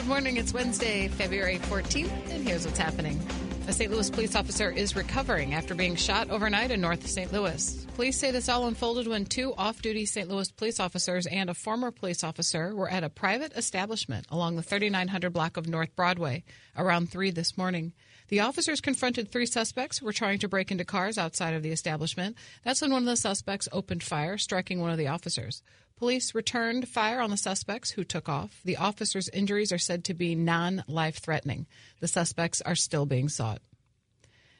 Good morning. It's Wednesday, February 14th, and here's what's happening. A St. Louis police officer is recovering after being shot overnight in North St. Louis. Police say this all unfolded when two off duty St. Louis police officers and a former police officer were at a private establishment along the 3900 block of North Broadway around 3 this morning. The officers confronted three suspects who were trying to break into cars outside of the establishment. That's when one of the suspects opened fire, striking one of the officers. Police returned fire on the suspects who took off. The officers' injuries are said to be non life threatening. The suspects are still being sought.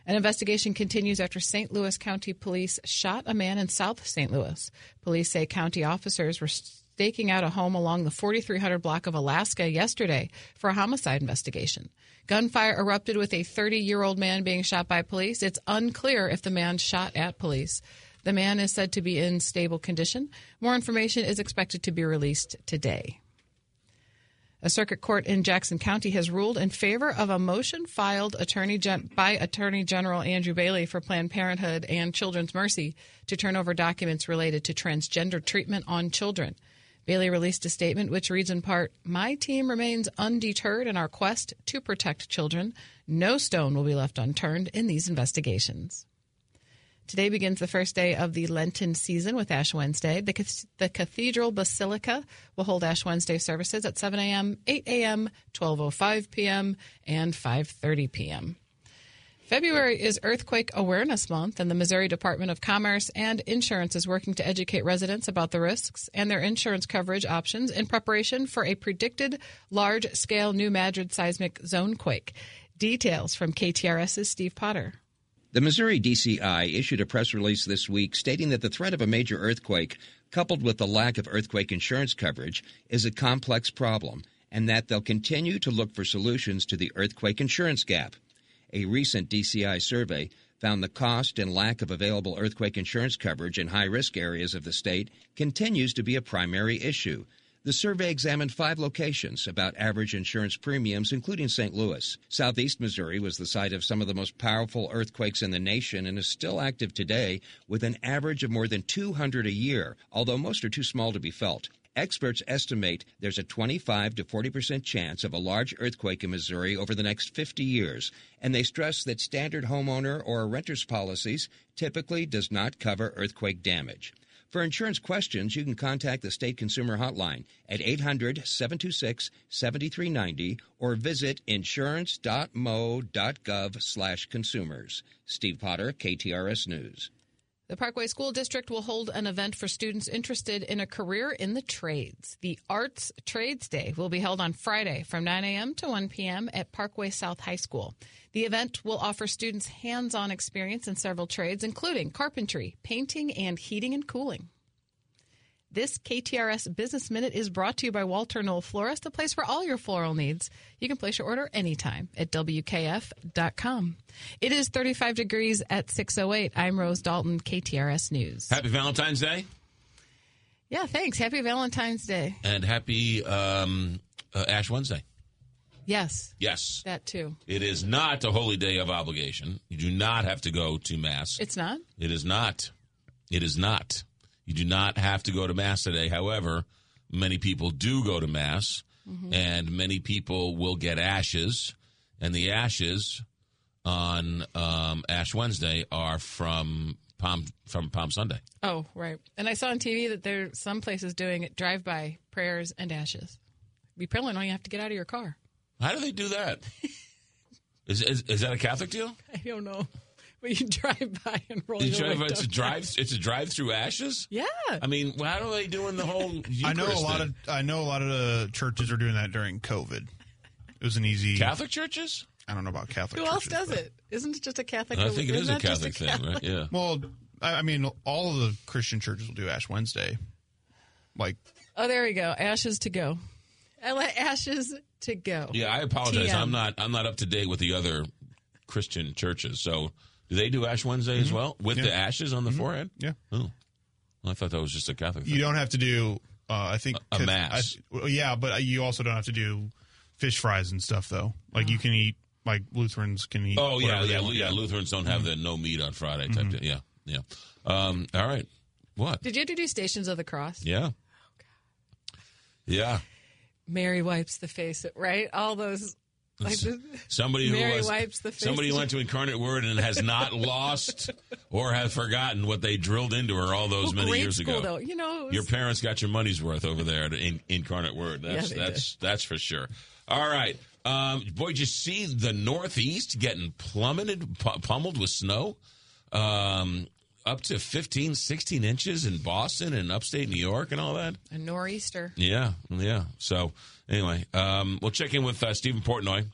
An investigation continues after St. Louis County Police shot a man in South St. Louis. Police say county officers were staking out a home along the 4300 block of Alaska yesterday for a homicide investigation. Gunfire erupted with a 30 year old man being shot by police. It's unclear if the man shot at police. The man is said to be in stable condition. More information is expected to be released today. A circuit court in Jackson County has ruled in favor of a motion filed attorney gen- by Attorney General Andrew Bailey for Planned Parenthood and Children's Mercy to turn over documents related to transgender treatment on children. Bailey released a statement which reads in part My team remains undeterred in our quest to protect children. No stone will be left unturned in these investigations. Today begins the first day of the Lenten season with Ash Wednesday. The, the Cathedral Basilica will hold Ash Wednesday services at 7 a.m., 8 a.m., 12.05 p.m., and 5.30 p.m. February is Earthquake Awareness Month, and the Missouri Department of Commerce and Insurance is working to educate residents about the risks and their insurance coverage options in preparation for a predicted large scale New Madrid seismic zone quake. Details from KTRS's Steve Potter. The Missouri DCI issued a press release this week stating that the threat of a major earthquake, coupled with the lack of earthquake insurance coverage, is a complex problem and that they'll continue to look for solutions to the earthquake insurance gap. A recent DCI survey found the cost and lack of available earthquake insurance coverage in high risk areas of the state continues to be a primary issue. The survey examined five locations about average insurance premiums, including St. Louis. Southeast Missouri was the site of some of the most powerful earthquakes in the nation and is still active today with an average of more than 200 a year, although most are too small to be felt. Experts estimate there's a 25 to 40 percent chance of a large earthquake in Missouri over the next 50 years, and they stress that standard homeowner or renter's policies typically does not cover earthquake damage. For insurance questions, you can contact the State Consumer Hotline at 800 726 7390 or visit insurance.mo.gov slash consumers. Steve Potter, KTRS News. The Parkway School District will hold an event for students interested in a career in the trades. The Arts Trades Day will be held on Friday from 9 a.m. to 1 p.m. at Parkway South High School. The event will offer students hands on experience in several trades, including carpentry, painting, and heating and cooling. This KTRS Business Minute is brought to you by Walter Knoll Florist, the place for all your floral needs. You can place your order anytime at WKF.com. It is 35 degrees at 608. I'm Rose Dalton, KTRS News. Happy Valentine's Day. Yeah, thanks. Happy Valentine's Day. And happy um, uh, Ash Wednesday. Yes. Yes. That too. It is not a holy day of obligation. You do not have to go to Mass. It's not? It is not. It is not. You do not have to go to Mass today. However, many people do go to Mass, mm-hmm. and many people will get ashes. And the ashes on um, Ash Wednesday are from Palm from Palm Sunday. Oh, right. And I saw on TV that there are some places doing it drive-by prayers and ashes. Be probably don't even have to get out of your car. How do they do that? is, is, is that a Catholic deal? I don't know. But you drive by and roll. You drive, it's a drive. It's a drive through ashes. Yeah. I mean, how are they doing the whole? Eucharist I know a lot of. I know a lot of the churches are doing that during COVID. It was an easy Catholic churches. I don't know about Catholic. Who churches, else does it? Isn't it just a Catholic? I think it is a Catholic, a Catholic thing, right? Yeah. Well, I mean, all of the Christian churches will do Ash Wednesday. Like, oh, there we go. Ashes to go. I let ashes to go. Yeah, I apologize. TM. I'm not. I'm not up to date with the other Christian churches. So do they do Ash Wednesday mm-hmm. as well with yeah. the ashes on the mm-hmm. forehead? Yeah. Oh, well, I thought that was just a Catholic. Thing. You don't have to do. Uh, I think a, a mass. I, yeah, but you also don't have to do fish fries and stuff though. Like oh. you can eat. Like Lutherans can eat. Oh yeah, yeah, yeah. Lutherans don't have mm-hmm. the no meat on Friday type. Mm-hmm. Yeah, yeah. Um, all right. What did you have to do Stations of the Cross? Yeah. Oh, yeah. Mary wipes the face, right? All those. Like the, Somebody who Mary was wipes the face. somebody who went to Incarnate Word and has not lost or has forgotten what they drilled into her all those well, many years school, ago. Though, you know, was- Your parents got your money's worth over there at in, Incarnate Word. That's Yeah, that's that's for sure. All right, um, boy, did you see the Northeast getting plummeted, pu- pummeled with snow, um, up to 15, 16 inches in Boston and upstate New York and all that. a nor'easter. Yeah, yeah. So anyway, um, we'll check in with uh, Stephen Portnoy.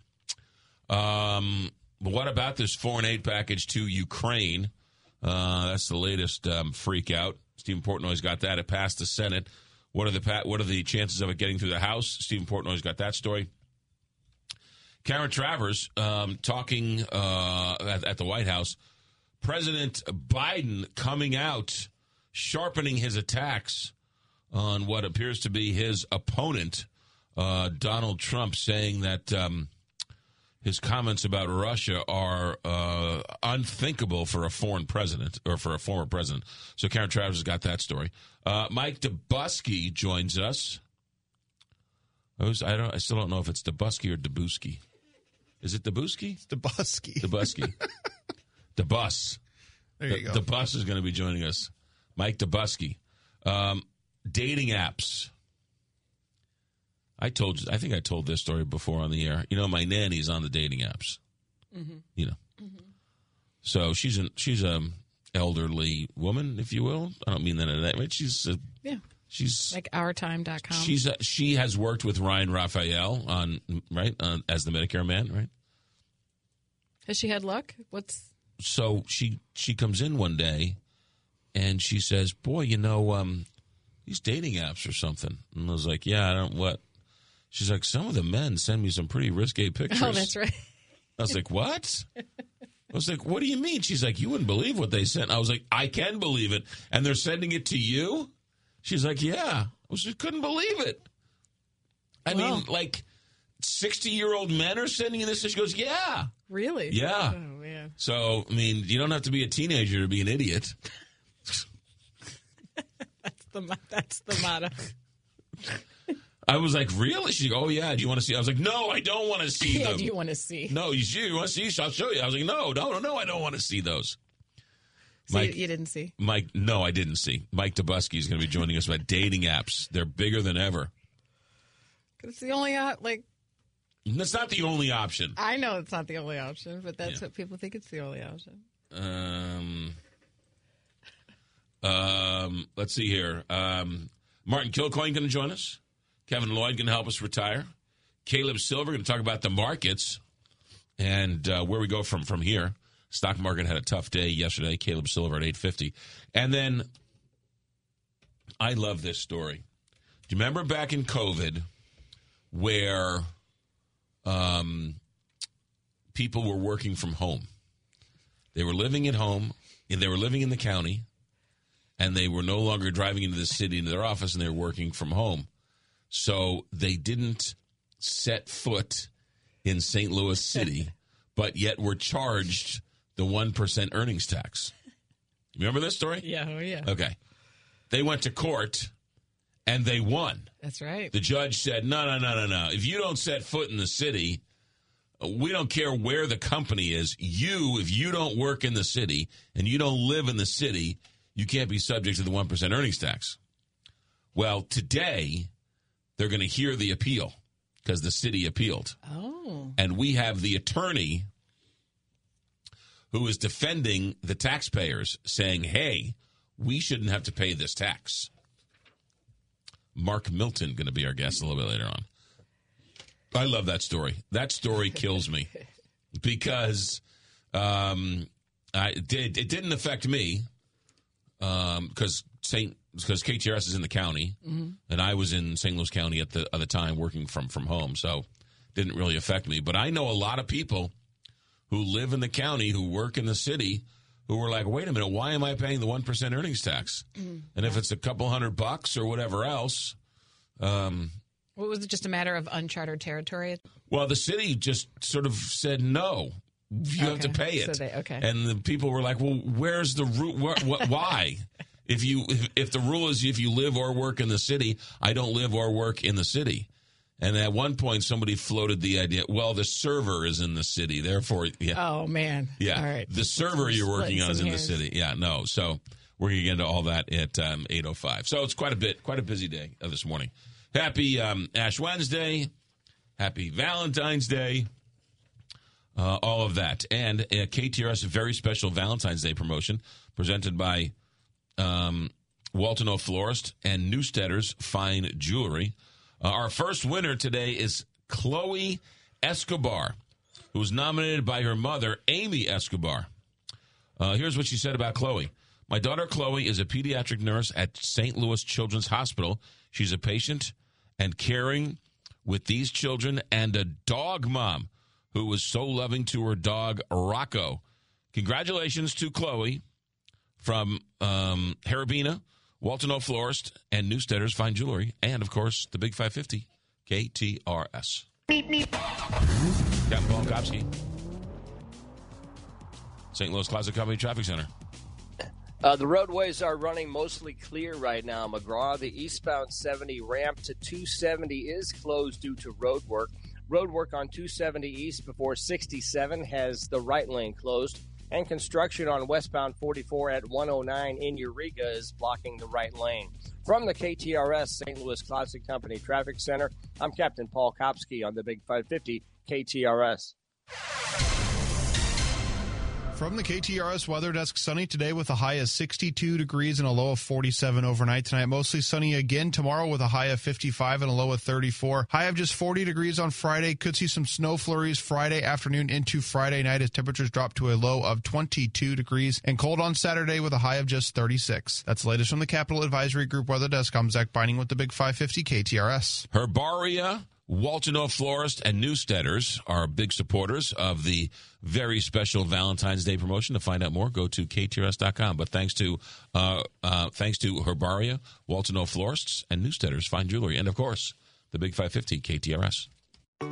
Um, what about this foreign aid package to Ukraine? Uh, that's the latest um, freak out. Stephen Portnoy's got that. It passed the Senate. What are the what are the chances of it getting through the House? Stephen Portnoy's got that story. Karen Travers um, talking uh, at, at the White House. President Biden coming out, sharpening his attacks on what appears to be his opponent, uh, Donald Trump, saying that um, his comments about Russia are uh, unthinkable for a foreign president or for a former president. So Karen Travers has got that story. Uh, Mike Dubusky joins us. I, was, I don't. I still don't know if it's Dubusky or Dubusky. Is it Dubusky? Dubusky. Dubusky. the bus. There The, you go. the bus is going to be joining us. Mike Dubusky. Um, dating apps. I told you, I think I told this story before on the air. You know, my nanny's on the dating apps. You know, so she's an she's a elderly woman, if you will. I don't mean that in that way. She's a, Yeah, she's like ourtime.com. she's a, she has worked with Ryan Raphael on right on, as the Medicare man, right? Has she had luck? What's so she she comes in one day and she says, "Boy, you know, um, these dating apps or something." And I was like, "Yeah, I don't what." She's like, "Some of the men send me some pretty risque pictures." oh, that's right. I was like, "What?" I was like, "What do you mean?" She's like, "You wouldn't believe what they sent." I was like, "I can believe it," and they're sending it to you. She's like, "Yeah." I was just couldn't believe it. I Wow. mean, like sixty-year-old men are sending you this, and she goes, "Yeah." Really? Yeah. Oh man. So, I mean, you don't have to be a teenager to be an idiot. That's the that's the motto. I was like, really? She's like, oh, yeah. Do you want to see? I was like, no, I don't want to see yeah, them. do you want to see? no, you, you want to see? I'll show you. I was like, no, no, no, no, I don't want to see those. So Mike- you didn't see? Mike, no, I didn't see. Mike Dubusky is going to be joining us about dating apps. They're bigger than ever. it's the only op- like That's not the only option. I know it's not the only option, but that's what people think it's the only option. Um, um, let's see here. Um, Martin Kilcoyne going to join us. Kevin Lloyd going to help us retire. Caleb Silver going to talk about the markets and uh, where we go from from here. Stock market had a tough day yesterday. Caleb Silver at eight fifty, and then I love this story. Do you remember back in COVID where um, people were working from home? They were living at home, and they were living in the county, and they were no longer driving into the city into their office, and they were working from home. So they didn't set foot in St. Louis City, but yet were charged the 1% earnings tax. Remember this story? Yeah, oh yeah. Okay. They went to court and they won. That's right. The judge said, no, no, no, no, no. If you don't set foot in the city, we don't care where the company is. You, if you don't work in the city and you don't live in the city, you can't be subject to the 1% earnings tax. Well, today, they're going to hear the appeal because the city appealed. Oh. And we have the attorney who is defending the taxpayers saying, hey, we shouldn't have to pay this tax. Mark Milton going to be our guest a little bit later on. I love that story. That story kills me because um, I, it, did, it didn't affect me because St. because KTRS is in the county and I was in St. Louis County at the at the time working from from home, so didn't really affect me. But I know a lot of people who live in the county who work in the city who were like, wait a minute, why am I paying the one percent earnings tax? And if it's a couple hundred bucks or whatever else, um, What was it? Just a matter of uncharted territory? well, the city just sort of said no. You have to pay it. So they- okay. And the people were like, "Well, where's the root? What, what, why? if you if, if the rule is if you live or work in the city, I don't live or work in the city." And at one point, somebody floated the idea, well, the server is in the city. Therefore, yeah. Oh, man. Yeah. All right. The server you're working on is in the city. Yeah, no. So we're going to get into all that at um, 8.05. So it's quite a bit, quite a busy day uh, this morning. Happy um, Ash Wednesday. Happy Valentine's Day. Uh, all of that. And a KTRS very special Valentine's Day promotion presented by um, Walter Knoll Florist and Neustaedter's Fine Jewelry. Uh, our first winner today is Chloe Escobar, who was nominated by her mother, Amy Escobar. Uh, here's what she said about Chloe. My daughter Chloe is a pediatric nurse at St. Louis Children's Hospital. She's a patient and caring with these children and a dog mom who was so loving to her dog Rocco. Congratulations to Chloe from um, Herbaria, Walter Knoll Florist, and Neustaedter's Fine Jewelry, and of course the Big 550 KTRS. Captain Paul Kopsky, St. Louis Closet Company Traffic Center. Uh, the roadways are running mostly clear right now. McGraw, the eastbound 70 ramp to 270 is closed due to road work. Road work on 270 east before 67 has the right lane closed. And construction on westbound 44 at 109 in Eureka is blocking the right lane. From the KTRS St. Louis Closet Company Traffic Center, I'm Captain Paul Kopsky on the Big 550 KTRS. From the KTRS weather desk, sunny today with a high of 62 degrees and a low of 47 overnight tonight. Mostly sunny again tomorrow with a high of 55 and a low of 34. High of just 40 degrees on Friday. Could see some snow flurries Friday afternoon into Friday night as temperatures drop to a low of 22 degrees and cold on Saturday with a high of just 36. That's the latest from the Capital Advisory Group weather desk. I'm Zach Binding with the Big 550 KTRS. Herbaria, Walter Knoll Florist, and Neustaedter's are big supporters of the very special Valentine's Day promotion. To find out more, go to ktrs.com. But thanks to uh, uh, thanks to Herbaria, Walter Knoll Florists, and Neustaedter's Fine Jewelry, and of course the Big 550 KTRS.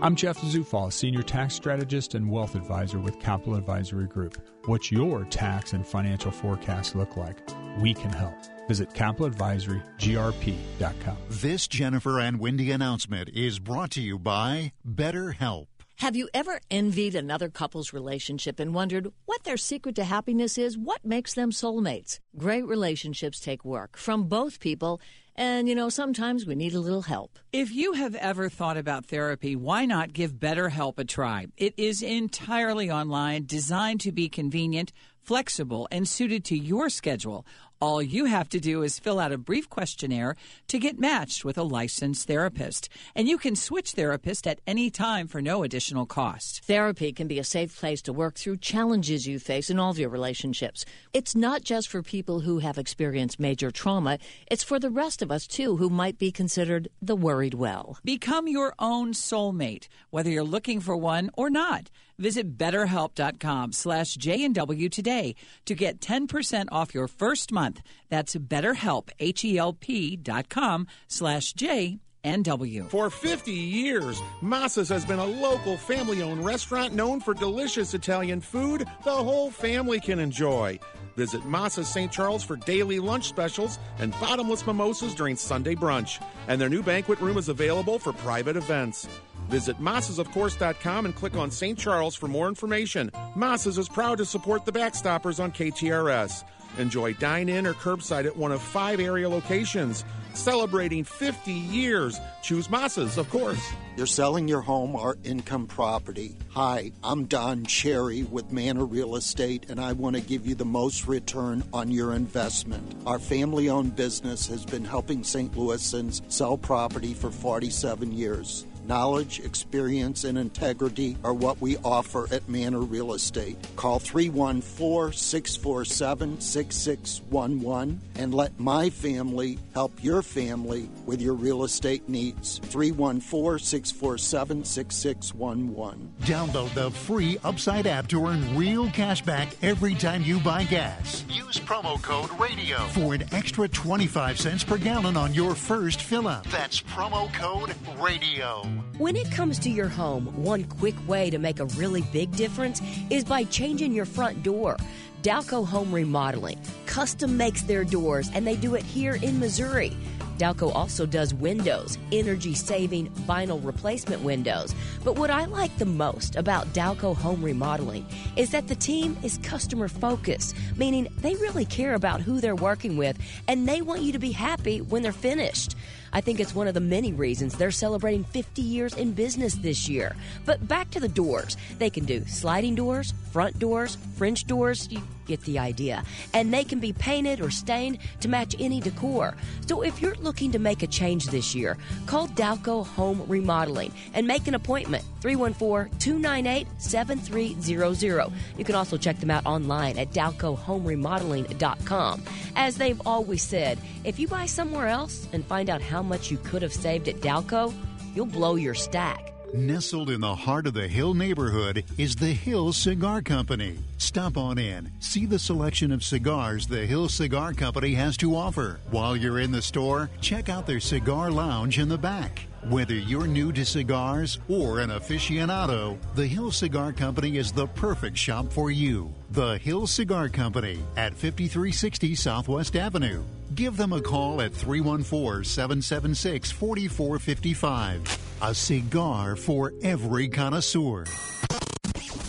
I'm Jeff Zufall, Senior Tax Strategist and Wealth Advisor with Capital Advisory Group. What's your tax and financial forecast look like? We can help. Visit capitaladvisorygrp.com. This Jennifer and Wendy announcement is brought to you by BetterHelp. Have you ever envied another couple's relationship and wondered what their secret to happiness is? What makes them soulmates? Great relationships take work from both people, and you know, sometimes we need a little help. If you have ever thought about therapy, why not give BetterHelp a try? It is entirely online, designed to be convenient, flexible, and suited to your schedule. All you have to do is fill out a brief questionnaire to get matched with a licensed therapist. And you can switch therapist at any time for no additional cost. Therapy can be a safe place to work through challenges you face in all of your relationships. It's not just for people who have experienced major trauma, it's for the rest of us too who might be considered the worried well. Become your own soulmate, whether you're looking for one or not. Visit betterhelp.com slash JW today to get 10% off your first month. That's betterhelp, H-E-L-P dot com slash JNW. For 50 years, Massa's has been a local family owned restaurant known for delicious Italian food the whole family can enjoy. Visit Massa's St. Charles for daily lunch specials and bottomless mimosas during Sunday brunch. And their new banquet room is available for private events. Visit massasofcourse.com and click on St. Charles for more information. Massas is proud to support the Backstoppers on KTRS. Enjoy dine in or curbside at one of five area locations. Celebrating 50 years. Choose Massas, of course. You're selling your home or income property. Hi, I'm Don Cherry with Manor Real Estate, and I want to give you the most return on your investment. Our family owned business has been helping St. Louisans sell property for 47 years. Knowledge, experience, and integrity are what we offer at Manor Real Estate. Call 314 647 6611 and let my family help your family with your real estate needs. 314 647 6611. Download the free Upside app to earn real cash back every time you buy gas. Use promo code RADIO for an extra 25 cents per gallon on your first fill up. That's promo code RADIO. When it comes to your home, one quick way to make a really big difference is by changing your front door. Dalco Home Remodeling custom makes their doors, and they do it here in Missouri. Dalco also does windows, energy saving vinyl replacement windows. But what I like the most about Dalco Home Remodeling is that the team is customer focused, meaning they really care about who they're working with and they want you to be happy when they're finished. I think it's one of the many reasons they're celebrating 50 years in business this year. But back to the doors. They can do sliding doors, front doors, French doors, you get the idea. And they can be painted or stained to match any decor. So if you're looking to make a change this year, call Dalco Home Remodeling and make an appointment 314 298 7300. You can also check them out online at dalcohomeremodeling.com. As they've always said, if you buy somewhere else and find out how much you could have saved at Dalco, you'll blow your stack. Nestled in the heart of the Hill neighborhood is the Hill Cigar Company. Stop on in, see the selection of cigars the Hill Cigar Company has to offer. While you're in the store, check out their cigar lounge in the back. Whether you're new to cigars or an aficionado, the Hill Cigar Company is the perfect shop for you. The Hill Cigar Company at 5360 Southwest Avenue. Give them a call at 314 776 4455. A cigar for every connoisseur.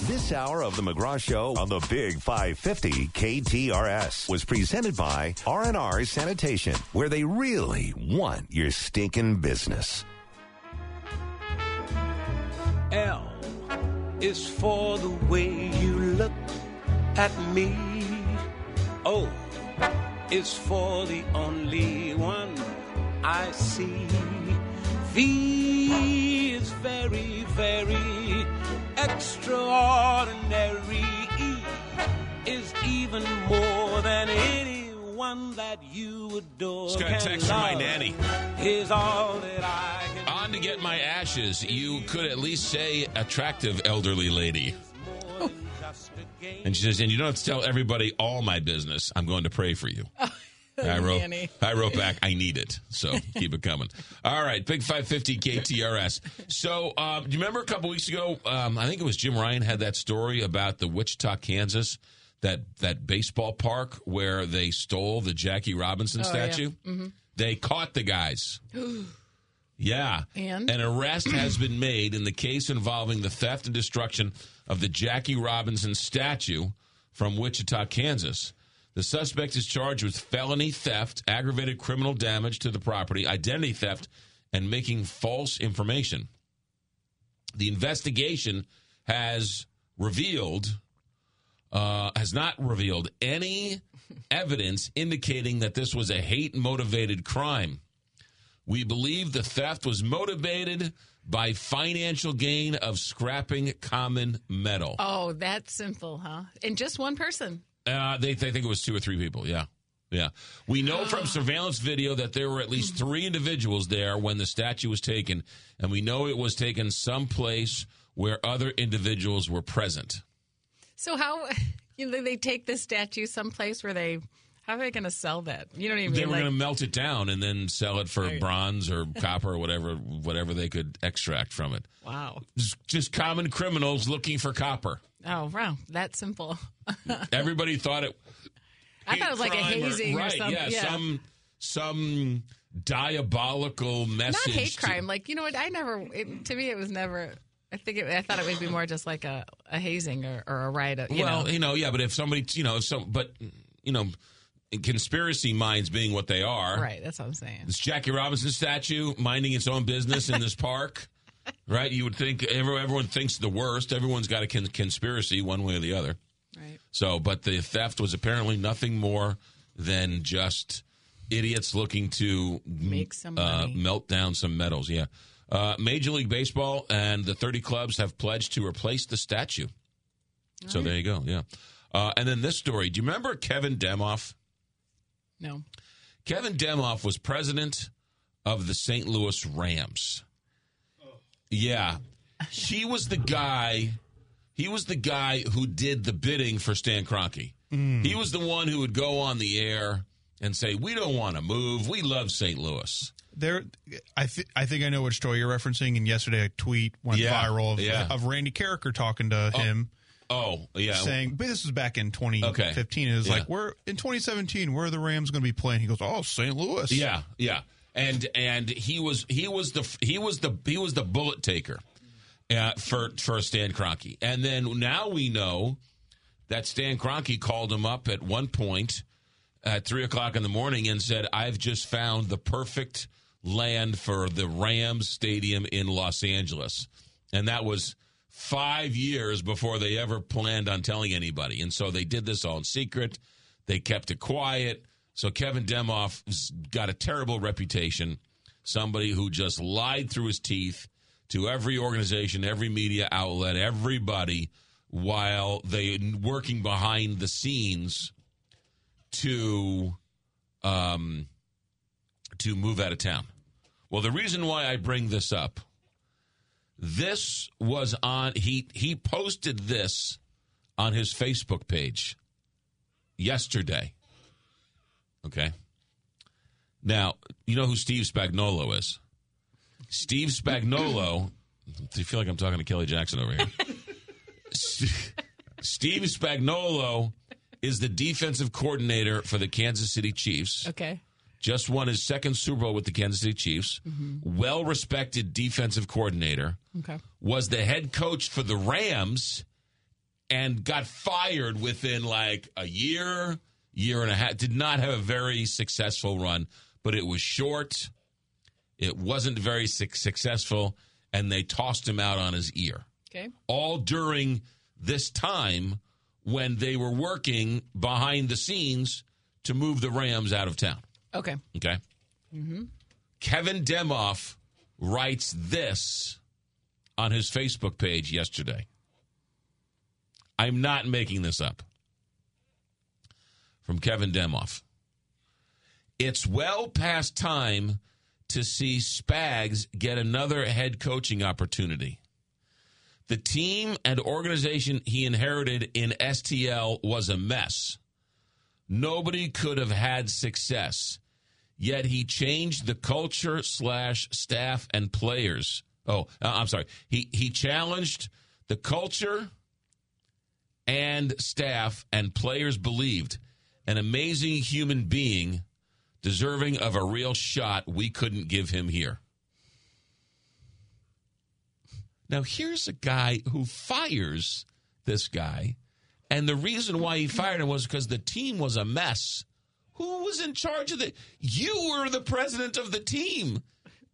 This hour of the McGraw Show on the Big 550 KTRS was presented by R&R Sanitation, where they really want your stinking business. L is for the way you look at me. O is for the only one I see. V is very, very extraordinary. E is even more than anyone that you adore. Just got a text from my nanny. Is all that I can On to get my ashes. You could at least say attractive elderly lady. And she says, and you don't have to tell everybody all my business. I'm going to pray for you. I wrote, Nanny. I wrote back, I need it. So keep it coming. All right, Big 550 KTRS. So, uh, do you remember a couple weeks ago? Um, I think it was Jim Ryan had that story about the Wichita, Kansas, that, that baseball park where they stole the Jackie Robinson Oh, yeah. statue. Mhm. They caught the guys. Yeah. And? An arrest has been made in the case involving the theft and destruction of the Jackie Robinson statue from Wichita, Kansas. The suspect is charged with felony theft, aggravated criminal damage to the property, identity theft, and making false information. The investigation has revealed, uh, has not revealed any evidence indicating that this was a hate motivated crime. We believe the theft was motivated by financial gain of scrapping common metal. Oh, that's simple, huh? And just one person. Uh, they, they think it was two or three people. Yeah. Yeah. We know from surveillance video that there were at least three individuals there when the statue was taken, and we know it was taken someplace where other individuals were present. So how you know, they take this statue someplace where they how are they going to sell that? You don't even They were like going to melt it down and then sell it for bronze or copper or whatever whatever they could extract from it. wow. Just, just common criminals looking for copper. Oh wow, that simple. Everybody thought it. I thought it was like a or- hazing or, right, something. Yeah, some some diabolical message. not hate to- crime. Like you know what? I never. It, to me, it was never. I think it, I thought it would be more just like a, a hazing or, or a riot. You well, know. you know, yeah, but if somebody, you know, if some, but you know, conspiracy minds being what they are, right. That's what I'm saying. This Jackie Robinson statue minding its own business in this park, right? You would think everyone, everyone thinks the worst. Everyone's got a con- conspiracy one way or the other. Right. So, but the theft was apparently nothing more than just idiots looking to Make some uh, melt down some metals. Yeah. Uh, Major League Baseball and the 30 clubs have pledged to replace the statue. So there you go. Yeah. Uh, and then this story. Do you remember Kevin Demoff? No. Kevin Demoff was president of the St. Louis Rams. Yeah. He was the guy he was the guy who did the bidding for Stan Kroenke. He was the one who would go on the air and say, "We don't want to move. We love St. Louis." There, I th- I think I know which story you're referencing. And yesterday, a tweet went Yeah, viral of, yeah. of Randy Karraker talking to him, Oh, yeah. saying, "But this was back in 2015." It was Yeah. like, "We're in 2017. Where are the Rams going to be playing?" He goes, "Oh, St. Louis." Yeah, yeah. and and he was he was the he was the he was the bullet taker uh, for for Stan Kroenke, and then now we know that Stan Kroenke called him up at one point at three o'clock in the morning and said, "I've just found the perfect land for the Rams stadium in Los Angeles," and that was five years before they ever planned on telling anybody, and so they did this all in secret. They kept it quiet. So Kevin Demoff's got a terrible reputation. Somebody who just lied through his teeth to every organization, every media outlet, everybody, while they working behind the scenes to um, to move out of town. Well, the reason why I bring this up, this was on he he posted this on his Facebook page yesterday. Okay. Now, you know who Steve Spagnuolo is? Steve Spagnuolo. Do you feel like I'm talking to Kelly Jackson over here? Steve Spagnuolo is the defensive coordinator for the Kansas City Chiefs. Okay. Just won his second Super Bowl with the Kansas City Chiefs. Mm-hmm. Well respected defensive coordinator. Okay. Was the head coach for the Rams and got fired within like a year, year and a half. Did not have a very successful run, but it was short. It wasn't very su- successful, and they tossed him out on his ear. Okay. All during this time when they were working behind the scenes to move the Rams out of town. Okay. Okay. Mm-hmm. Kevin Demoff writes this on his Facebook page yesterday. I'm not making this up. From Kevin Demoff. It's well past time to see Spags get another head coaching opportunity. The team and organization he inherited in STL was a mess. Nobody could have had success. Yet he changed the culture slash staff and players. Oh, uh, I'm sorry. He he challenged the culture and staff and players believed an amazing human being deserving of a real shot we couldn't give him here. Now, here's a guy who fires this guy, and the reason why he fired him was because the team was a mess. Who was in charge of the? You were the president of the team.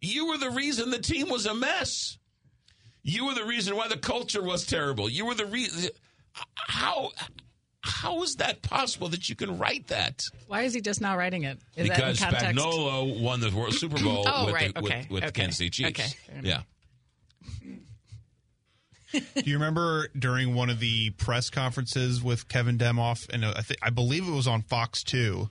You were the reason the team was a mess. You were the reason why the culture was terrible. You were the reason. How how is that possible that you can write that? Why is he just now writing it? Is because that in context? Spagnuolo won the World Super Bowl Oh, with, right. the, with, Okay. with the Okay. Kansas City Chiefs. Okay. Yeah. Do you remember during one of the press conferences with Kevin Demoff, and uh, I, th- I believe it was on Fox 2,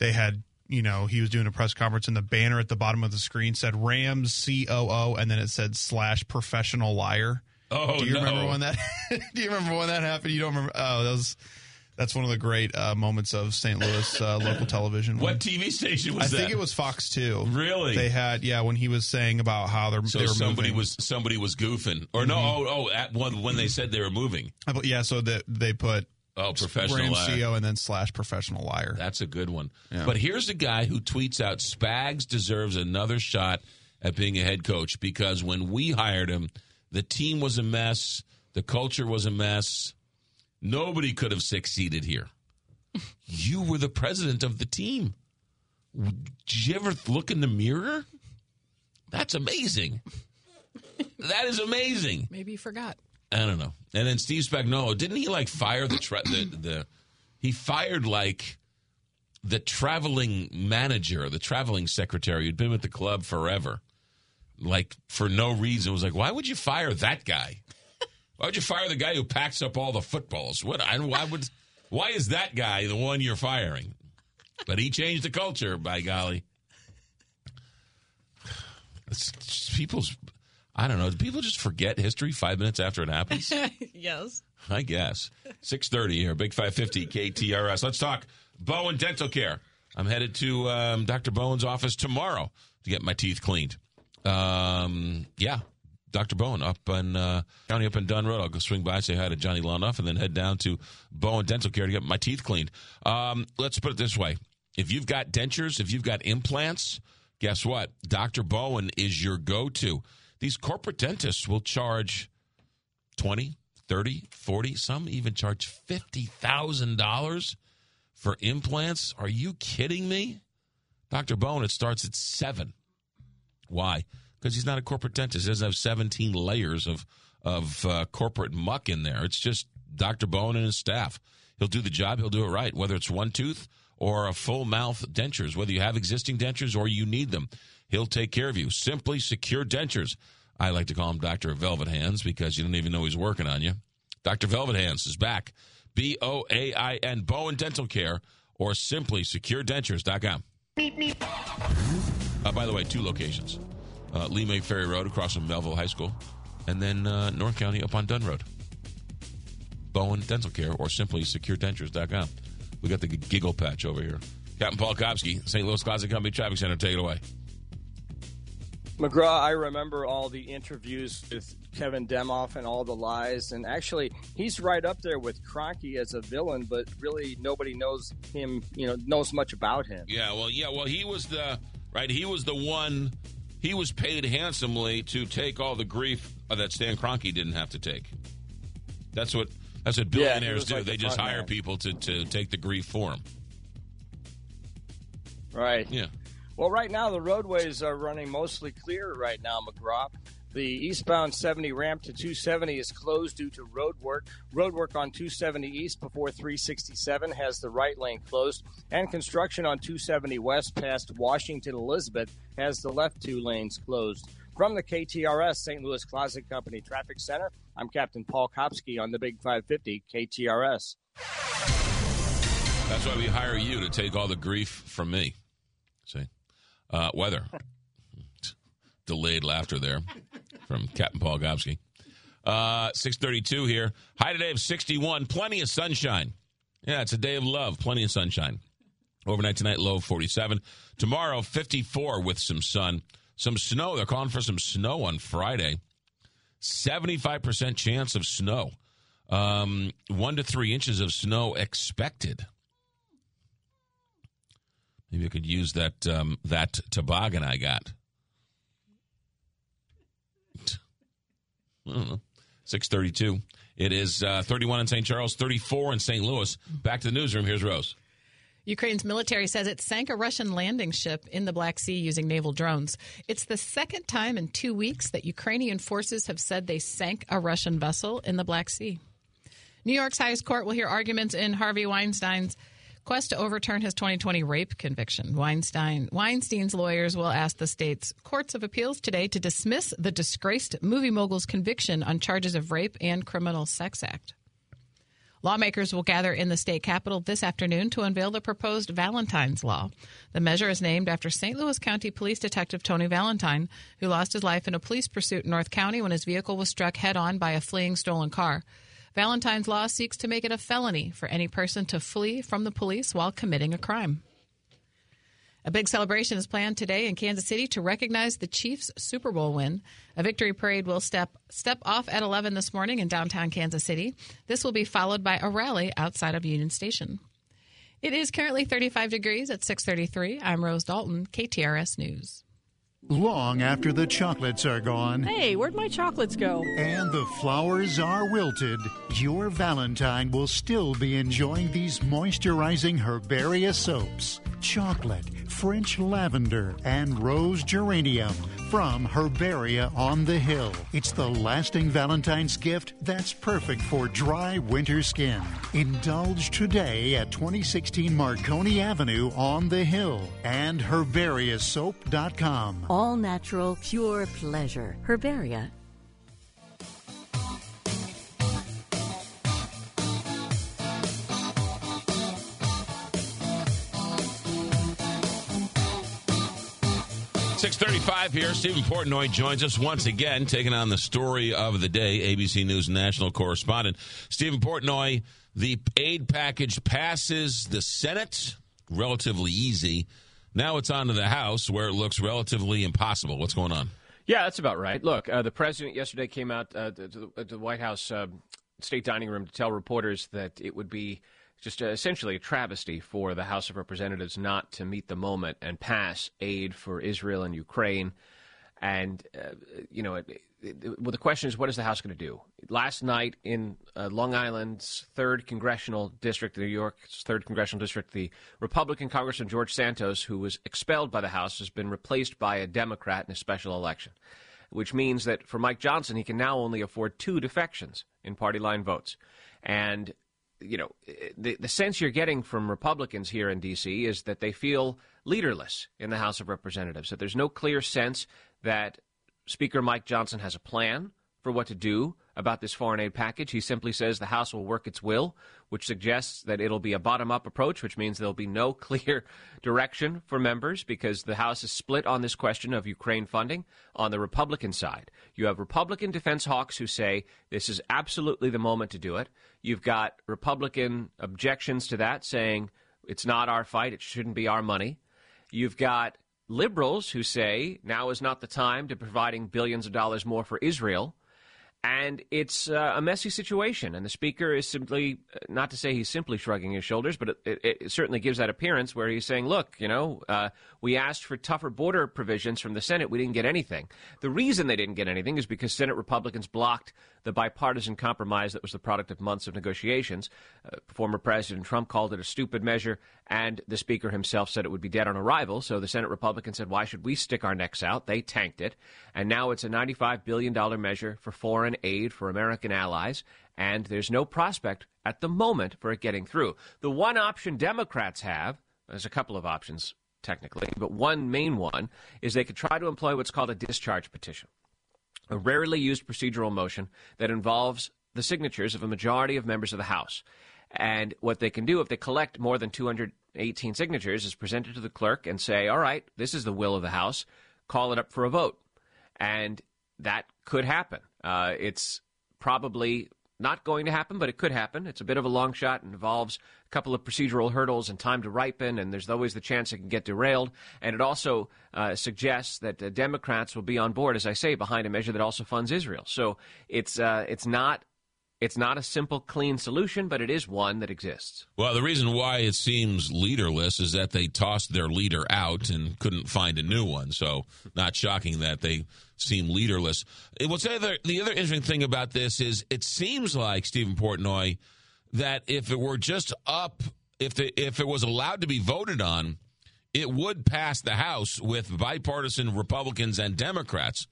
they had, you know, he was doing a press conference, and the banner at the bottom of the screen said Rams COO, and then it said slash professional liar. Oh, Do you no. remember when that? do you remember when that happened? You don't remember? Oh, that was that's one of the great uh, moments of St. Louis uh, local television. What TV station was I that? I think it was Fox 2. Really? They had yeah when he was saying about how they're So they were somebody moving. was somebody was goofing, or no? Mhm. Oh, oh, at one when they said they were moving. Yeah, so that they put Oh, professional liar. CEO and then slash professional liar. That's a good one. Yeah. But here's a guy who tweets out Spags deserves another shot at being a head coach because when we hired him, the team was a mess, the culture was a mess. Nobody could have succeeded here. you were the president of the team. Did you ever look in the mirror? That's amazing. that is amazing. Maybe he forgot. I don't know. And then Steve Spagnuolo, didn't he like fire the tra- the the he fired like the traveling manager, the traveling secretary who'd been with the club forever, like for no reason. It was like, why would you fire that guy? Why would you fire the guy who packs up all the footballs? What? I, why would? Why is that guy the one you're firing? But he changed the culture. By golly, it's people's. I don't know. Do people just forget history five minutes after it happens? yes. I guess. 630 here, Big 550 KTRS. Let's talk Bowen Dental Care. I'm headed to um, Dr. Bowen's office tomorrow to get my teeth cleaned. Um, yeah, Dr. Bowen up in uh, county up in Dunn Road. I'll go swing by, say hi to Johnny Lonoff, and then head down to Bowen Dental Care to get my teeth cleaned. Um, let's put it this way: if you've got dentures, if you've got implants, guess what? Dr. Bowen is your go to. These corporate dentists will charge 20, 30, 40, some even charge $50,000 for implants. Are you kidding me? Dr. Bone, it starts at 7. Why? Because he's not a corporate dentist. He doesn't have 17 layers of, of uh, corporate muck in there. It's just Dr. Bone and his staff. He'll do the job, he'll do it right, whether it's one tooth or a full mouth dentures, whether you have existing dentures or you need them. He'll take care of you. Simply Secure Dentures. I like to call him Dr. Velvet Hands because you don't even know he's working on you. Dr. Velvet Hands is back. B O A I N, Bowen Dental Care, or simply securedentures.com. Uh, by the way, two locations uh, Lemay Ferry Road across from Mehlville High School, and then uh, North County up on Dunn Road. Bowen Dental Care, or simply securedentures.com. We got the giggle patch over here. Captain Paul Kopsky, St. Louis Closet Company Traffic Center, take it away. McGraw, I remember all the interviews with Kevin Demoff and all the lies, and actually, he's right up there with Kroenke as a villain, but really nobody knows him. You know, knows much about him. Yeah, well, yeah, well, he was the right. He was the one. He was paid handsomely to take all the grief uh, that Stan Kroenke didn't have to take. That's what that's what Yeah, billionaires do. like they the just hire man. people to, to take the grief for them. Right. Yeah. Well, right now the roadways are running mostly clear right now, McGraw. The eastbound 70 ramp to 270 is closed due to road work. Road work on 270 east before 367 has the right lane closed, and construction on 270 west past Washington Elizabeth has the left two lanes closed. From the KTRS St. Louis Closet Company Traffic Center, I'm Captain Paul Kopsky on the Big 550 KTRS. That's why we hire you to take all the grief from me. See, uh, weather. Delayed laughter there from Captain Paul Kopsky. Uh, six thirty-two here. High today of sixty-one. Plenty of sunshine. Yeah, it's a day of love. Plenty of sunshine. Overnight tonight, low of forty-seven. Tomorrow, fifty-four with some sun, some snow. They're calling for some snow on Friday. Seventy-five percent chance of snow. Um, one to three inches of snow expected. Maybe I could use that um, that toboggan I got. I. Six thirty-two. It is uh, thirty-one in St. Charles, thirty-four in St. Louis. Back to the newsroom. Here's Rose. Ukraine's military says it sank a Russian landing ship in the Black Sea using naval drones. It's the second time in two weeks that Ukrainian forces have said they sank a Russian vessel in the Black Sea. New York's highest court will hear arguments in Harvey Weinstein's quest to overturn his 2020 rape conviction. Weinstein Weinstein's lawyers will ask the state's courts of appeals today to dismiss the disgraced movie mogul's conviction on charges of rape and criminal sex act. Lawmakers will gather in the state capitol this afternoon to unveil the proposed Valentine's Law. The measure is named after St. Louis County Police Detective Tony Valentine, who lost his life in a police pursuit in North County when his vehicle was struck head on by a fleeing stolen car. Valentine's Law seeks to make it a felony for any person to flee from the police while committing a crime. A big celebration is planned today in Kansas City to recognize the Chiefs' Super Bowl win. A victory parade will step step off at 11 this morning in downtown Kansas City. This will be followed by a rally outside of Union Station. It is currently 35 degrees at 6:33. I'm Rose Dalton, KTRS News. Long after the chocolates are gone Hey, where'd my chocolates go? and the flowers are wilted, your Valentine will still be enjoying these moisturizing Herbaria soaps. Chocolate, French lavender, and rose geranium from Herbaria on the Hill. It's the lasting Valentine's gift that's perfect for dry winter skin. Indulge today at 2016 Marconi Avenue on the Hill and herbariasoap.com. All natural, pure pleasure. Herbaria. Six thirty-five here. Stephen Portnoy joins us once again, taking on the story of the day. ABC News national correspondent Stephen Portnoy. The aid package passes the Senate relatively easy. Now it's on to the House, where it looks relatively impossible. What's going on? Yeah, that's about right. Look, uh, the president yesterday came out uh, to, to the White House uh, State Dining Room to tell reporters that it would be just uh, essentially a travesty for the House of Representatives not to meet the moment and pass aid for Israel and Ukraine. And, uh, you know, it, it, well, the question is, what is the House going to do? Last night in uh, Long Island's 3rd Congressional District, New York's 3rd Congressional District, the Republican Congressman George Santos, who was expelled by the House, has been replaced by a Democrat in a special election, which means that for Mike Johnson, he can now only afford two defections in party line votes. And you know, eh, eh, the, the sense you're getting from Republicans here in D.C. is that they feel leaderless in the House of Representatives, that there's no clear sense that Speaker Mike Johnson has a plan for what to do about this foreign aid package. He simply says the House will work its will, which suggests that it'll be a bottom up approach, which means there'll be no clear direction for members because the House is split on this question of Ukraine funding on the Republican side. You have Republican defense hawks who say this is absolutely the moment to do it. You've got Republican objections to that saying it's not our fight, it shouldn't be our money. You've got liberals who say now is not the time to providing billions of dollars more for Israel. And it's uh, a messy situation. And the speaker is simply, uh, not to say he's simply shrugging his shoulders, but it, it, it certainly gives that appearance where he's saying, look, you know, uh, we asked for tougher border provisions from the Senate. We didn't get anything. The reason they didn't get anything is because Senate Republicans blocked the bipartisan compromise that was the product of months of negotiations. Uh, former President Trump called it a stupid measure, and the Speaker himself said it would be dead on arrival. So the Senate Republicans said, why should we stick our necks out? They tanked it. And now it's a $95 billion measure for foreign aid for American allies, and there's no prospect at the moment for it getting through. The one option Democrats have, there's a couple of options technically, but one main one is they could try to employ what's called a discharge petition a rarely used procedural motion that involves the signatures of a majority of members of the House. And what they can do if they collect more than 218 signatures is present it to the clerk and say, all right, this is the will of the House, call it up for a vote. And that could happen. Uh, it's probably not going to happen, but it could happen. It's a bit of a long shot involves a couple of procedural hurdles and time to ripen, and there's always the chance it can get derailed. And it also uh, suggests that uh, Democrats will be on board, as I say, behind a measure that also funds Israel. So it's uh, it's not it's not a simple, clean solution, but it is one that exists. Well, the reason why it seems leaderless is that they tossed their leader out and couldn't find a new one. So, not shocking that they seem leaderless. What's the other, the other interesting thing about this is it seems like Stephen Portnoy that if it were just up, if the, if it was allowed to be voted on, it would pass the House with bipartisan Republicans and Democrats.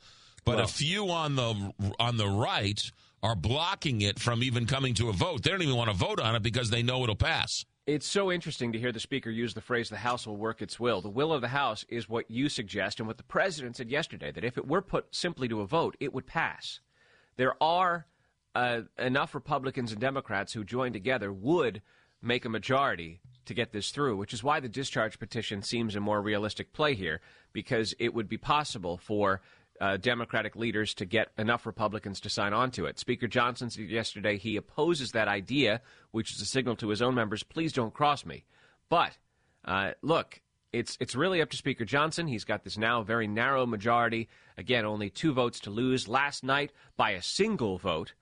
But well, a few on the on the right are blocking it from even coming to a vote. They don't even want to vote on it because they know it'll pass. It's so interesting to hear the speaker use the phrase, the House will work its will. The will of the House is what you suggest and what the president said yesterday, that if it were put simply to a vote, it would pass. There are uh, enough Republicans and Democrats who join together would make a majority to get this through, which is why the discharge petition seems a more realistic play here, because it would be possible for uh, Democratic leaders to get enough Republicans to sign on to it. Speaker Johnson said yesterday he opposes that idea, which is a signal to his own members, please don't cross me. But uh, look, it's it's really up to Speaker Johnson. He's got this now very narrow majority. Again, only two votes to lose. Last night, by a single vote,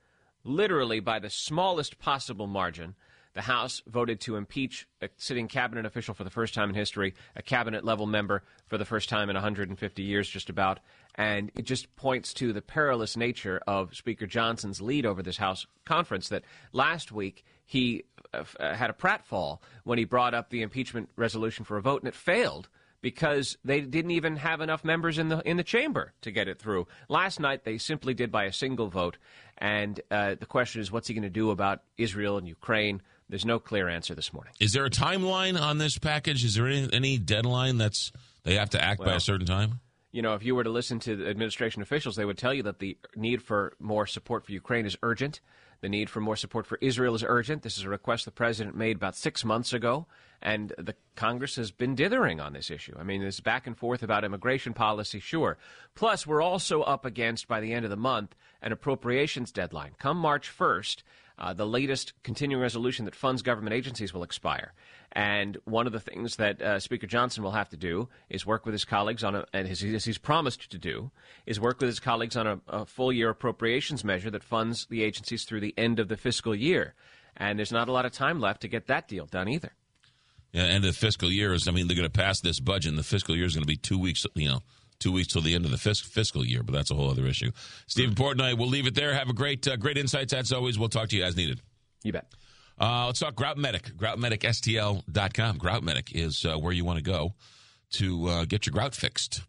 literally by the smallest possible margin, the House voted to impeach a sitting cabinet official for the first time in history, a cabinet level member for the first time in 150 years, just about. And it just points to the perilous nature of Speaker Johnson's lead over this House conference. That last week he uh, uh had a pratfall when he brought up the impeachment resolution for a vote, and it failed because they didn't even have enough members in the in the chamber to get it through. Last night they simply did by a single vote, and uh, the question is, what's he going to do about Israel and Ukraine? There's no clear answer this morning. Is there a timeline on this package? Is there any, any deadline that's they have to act well, by a certain time? You know, if you were to listen to the administration officials, they would tell you that the need for more support for Ukraine is urgent. The need for more support for Israel is urgent. This is a request the president made about six months ago, and the Congress has been dithering on this issue. I mean, this back and forth about immigration policy, sure. Plus, we're also up against, by the end of the month, an appropriations deadline. Come March 1st, uh, the latest continuing resolution that funds government agencies will expire. And one of the things that uh, Speaker Johnson will have to do is work with his colleagues on, a, and his, as he's promised to do, is work with his colleagues on a, a full year appropriations measure that funds the agencies through the end of the fiscal year. and there's not a lot of time left to get that deal done either. Yeah, and the fiscal year is. I mean, they're going to pass this budget, and the fiscal year is going to be two weeks. You know, two weeks till the end of the fisc- fiscal year, but that's a whole other issue. Stephen Portnoy, we'll leave it there. Have a great, uh, great insights as always. We'll talk to you as needed. You bet. Uh, let's talk Grout Medic. GroutMedicSTL.com. Grout Medic is uh, where you want to go to uh, get your grout fixed.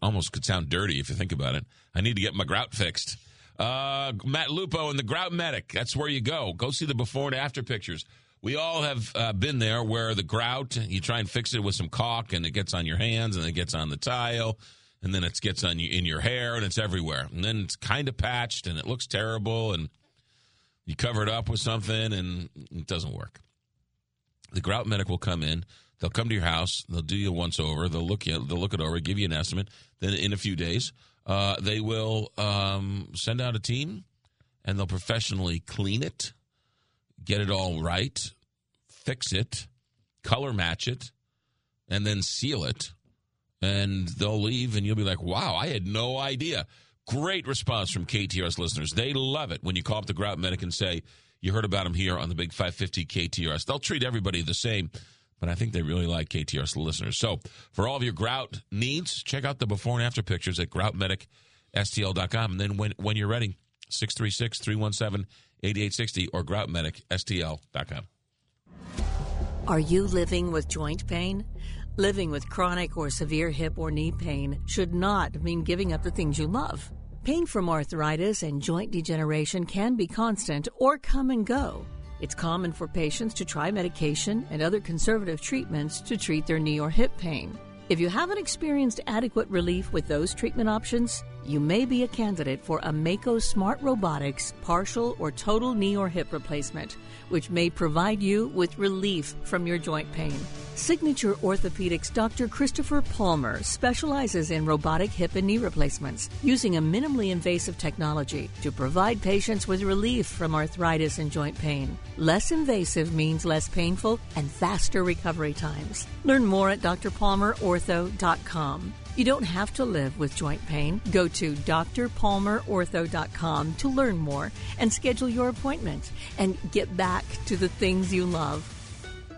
Almost could sound dirty if you think about it. I need to get my grout fixed. Uh, Matt Lupo and the Grout Medic. That's where you go. Go see the before and after pictures. We all have uh, been there where the grout, you try and fix it with some caulk and it gets on your hands and it gets on the tile and then it gets on you in your hair and it's everywhere. And then it's kind of patched and it looks terrible and you cover it up with something and it doesn't work. The grout medic will come in. They'll come to your house. They'll do you a once over. They'll look you. They'll look it over. Give you an estimate. Then in a few days, uh, they will um, send out a team, and they'll professionally clean it, get it all right, fix it, color match it, and then seal it. And they'll leave, and you'll be like, "Wow, I had no idea." Great response from KTRS listeners. They love it when you call up the grout medic and say, you heard about them here on the Big 550 KTRS. They'll treat everybody the same, but I think they really like KTRS listeners. So for all of your grout needs, check out the before and after pictures at groutmedicstl.com. And then when, when you're ready, 636 317 8860 or groutmedicstl.com. Are you living with joint pain? Living with chronic or severe hip or knee pain should not mean giving up the things you love. Pain from arthritis and joint degeneration can be constant or come and go. It's common for patients to try medication and other conservative treatments to treat their knee or hip pain. If you haven't experienced adequate relief with those treatment options, you may be a candidate for a Mako Smart Robotics partial or total knee or hip replacement, which may provide you with relief from your joint pain. Signature Orthopedics Dr. Christopher Palmer specializes in robotic hip and knee replacements using a minimally invasive technology to provide patients with relief from arthritis and joint pain. Less invasive means less painful and faster recovery times. Learn more at drpalmerortho.com. You don't have to live with joint pain. Go to drpalmerortho.com to learn more and schedule your appointment and get back to the things you love.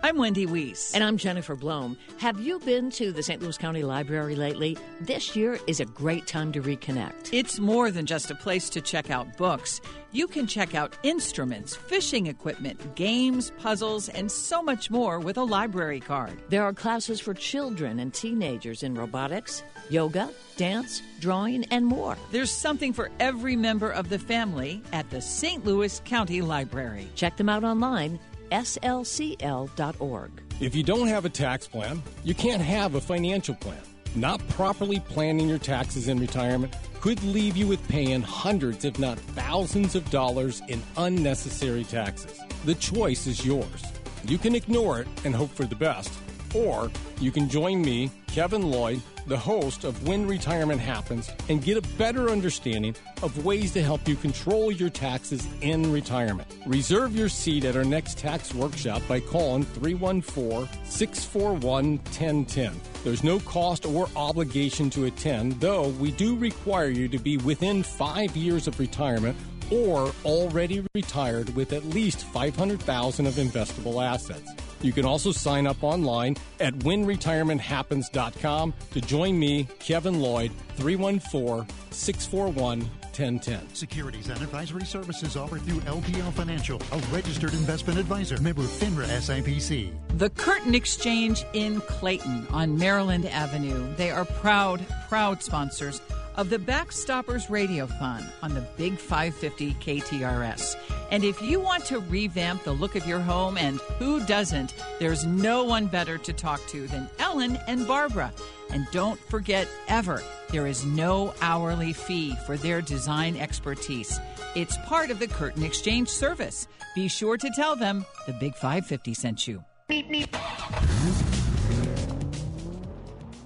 I'm Wendy Weiss. And I'm Jennifer Blome. Have you been to the St. Louis County Library lately? This year is a great time to reconnect. It's more than just a place to check out books. You can check out instruments, fishing equipment, games, puzzles, and so much more with a library card. There are classes for children and teenagers in robotics, yoga, dance, drawing, and more. There's something for every member of the family at the St. Louis County Library. Check them out online slcl.org. If you don't have a tax plan, you can't have a financial plan. Not properly planning your taxes in retirement could leave you with paying hundreds, if not thousands of dollars in unnecessary taxes. The choice is yours. You can ignore it and hope for the best, or you can join me, Kevin Lloyd, the host of When Retirement Happens, and get a better understanding of ways to help you control your taxes in retirement. Reserve your seat at our next tax workshop by calling 314 641 1010. There's no cost or obligation to attend, though we do require you to be within five years of retirement or already retired with at least 500,000 of investable assets. You can also sign up online at whenretirementhappens.com to join me, Kevin Lloyd, 314 641 1010. Securities and advisory services offered through LPL Financial, a registered investment advisor, member FINRA SIPC. The Curtain Exchange in Clayton on Maryland Avenue. They are proud, proud sponsors of the Backstoppers Radio Fund on the Big 550 KTRS. And if you want to revamp the look of your home, and who doesn't, there's no one better to talk to than Ellen and Barbara. And don't forget ever, there is no hourly fee for their design expertise. It's part of the Curtain Exchange service. Be sure to tell them the Big 550 sent you.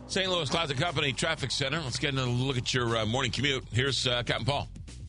St. Louis Closet Company Traffic Center. Let's get a look at your uh, morning commute. Here's uh, Captain Paul.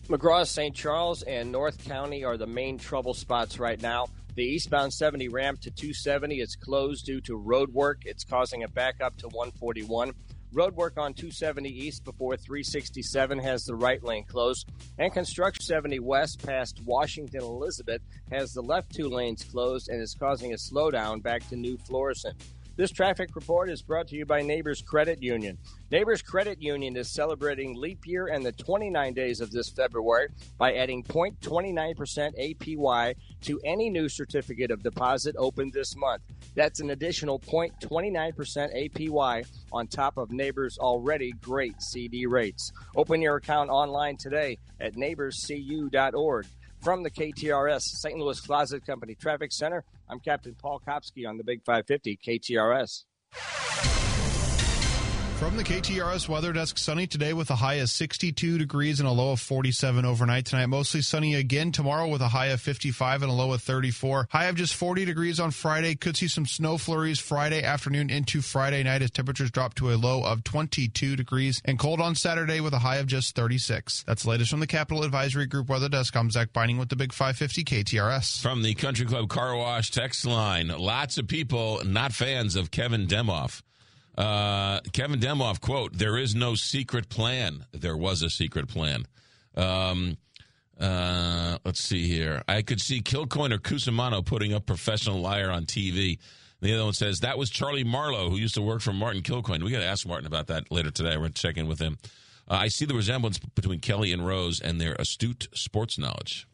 McGraw, St. Charles, and North County are the main trouble spots right now. The eastbound 70 ramp to 270 is closed due to road work. It's causing a backup to 141. Roadwork on 270 East before 367 has the right lane closed, and construction 70 West past Washington Elizabeth has the left two lanes closed and is causing a slowdown back to New Florissant. This traffic report is brought to you by Neighbors Credit Union. Neighbors Credit Union is celebrating leap year and the 29 days of this February by adding 0.29% APY to any new certificate of deposit opened this month. That's an additional 0.29% APY on top of Neighbors' already great CD rates. Open your account online today at neighborscu.org. From the KTRS St. Louis Closet Company Traffic Center, I'm Captain Paul Kopsky on the Big 550 KTRS. From the KTRS weather desk, sunny today with a high of 62 degrees and a low of 47 overnight tonight. Mostly sunny again tomorrow with a high of 55 and a low of 34. High of just 40 degrees on Friday. Could see some snow flurries Friday afternoon into Friday night as temperatures drop to a low of 22 degrees and cold on Saturday with a high of just 36. That's the latest from the Capital Advisory Group weather desk. I'm Zach Binding with the Big 550 KTRS. From the Country Club Car Wash text line, lots of people not fans of Kevin Demoff. Uh, Kevin Demoff quote: "There is no secret plan. There was a secret plan." Um, uh, let's see here. I could see Kilcoyne or Cusumano putting up professional liar on TV. The other one says that was Charlie Marlowe, who used to work for Martin Kilcoyne. We got to ask Martin about that later today. We're going to check in with him. Uh, I see the resemblance between Kelly and Rose and their astute sports knowledge.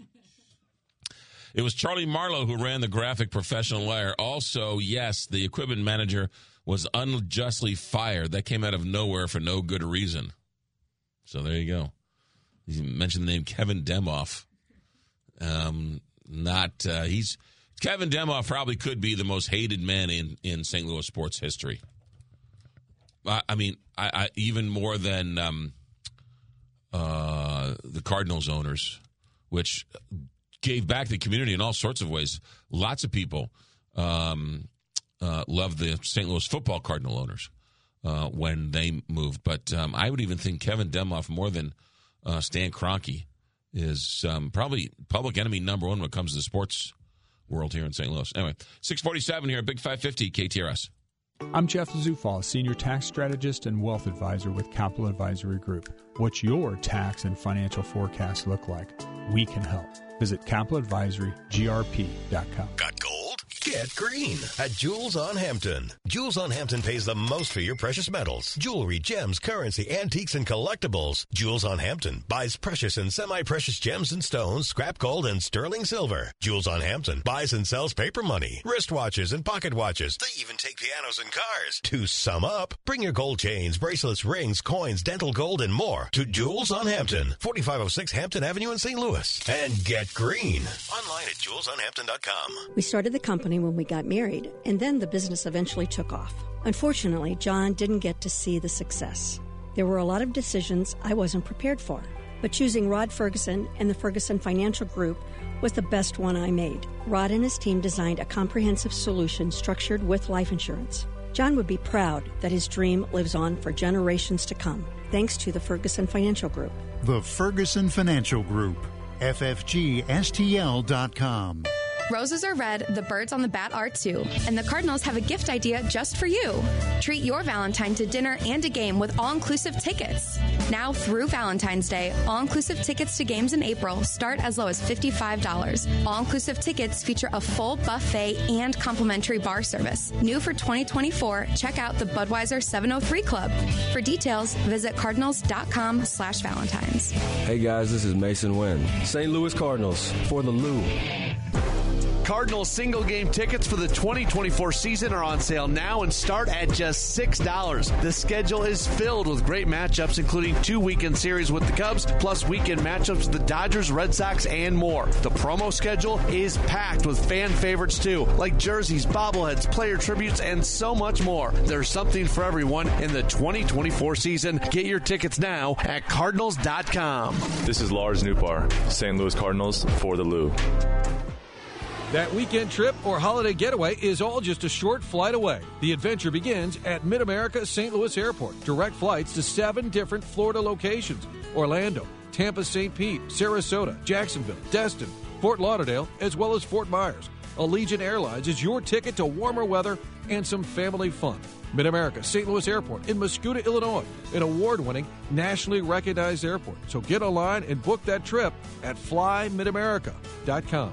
It was Charlie Marlowe who ran the graphic professional liar. Also, yes, the equipment manager was unjustly fired. That came out of nowhere for no good reason. So there you go. You mentioned the name Kevin Demoff. Um, not uh, he's Kevin Demoff probably could be the most hated man in in St. Louis sports history. I, I mean, I, I, even more than um, uh, the Cardinals owners, which gave back the community in all sorts of ways. Lots of people um, uh, loved the St. Louis football Cardinal owners uh, when they moved. But um, I would even think Kevin Demoff more than uh, Stan Kroenke is um, probably public enemy number one when it comes to the sports world here in St. Louis. Anyway, 647 here at Big 550 KTRS. I'm Jeff Zufall, Senior Tax Strategist and Wealth Advisor with Capital Advisory Group. What's your tax and financial forecast look like? We can help. Visit capitaladvisorygrp.com. Got gold? Get green at Jewels on Hampton. Jewels on Hampton pays the most for your precious metals, jewelry, gems, currency, antiques, and collectibles. Jewels on Hampton buys precious and semi-precious gems and stones, scrap gold, and sterling silver. Jewels on Hampton buys and sells paper money, wristwatches, and pocket watches. They even take pianos and cars. To sum up, bring your gold chains, bracelets, rings, coins, dental gold, and more to Jewels on Hampton, 4506 Hampton Avenue in St. Louis. And get green. Online at jewelsonhampton.com. We started the company when we got married, and then the business eventually took off. Unfortunately, John didn't get to see the success. There were a lot of decisions I wasn't prepared for, but choosing Rod Ferguson and the Ferguson Financial Group was the best one I made. Rod and his team designed a comprehensive solution structured with life insurance. John would be proud that his dream lives on for generations to come, thanks to the Ferguson Financial Group. The Ferguson Financial Group, ffgstl.com. Roses are red, the birds on the bat are too, and the Cardinals have a gift idea just for you. Treat your Valentine to dinner and a game with all inclusive tickets. Now through Valentine's Day, all inclusive tickets to games in April start as low as $55. All inclusive tickets feature a full buffet and complimentary bar service. New for 2024, check out the Budweiser 703 Club. For details, visit cardinals.com slash valentines. Hey guys, this is Masyn Winn. St. Louis Cardinals for the Lou. Cardinals single game tickets for the 2024 season are on sale now and start at just $6. The schedule is filled with great matchups, including two weekend series with the Cubs, plus weekend matchups with the Dodgers, Red Sox, and more. The promo schedule is packed with fan favorites too, like jerseys, bobbleheads, player tributes, and so much more. There's something for everyone in the 2024 season. Get your tickets now at Cardinals.com. This is Lars Nootbaar, St. Louis Cardinals for the Lou. That weekend trip or holiday getaway is all just a short flight away. The adventure begins at Mid America St. Louis Airport. Direct flights to seven different Florida locations Orlando, Tampa, St. Pete, Sarasota, Jacksonville, Destin, Fort Lauderdale, as well as Fort Myers. Allegiant Airlines is your ticket to warmer weather and some family fun. Mid America St. Louis Airport in Mascoutah, Illinois, an award winning, nationally recognized airport. So get online and book that trip at flymidamerica.com.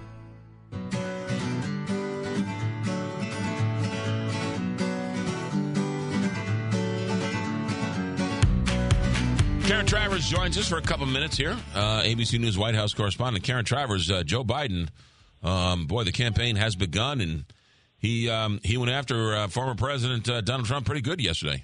Karen Travers joins us for a couple minutes here. Uh, ABC News White House correspondent Karen Travers. Uh, Joe Biden, um, boy, the campaign has begun, and he um, he went after uh, former President uh, Donald Trump pretty good yesterday.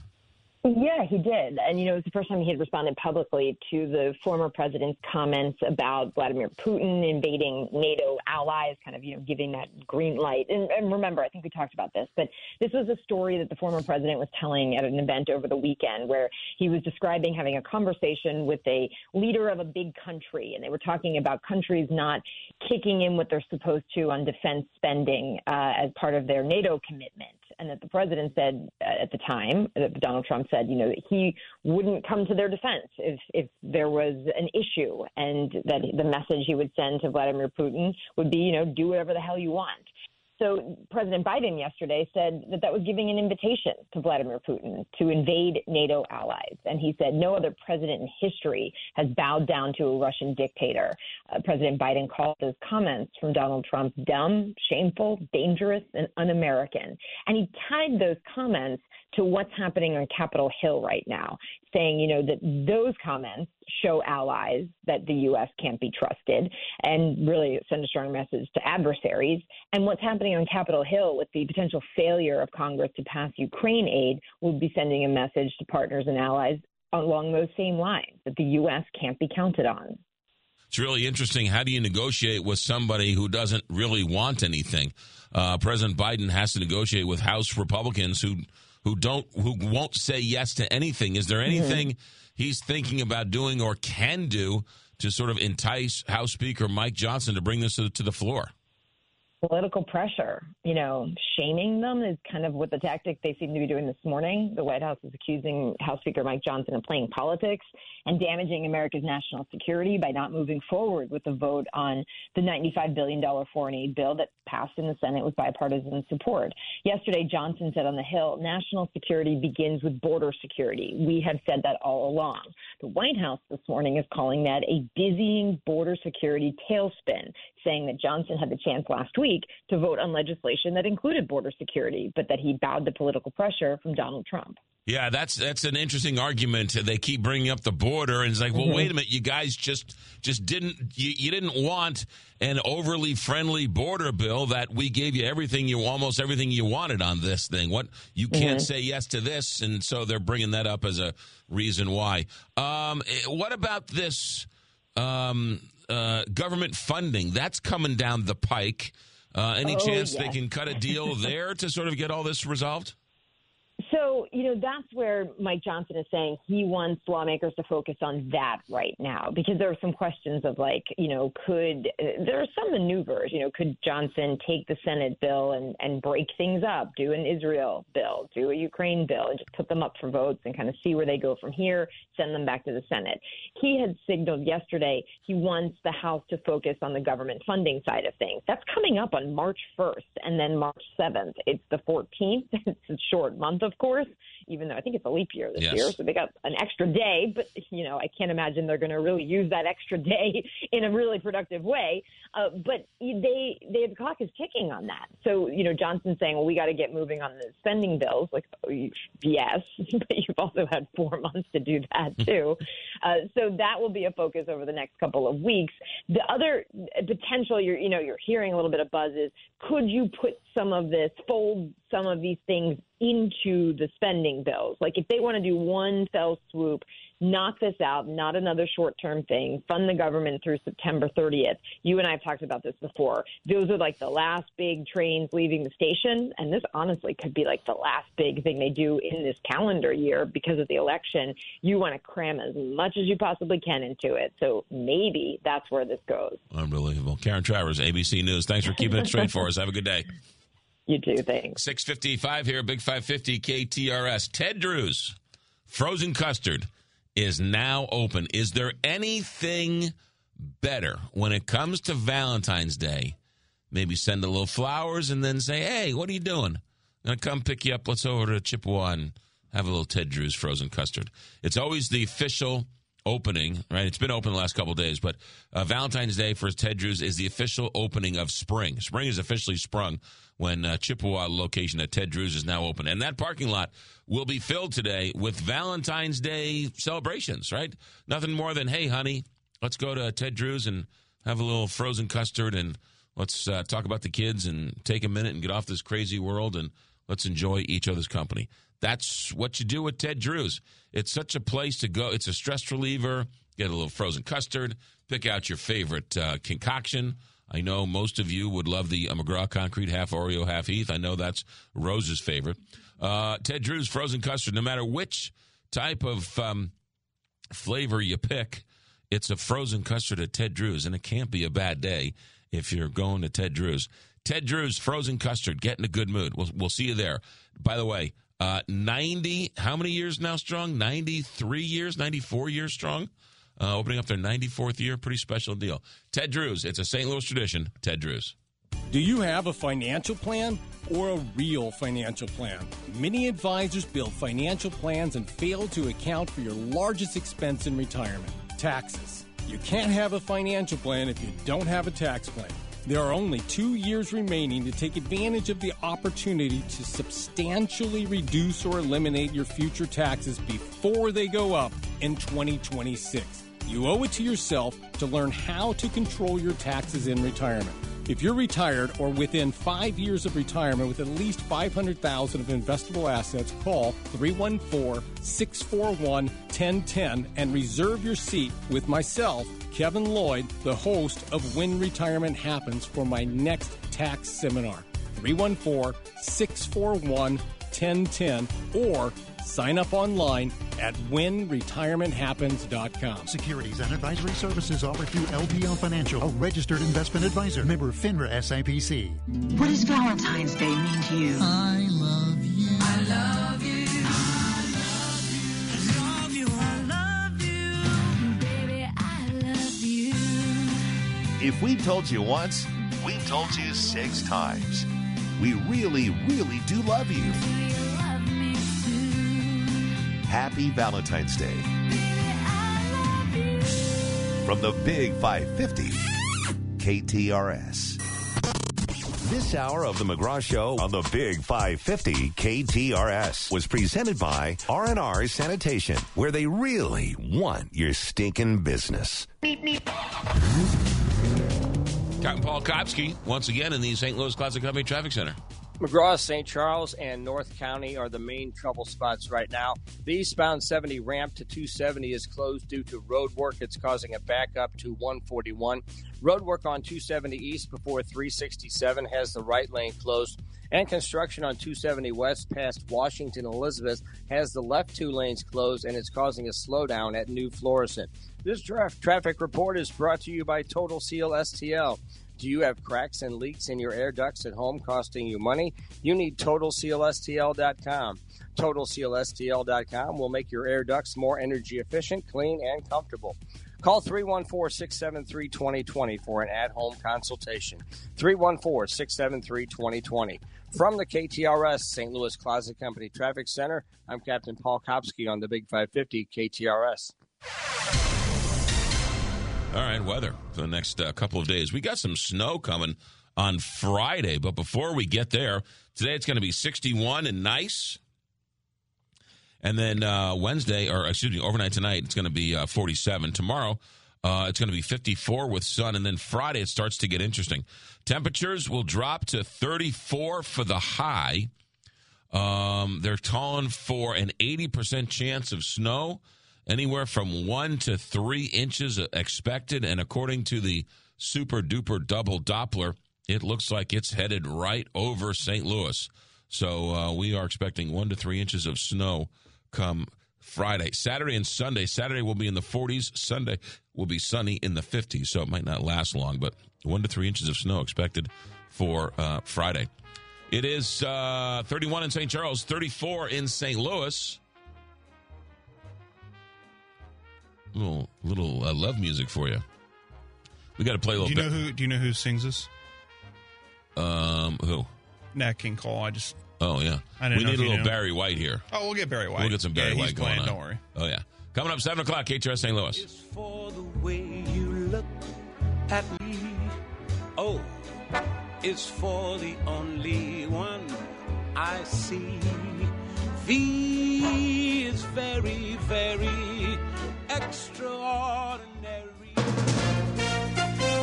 Yeah, he did. And, you know, it was the first time he had responded publicly to the former president's comments about Vladimir Putin invading NATO allies, kind of, you know, giving that green light. And, and remember, I think we talked about this, but this was a story that the former president was telling at an event over the weekend where he was describing having a conversation with a leader of a big country. And they were talking about countries not kicking in what they're supposed to on defense spending uh, as part of their NATO commitment. And that the president said at the time, that Donald Trump said, you know, that he wouldn't come to their defense if, if there was an issue and that the message he would send to Vladimir Putin would be, you know, do whatever the hell you want. So President Biden yesterday said that that was giving an invitation to Vladimir Putin to invade NATO allies. And he said no other president in history has bowed down to a Russian dictator. Uh, president Biden called those comments from Donald Trump dumb, shameful, dangerous, and un American. And he tied those comments to what's happening on Capitol Hill right now, saying, you know, that those comments show allies that the U.S. can't be trusted and really send a strong message to adversaries. And what's happening on Capitol Hill with the potential failure of Congress to pass Ukraine aid will be sending a message to partners and allies along those same lines that the U.S. can't be counted on. It's really interesting. How do you negotiate with somebody who doesn't really want anything? Uh, President Biden has to negotiate with House Republicans who who don't who won't say yes to anything. Is there anything mm-hmm. he's thinking about doing or can do to sort of entice House Speaker Mike Johnson to bring this to, to the floor? Political pressure. You know, shaming them is kind of what the tactic they seem to be doing this morning. The White House is accusing House Speaker Mike Johnson of playing politics and damaging America's national security by not moving forward with the vote on the $95 billion foreign aid bill that passed in the Senate with bipartisan support. Yesterday, Johnson said on the Hill, national security begins with border security. We have said that all along. The White House this morning is calling that a dizzying border security tailspin, saying that Johnson had the chance last week to vote on legislation that included border security, but that he bowed to political pressure from Donald Trump. Yeah, that's that's an interesting argument. They keep bringing up the border, and it's like, well, mm-hmm. wait a minute, you guys just just didn't you, you, didn't want an overly friendly border bill that we gave you everything you almost everything you wanted on this thing. What you can't mm-hmm. say yes to this, and so they're bringing that up as a reason why. Um, eh, what about this um, uh, government funding? That's coming down the pike. Uh, any oh, chance yes. they can cut a deal there to sort of get all this resolved? So, you know, that's where Mike Johnson is saying he wants lawmakers to focus on that right now because there are some questions of like, you know, could there are some maneuvers, you know, could Johnson take the Senate bill and, and break things up, do an Israel bill, do a Ukraine bill, and just put them up for votes and kind of see where they go from here, send them back to the Senate. He had signaled yesterday he wants the House to focus on the government funding side of things. That's coming up on March 1st and then March 7th. It's the 14th. it's a short month of course, even though I think it's a leap year this yes. year, so they got an extra day. But you know, I can't imagine they're going to really use that extra day in a really productive way. Uh, but they they the clock is ticking on that. So you know, Johnson's saying, well, we got to get moving on the spending bills. Like, oh, yes, but you've also had four months to do that too. uh, so that will be a focus over the next couple of weeks. The other potential, you're you know, you're hearing a little bit of buzz is, could you put some of this, fold some of these things into the spending bills. Like if they want to do one fell swoop, knock this out, not another short term thing, fund the government through September 30th. You and I have talked about this before. Those are like the last big trains leaving the station. And this honestly could be like the last big thing they do in this calendar year because of the election. You want to cram as much as you possibly can into it. So maybe that's where this goes. Unbelievable. Karen Travers, ABC News. Thanks for keeping it straight for us. Have a good day. You too. Thanks. 655 here, Big 550 KTRS. Ted Drewes, frozen custard is now open. Is there anything better when it comes to Valentine's Day? Maybe send a little flowers and then say, hey, what are you doing? I'm gonna come pick you up. Let's over to Chippewa and have a little Ted Drewes frozen custard. It's always the official opening, right? It's been open the last couple days, but uh, Valentine's Day for Ted Drewes is the official opening of spring. Spring is officially sprung when uh, Chippewa location at Ted Drewes is now open, and that parking lot will be filled today with Valentine's Day celebrations. Right? Nothing more than hey, honey, let's go to Ted Drewes and have a little frozen custard and let's uh, talk about the kids and take a minute and get off this crazy world and let's enjoy each other's company. That's what you do with Ted Drewes. It's such a place to go. It's a stress reliever. Get a little frozen custard. Pick out your favorite uh, concoction. I know most of you would love the uh, McGraw Concrete half Oreo, half Heath. I know that's Rose's favorite. Uh, Ted Drewes frozen custard. No matter which type of um, flavor you pick, it's a frozen custard at Ted Drewes, and it can't be a bad day if you're going to Ted Drewes. Ted Drewes frozen custard. Get in a good mood. We'll, we'll see you there. By the way, uh, 90, how many years now strong? 93 years, 94 years strong. Uh, opening up their 94th year. Pretty special deal. Ted Drewes. It's a St. Louis tradition. Ted Drewes. Do you have a financial plan or a real financial plan? Many advisors build financial plans and fail to account for your largest expense in retirement taxes. You can't have a financial plan if you don't have a tax plan. There are only two years remaining to take advantage of the opportunity to substantially reduce or eliminate your future taxes before they go up in 2026. You owe it to yourself to learn how to control your taxes in retirement. If you're retired or within five years of retirement with at least 500000 of investable assets, call 314 641 1010 and reserve your seat with myself, Kevin Lloyd, the host of When Retirement Happens, for my next tax seminar. 314 641 1010 or sign up online at whenretirementhappens.com. Securities and advisory services offered through LPL Financial, a registered investment advisor, member of FINRA SIPC. What does Valentine's Day mean to you? I love you. I love you. I love you. Baby, I love you. If we've told you once, we've told you six times. We really, really do love you. Happy Valentine's Day. From the Big 550, KTRS. This hour of the McGraw Show on the Big 550 KTRS was presented by R&R Sanitation, where they really want your stinking business. Captain Paul Kopsky, once again in the St. Louis Closet Company Traffic Center. McGraw, St. Charles, and North County are the main trouble spots right now. The eastbound 70 ramp to 270 is closed due to road work. It's causing a backup to 141. Road work on 270 east before 367 has the right lane closed. And construction on 270 west past Washington Elizabeth has the left two lanes closed and it's causing a slowdown at New Florissant. This traffic report is brought to you by Total Seal STL. Do you have cracks and leaks in your air ducts at home costing you money? You need TotalSealSTL.com. TotalSealSTL.com will make your air ducts more energy efficient, clean, and comfortable. Call 314 673 2020 for an at home consultation. 314 673 2020. From the KTRS St. Louis Closet Company Traffic Center, I'm Captain Paul Kopsky on the Big 550 KTRS. All right, weather for the next uh, couple of days. We got some snow coming on Friday, but before we get there, today it's going to be 61 and nice. And then uh, Wednesday, or excuse me, overnight tonight, it's going to be uh, 47. Tomorrow, uh, it's going to be 54 with sun. And then Friday, it starts to get interesting. Temperatures will drop to 34 for the high. Um, they're calling for an 80% chance of snow anywhere from one to three inches expected. And according to the super duper double Doppler, it looks like it's headed right over St. Louis. So uh, we are expecting one to three inches of snow come Friday. Saturday and Sunday. Saturday will be in the 40s. Sunday will be sunny in the 50s. So it might not last long, but one to three inches of snow expected for uh, Friday. It is uh, 31 in St. Charles, 34 in St. Louis. Little little uh, love music for you. We got to play a little. Do you know bit. who? Do you know who sings this? Um, who? Nat King Cole. I just Oh yeah, I didn't we know need a little knew. Barry White here. Oh, we'll get Barry White. We'll get some Barry Yeah, White he's going playing, on. Don't worry. Oh yeah, coming up seven o'clock. KTRS St. Louis. for the way you look at me. Oh, it's for the only one I see. V is very, very extraordinary.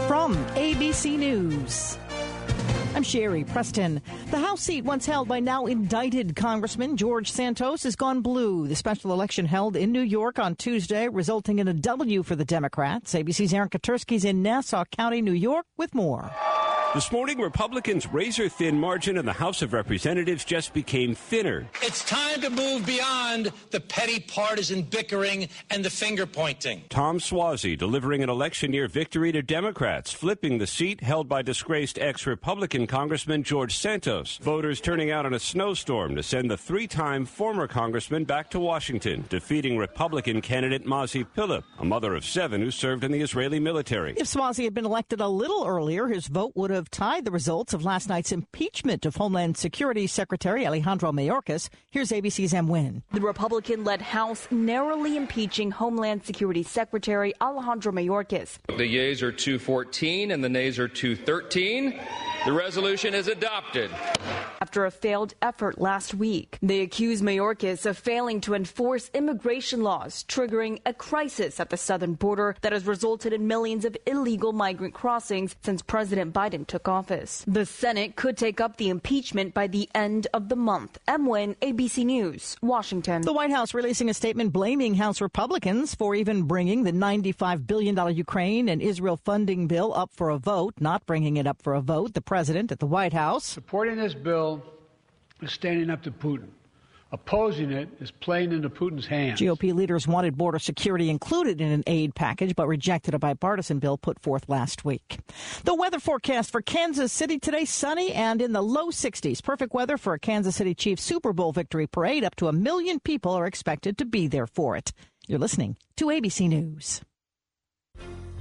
From ABC News. I'm Sherry Preston. The House seat once held by now indicted Congressman George Santos has gone blue. The special election held in New York on Tuesday, resulting in a W for the Democrats. ABC's Aaron Katersky's in Nassau County, New York, with more. This morning, Republicans' razor thin margin in the House of Representatives just became thinner. It's time to move beyond the petty partisan bickering and the finger pointing. Tom Suozzi delivering an election year victory to Democrats, flipping the seat held by disgraced ex Republican Congressman George Santos. Voters turning out in a snowstorm to send the three time former congressman back to Washington, defeating Republican candidate Mazi Pilip, a mother of seven who served in the Israeli military. If Suozzi had been elected a little earlier, his vote would have tied the results of last night's impeachment of Homeland Security Secretary Alejandro Mayorkas. Here's ABC's M. Wynn. The Republican led House narrowly impeaching Homeland Security Secretary Alejandro Mayorkas. The yeas are 214 and the nays are 213. The resolution is adopted. After a failed effort last week, they accuse Mayorkas of failing to enforce immigration laws, triggering a crisis at the southern border that has resulted in millions of illegal migrant crossings since President Biden took office. The Senate could take up the impeachment by the end of the month. Emwin, ABC News, Washington. The White House releasing a statement blaming House Republicans for even bringing the $95 billion Ukraine and Israel funding bill up for a vote, not bringing it up for a vote. The president at the White House. Supporting this bill is standing up to Putin. Opposing it is playing into Putin's hands. GOP leaders wanted border security included in an aid package, but rejected a bipartisan bill put forth last week. The weather forecast for Kansas City today sunny and in the low 60s. Perfect weather for a Kansas City Chiefs Super Bowl victory parade. Up to a million people are expected to be there for it. You're listening to ABC News.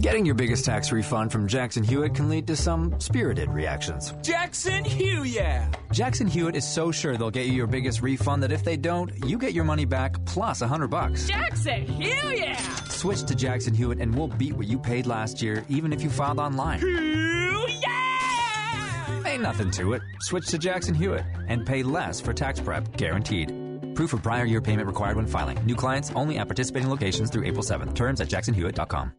Getting your biggest tax refund from Jackson Hewitt can lead to some spirited reactions. Jackson Hewitt, yeah. Jackson Hewitt is so sure they'll get you your biggest refund that if they don't, you get your money back plus a hundred bucks. Jackson Hewitt, yeah. Switch to Jackson Hewitt and we'll beat what you paid last year, even if you filed online. yeah. Ain't nothing to it. Switch to Jackson Hewitt and pay less for tax prep, guaranteed. Proof of prior year payment required when filing. New clients only at participating locations through April 7th. Terms at jacksonhewitt.com.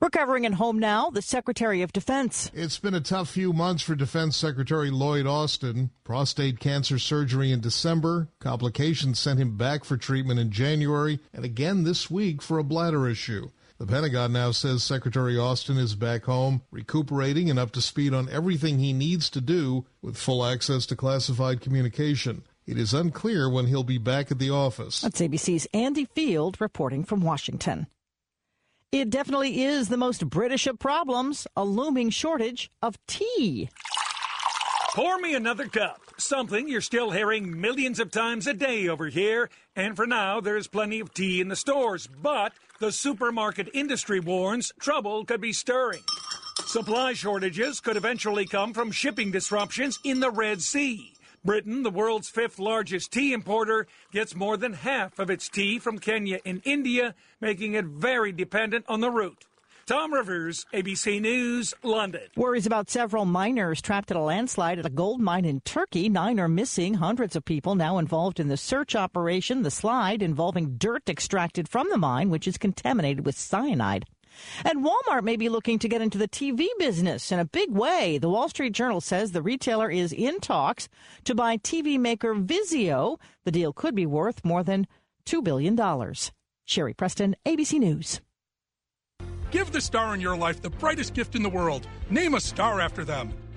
Recovering at home now, the Secretary of Defense. It's been a tough few months for Defense Secretary Lloyd Austin. Prostate cancer surgery in December, complications sent him back for treatment in January, and again this week for a bladder issue. The Pentagon now says Secretary Austin is back home, recuperating and up to speed on everything he needs to do with full access to classified communication. It is unclear when he'll be back at the office. That's ABC's Andy Field reporting from Washington. It definitely is the most British of problems a looming shortage of tea. Pour me another cup. Something you're still hearing millions of times a day over here. And for now, there's plenty of tea in the stores. But the supermarket industry warns trouble could be stirring. Supply shortages could eventually come from shipping disruptions in the Red Sea. Britain, the world's fifth largest tea importer, gets more than half of its tea from Kenya and India, making it very dependent on the route. Tom Rivers, ABC News, London. Worries about several miners trapped in a landslide at a gold mine in Turkey. Nine are missing. Hundreds of people now involved in the search operation. The slide involving dirt extracted from the mine, which is contaminated with cyanide. And Walmart may be looking to get into the TV business in a big way. The Wall Street Journal says the retailer is in talks to buy TV maker Vizio. The deal could be worth more than $2 billion. Sherry Preston, ABC News. Give the star in your life the brightest gift in the world. Name a star after them.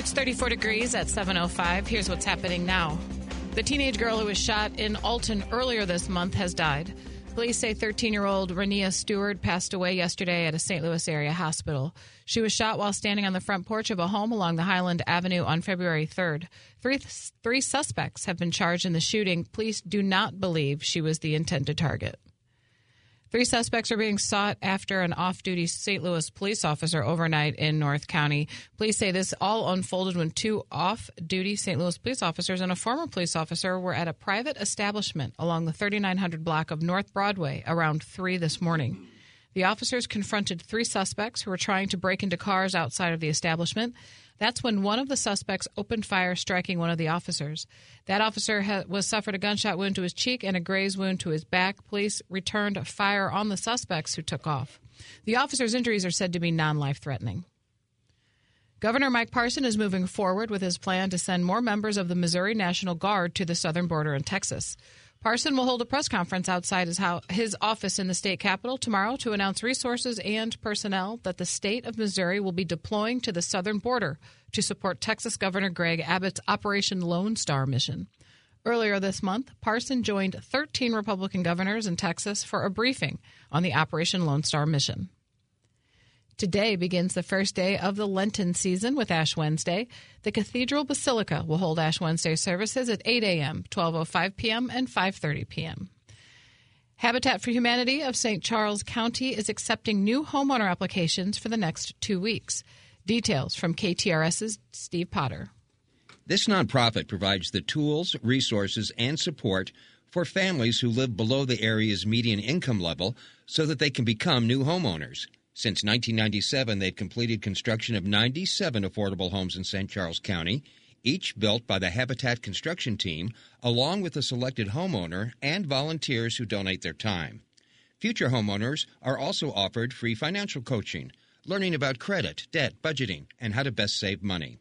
It's 34 degrees at 7.05. Here's what's happening now. The teenage girl who was shot in Alton earlier this month has died. Police say 13 year old Renia Stewart passed away yesterday at a St. Louis area hospital. She was shot while standing on the front porch of a home along the Highland Avenue on February 3rd. Three, three suspects have been charged in the shooting. Police do not believe she was the intended target. Three suspects are being sought after an off duty St. Louis police officer overnight in North County. Police say this all unfolded when two off duty St. Louis police officers and a former police officer were at a private establishment along the 3900 block of North Broadway around 3 this morning. The officers confronted three suspects who were trying to break into cars outside of the establishment. That's when one of the suspects opened fire, striking one of the officers. That officer ha- was suffered a gunshot wound to his cheek and a graze wound to his back. Police returned fire on the suspects who took off. The officer's injuries are said to be non life threatening. Governor Mike Parson is moving forward with his plan to send more members of the Missouri National Guard to the southern border in Texas. Parson will hold a press conference outside his, house, his office in the state capitol tomorrow to announce resources and personnel that the state of Missouri will be deploying to the southern border to support Texas Governor Greg Abbott's Operation Lone Star mission. Earlier this month, Parson joined 13 Republican governors in Texas for a briefing on the Operation Lone Star mission. Today begins the first day of the Lenten season with Ash Wednesday. The Cathedral Basilica will hold Ash Wednesday services at 8 a.m., 12:05 p.m., and 5:30 p.m. Habitat for Humanity of St. Charles County is accepting new homeowner applications for the next two weeks. Details from KTRS's Steve Potter. This nonprofit provides the tools, resources, and support for families who live below the area's median income level so that they can become new homeowners. Since 1997, they've completed construction of 97 affordable homes in St. Charles County, each built by the Habitat Construction Team, along with a selected homeowner and volunteers who donate their time. Future homeowners are also offered free financial coaching, learning about credit, debt, budgeting, and how to best save money.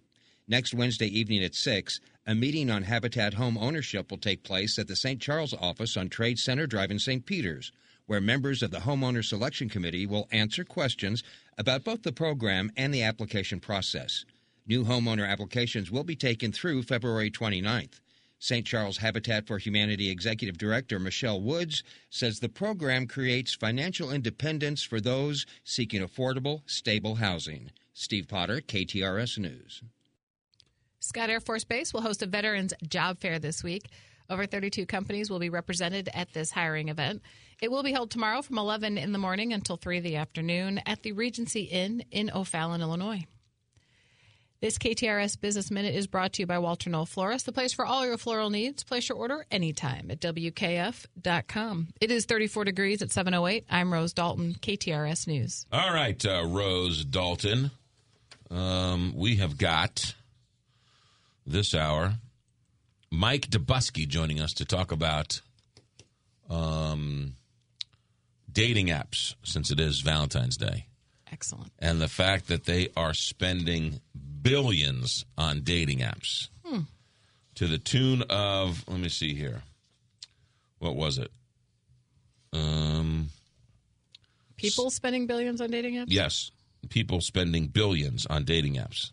Next Wednesday evening at 6, a meeting on Habitat home ownership will take place at the St. Charles office on Trade Center Drive in St. Peters where members of the Homeowner Selection Committee will answer questions about both the program and the application process. New homeowner applications will be taken through February 29th. St. Charles Habitat for Humanity Executive Director Michelle Woods says the program creates financial independence for those seeking affordable, stable housing. Steve Potter, KTRS News. Scott Air Force Base will host a Veterans Job Fair this week. Over 32 companies will be represented at this hiring event. It will be held tomorrow from 11 in the morning until 3 in the afternoon at the Regency Inn in O'Fallon, Illinois. This KTRS Business Minute is brought to you by Walter Knoll Florist, the place for all your floral needs. Place your order anytime at WKF.com. It is 34 degrees at 708. I'm Rose Dalton, KTRS News. All right, uh, Rose Dalton. Um, we have got this hour Mike Dobuski joining us to talk about um, dating apps since it is Valentine's Day. Excellent. And the fact that they are spending billions on dating apps Hmm. to the tune of, let me see here. What was it? Um, People spending billions on dating apps? yes, people spending billions on dating apps.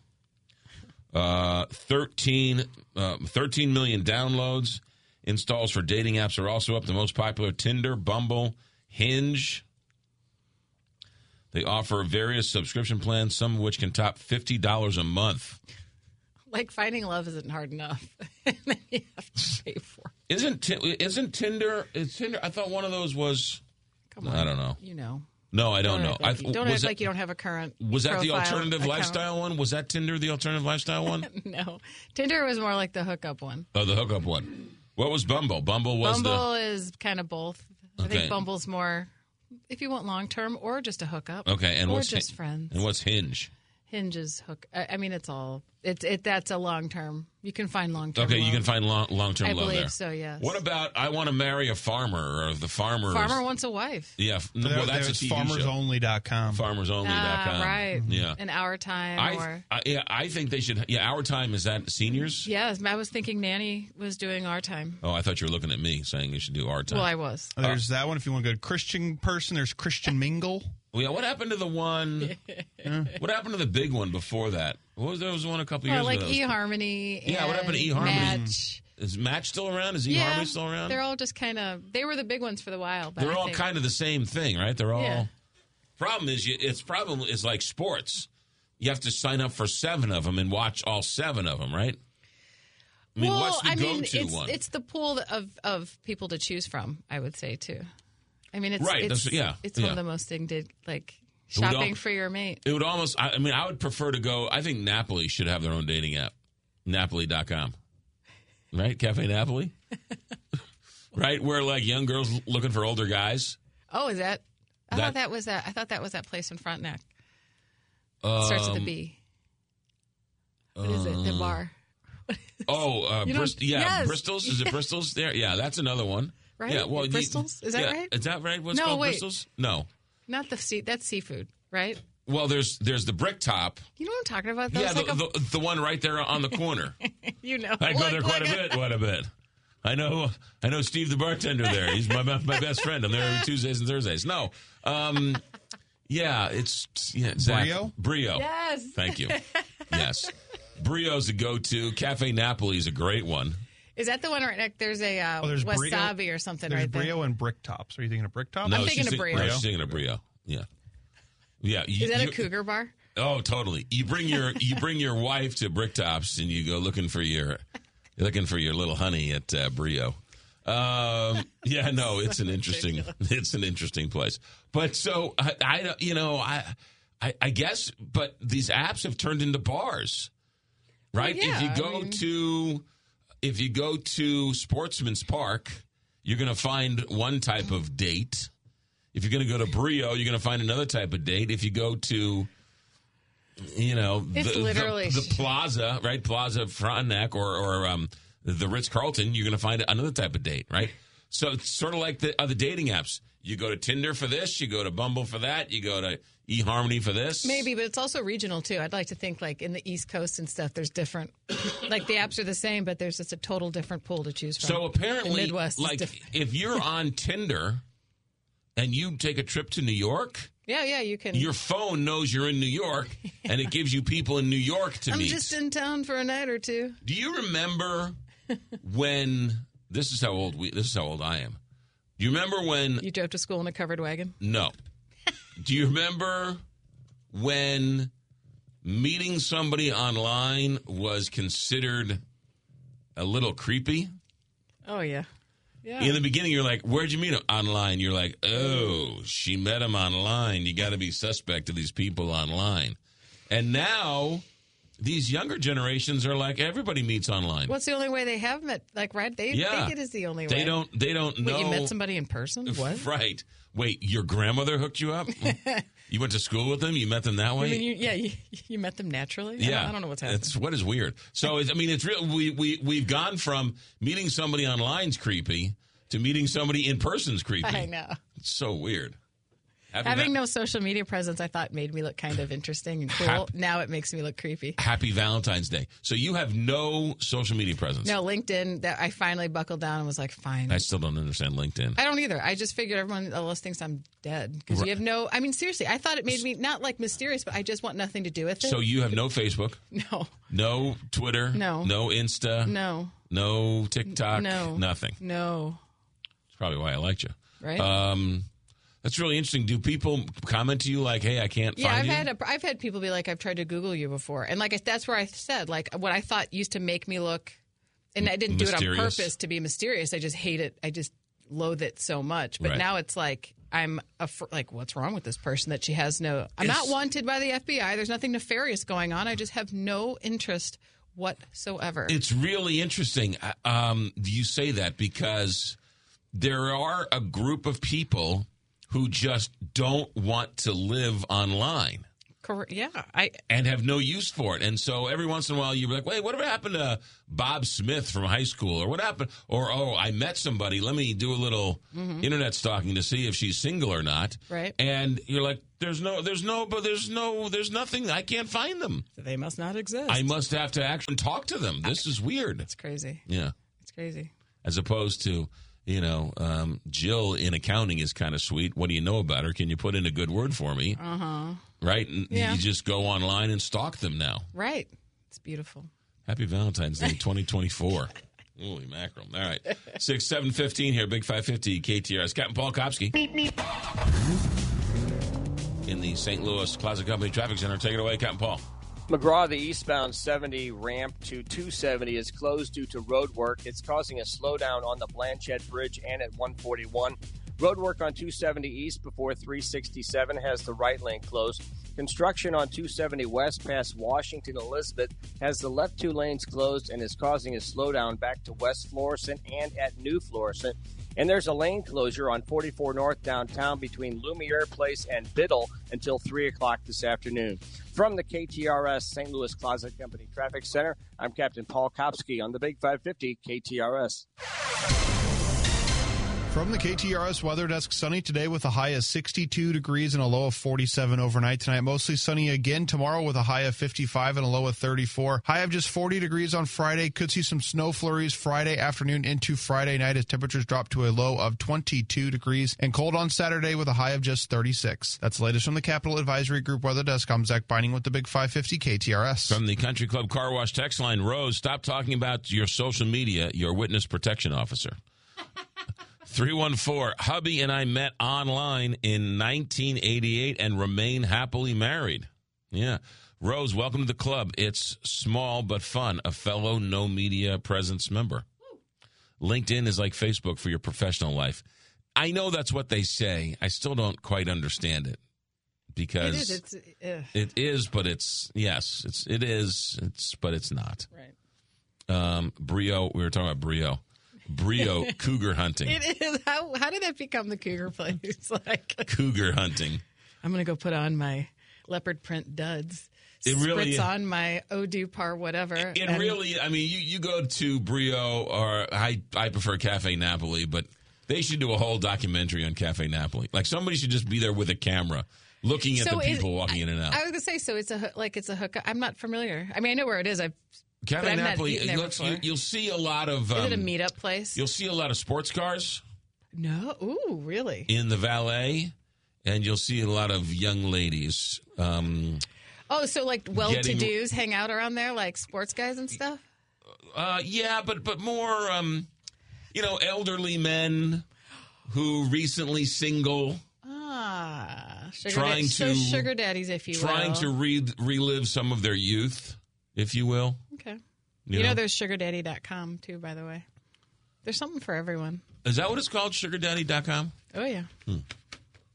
Uh, 13, uh, 13 million downloads. Installs for dating apps are also up. The most popular Tinder, Bumble, Hinge. They offer various subscription plans, some of which can top $50 a month. Like finding love isn't hard enough. you have to pay for it. Isn't isn't Tinder? Is Tinder? I thought one of those was. Come on. I don't know. You know. No, I don't, know. act like, I, don't act that, like you don't have a current. was that the alternative account. lifestyle one? Was that Tinder the alternative lifestyle one? no. Tinder was more like the hookup one. oh, the hookup one. What was Bumble? Bumble was Bumble is kind of both. I Okay. think Bumble's more if you want long term or just a hookup. okay. And or what's just Hin- friends. And what's Hinge? Hinges hook. I, I mean, it's all. It's it. That's a long term. You can find long term. Okay, you can find long long term I love believe there. so, yes. What about I want to marry a farmer or the farmer? Farmer wants a wife. Yeah, f- no, There- well, that's a there's TV show. farmersonly.com. Farmersonly.com. Ah, right. Yeah. An hour time I, or. I, yeah, I think they should. Yeah, our time is that seniors. Yes, I was thinking Nanny was doing our time. Oh, I thought you were looking at me saying you should do our time. Well, I was. There's that one. If you want to go Christian person, there's Christian Mingle. Yeah, what happened to the one? what happened to the big one before that? What was there was one a couple years like ago? eHarmony. Yeah, what happened to eHarmony? Match. Is Match still around? Is eHarmony yeah, still around? They're all just kind of. They were the big ones for the while. But They're I all think- kind of the same thing, right? They're all. Yeah. Problem is, you, it's problem is like sports. You have to sign up for seven of them and watch all seven of them, right? I mean, well, what's the I mean, go-to it's, one? it's the pool of of people to choose from. I would say too. I mean, it's Right, It's, that's- yeah, it's one of the most thing did like shopping al- for your mate. It would almost. I, I mean, I would prefer to go. I think Napoli should have their own dating app. Napoli.com. Right, Cafe Napoli. right, where like young girls looking for older guys. Oh, is that? I That- thought that was that. I thought that was that place in Frontenac. It starts with a Um, B. What is it? The uh, bar, Oh, uh, Brist- yeah, Yes. Bristol's. Is it Bristol's? There, yeah, that's another one. Right? Yeah, well, you- Bristol's. Is that yeah, right? Is that right? What's No, called wait. Bristol's? No. Not the sea. That's seafood, right? Well, there's there's the brick top. You know what I'm talking about? That yeah, was like the, the, the one right there on the corner. you know. I go Look, there quite look a bit. Quite a bit. I know. I know Steve, the bartender there. He's my my best friend. I'm there every Tuesdays and Thursdays. No, um, yeah, it's yeah, Zach, Brio? Brio. Yes. Thank you. Yes, Brio's a go-to. Cafe Napoli is a great one. Is that the one right next? There's a uh, Oh, there's Brio. wasabi or something There's right there. Brio and Brick Tops. Are you thinking of Brick Tops? No, I'm thinking she's of thi- Brio. No, she's thinking of Brio. Yeah, yeah. you- Is that a cougar bar? Oh, totally. You bring your you bring your wife to Bricktops and you go looking for your looking for your little honey at uh, Brio. Um, yeah, no, it's an interesting it's an interesting place. But so I, I you know I, I I guess but these apps have turned into bars, right? Well, yeah, if you I go mean- to if you go to Sportsman's Park, you're going to find one type of date. If you're going to go to Brio, you're going to find another type of date. If you go to you know, the, the, the Plaza, right? Plaza Frontenac or or um, the Ritz Carlton. You're going to find another type of date, right? So it's sort of like the other dating apps. You go to Tinder for this, you go to Bumble for that, you go to eHarmony for this. Maybe, but it's also regional too. I'd like to think like in the East Coast and stuff. There's different, like the apps are the same, but there's just a total different pool to choose from. So apparently, the Midwest, like if you're on Tinder and you take a trip to New York, yeah, yeah, you can. your phone knows you're in New York, and it gives you people in New York to I'm meet. just in town for a night or two. Do you remember when this is how old we this is how old I am. Do you remember when You drove to school in a covered wagon. no. Do you remember when meeting somebody online was considered a little creepy? Oh yeah, yeah. In the beginning, you're like, "Where'd you meet him?" Online. You're like, "Oh, she met him online." You got to be suspect of these people online. And now, these younger generations are like, everybody meets online. What's the only way they have met? Like, right? They Yeah. think it is the only way. They don't. They don't Wait, know. you met somebody in person? What? Right. Wait, your grandmother hooked you up? you went to school with them? You met them that way? I mean, you, yeah, you, you met them naturally. I don't- yeah, I don't know what's happening. It's what is weird. So it's, I mean, it's real. We we we've gone from meeting somebody online's creepy to meeting somebody in person's creepy. I know. It's so weird. Happy, Having Va- no social media presence, I thought made me look kind of interesting and cool. Hap- now it makes me look creepy. Happy Valentine's Day. So you have no social media presence. No, LinkedIn. That I finally buckled down and was like, fine. I still don't understand LinkedIn. I don't either. I just figured everyone else thinks I'm dead because Right. you have no. I mean, seriously, I thought it made me not like mysterious, but I just want nothing to do with it. So you have no Facebook, no, no Twitter, No. no Insta, no, no TikTok, no, nothing. no. That's probably why I liked you. Right? Um, that's really interesting. Do people comment to you like, "Hey, I can't Yeah, find I've you"? had a, I've had people be like, I've tried to Google you before, and like that's where I said like what I thought used to make me look, and I didn't do it on purpose to be mysterious. I just hate it. I just loathe it so much. But Right. now it's like I'm a, like, what's wrong with this person that she has no? I'm not wanted by the FBI. There's nothing nefarious going on. I just have no interest whatsoever. It's really interesting. uh, Um, do you say that because there are a group of people who just don't want to live online. Correct. Yeah, I and have no use for it. And so every once in a while you're like, wait, whatever happened to Bob Smith from high school? Or what happened? Or, oh, I met somebody. Let me do a little Mhm. internet stalking to see if she's single or not. Right. And you're like, there's no, there's no, but there's no, there's nothing. I can't find them. they must not exist. I must have to actually talk to them. This is weird. It's crazy. Yeah. It's crazy. As opposed to, you know, um, Jill in accounting is kind of sweet. What do you know about her? Can you put in a good word for me? Uh huh. Right? And Yeah. you just go online and stalk them now. Right. It's beautiful. Happy Valentine's Day 2024. Holy mackerel. All right. 6 7 15 here, Big 550 KTRS. Captain Paul Kopsky Meet me. in the St. Louis Closet Company Traffic Center. Take it away, Captain Paul. McGraw, the eastbound 70 ramp to 270 is closed due to road work. It's causing a slowdown on the Blanchette Bridge and at 141. Road work on 270 east before 367 has the right lane closed. Construction on 270 west past Washington Elizabeth has the left two lanes closed and is causing a slowdown back to West Florissant and at New Florissant. And there's a lane closure on 44 North downtown between Lumiere Place and Biddle until 3 o'clock this afternoon. From the KTRS St. Louis Closet Company Traffic Center, I'm Captain Paul Kopsky on the Big 550 KTRS. From the KTRS weather desk, sunny today with a high of 62 degrees and a low of 47 overnight tonight. Mostly sunny again tomorrow with a high of 55 and a low of 34. High of just 40 degrees on Friday. Could see some snow flurries Friday afternoon into Friday night as temperatures drop to a low of 22 degrees and cold on Saturday with a high of just 36. That's the latest from the Capital Advisory Group weather desk. I'm Zach Binding with the Big 550 KTRS. From the Country Club Car Wash text line, Rose, stop talking about your social media, your witness protection officer. 314 Hubby and I met online in 1988 and remain happily married. Yeah. Rose, welcome to the club. It's small but fun. A fellow no media presence member. LinkedIn is like Facebook for your professional life. I know that's what they say. I still don't quite understand it because It is. It's. it is, but it's yes, it's it is, it's but it's not. Right. Um, Brio, we were talking about Brio. Brio cougar hunting. It is. How, how did that become the cougar place? like, Cougar hunting. I'm going to go put on my leopard print duds. It really- Spritz on my Eau par whatever. It and- really, I mean, you, you go to Brio or I I prefer Cafe Napoli, but they should do a whole documentary on Cafe Napoli. Like somebody should just be there with a camera looking at So the is- people walking in and out. I was going to say, so it's a like it's a hook. I'm not familiar. I mean, I know where it is. I've but Cafe I've Napoli, you, you'll see a lot of. is it a um, meetup place? You'll see a lot of sports cars No. Ooh, really? in the valet, and you'll see a lot of young ladies. Um, Oh, so like well-to-dos hang out around there, like sports guys and stuff. Uh, yeah, but but more, um, you know, elderly men who recently single, Ah, sugar Trying so to- sugar daddies, if you trying will. to re- relive some of their youth, if you will. Okay. You You, know, know? there's sugardaddy.com too, by the way. There's something for everyone. Is that what it's called? SugarDaddy.com? Oh yeah.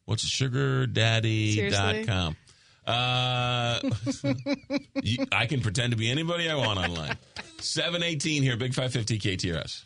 What's SugarDaddy.com? Uh, you- I can pretend to be anybody I want online. 718 here, Big 550 KTRS.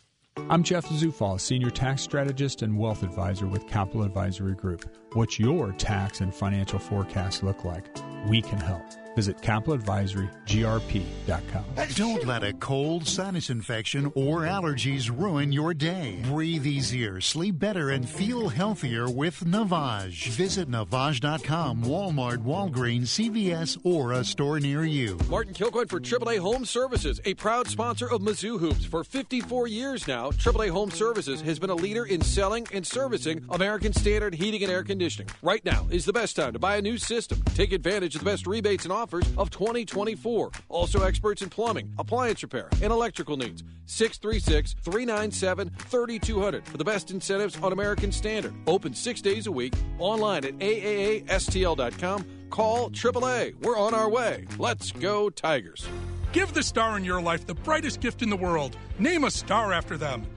I'm Jeff Zufall, Senior Tax Strategist and Wealth Advisor with Capital Advisory Group. What's your tax and financial forecast look like? We can help. Visit capitaladvisorygrp.com. Don't let a cold, sinus infection, or allergies ruin your day. Breathe easier, sleep better, and feel healthier with Navage. Visit Navage.com, Walmart, Walgreens, CVS, or a store near you. Martin Kilcoin for AAA Home Services, a proud sponsor of Mizzou Hoops. For 54 years now, AAA Home Services has been a leader in selling and servicing American Standard heating and air conditioning. Right now is the best time to buy a new system. Take advantage of the best rebates and offers of 2024. Also experts in plumbing, appliance repair, and electrical needs. 636 397 3200 for the best incentives on American Standard. Open six days a week, online at AAASTL.com. Call AAA. We're on our way. Let's go, Tigers. Give the star in your life the brightest gift in the world. Name a star after them.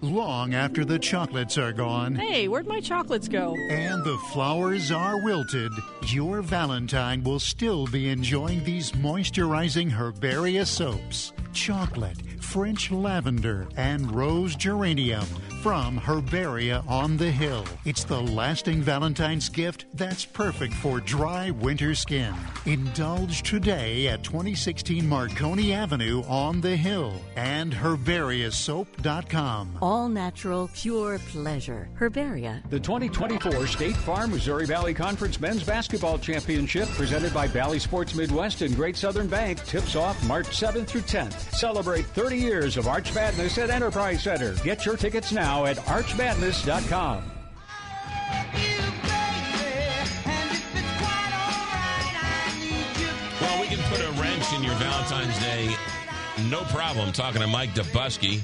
long after the chocolates are gone. Hey, where'd my chocolates go? And the flowers are wilted. Your Valentine will still be enjoying these moisturizing Herbaria soaps. Chocolate, French lavender, and rose geranium from Herbaria on the Hill. It's the lasting Valentine's gift that's perfect for dry winter skin. Indulge today at 2016 Marconi Avenue on the Hill and herbariasoap.com. All natural, pure pleasure. Herbaria. The 2024 State Farm Missouri Valley Conference Men's Basketball Championship, presented by Valley Sports Midwest and Great Southern Bank, tips off March 7th through 10th. Celebrate 30 years of Arch Madness at Enterprise Center. Get your tickets now at archmadness.com. Well, we can put a wrench in your Valentine's Day, no problem. Talking to Mike Dobuski,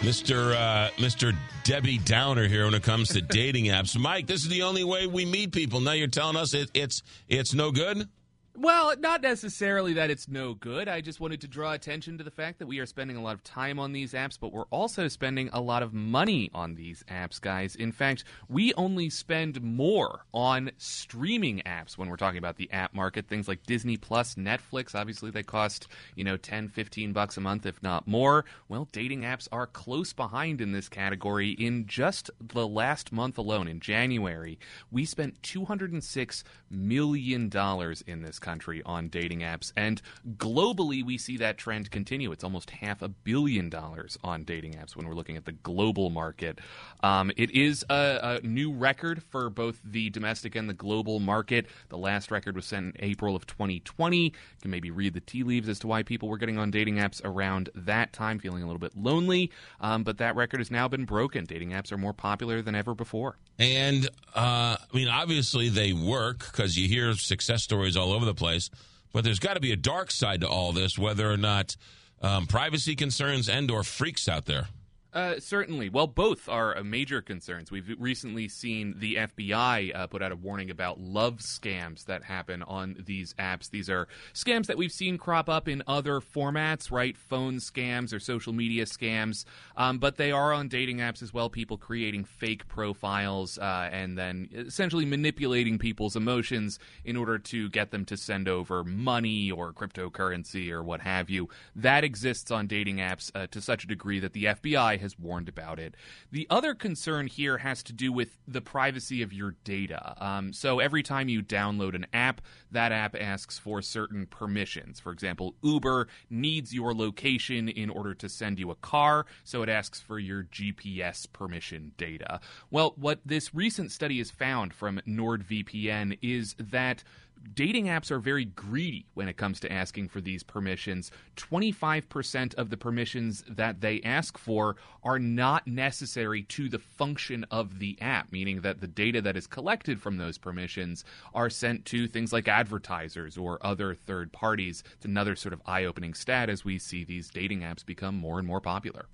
Mr. Uh, Mr. Debbie Downer here when it comes to dating apps. Mike, this is the only way we meet people. Now you're telling us it, it's it's no good. Well, not necessarily that it's no good. I just wanted to draw attention to the fact that we are spending a lot of time on these apps, but we're also spending a lot of money on these apps, guys. In fact, we only spend more on streaming apps when we're talking about the app market. Things like Disney Plus, Netflix, obviously they cost, you know, 10, 15 bucks a month, if not more. Well, dating apps are close behind in this category. In just the last month alone, in January, we spent $206 million in this country on dating apps. And globally, we see that trend continue. It's almost half a billion dollars on dating apps when we're looking at the global market. Um, it is a, a, new record for both the domestic and the global market. The last record was set in April of 2020. You can maybe read the tea leaves as to why people were getting on dating apps around that time, feeling a little bit lonely. Um, but that record has now been broken. Dating apps are more popular than ever before. And uh, I mean, obviously they work because you hear success stories all over the place. But there's got to be a dark side to all this, whether or not um, privacy concerns and/or freaks out there. Uh, certainly. Well, both are major concerns. We've recently seen the FBI uh, put out a warning about love scams that happen on these apps. These are scams that we've seen crop up in other formats, right? Phone scams or social media scams, um, but they are on dating apps as well. People creating fake profiles uh, and then essentially manipulating people's emotions in order to get them to send over money or cryptocurrency or what have you. That exists on dating apps uh, to such a degree that the FBI has warned about it. The other concern here has to do with the privacy of your data. Um, so every time you download an app, that app asks for certain permissions. For example, Uber needs your location in order to send you a car, so it asks for your GPS permission data. Well, what this recent study has found from NordVPN is that dating apps are very greedy when it comes to asking for these permissions. 25% of the permissions that they ask for are not necessary to the function of the app, meaning that the data that is collected from those permissions are sent to things like advertisers or other third parties. It's another sort of eye opening stat as we see these dating apps become more and more popular.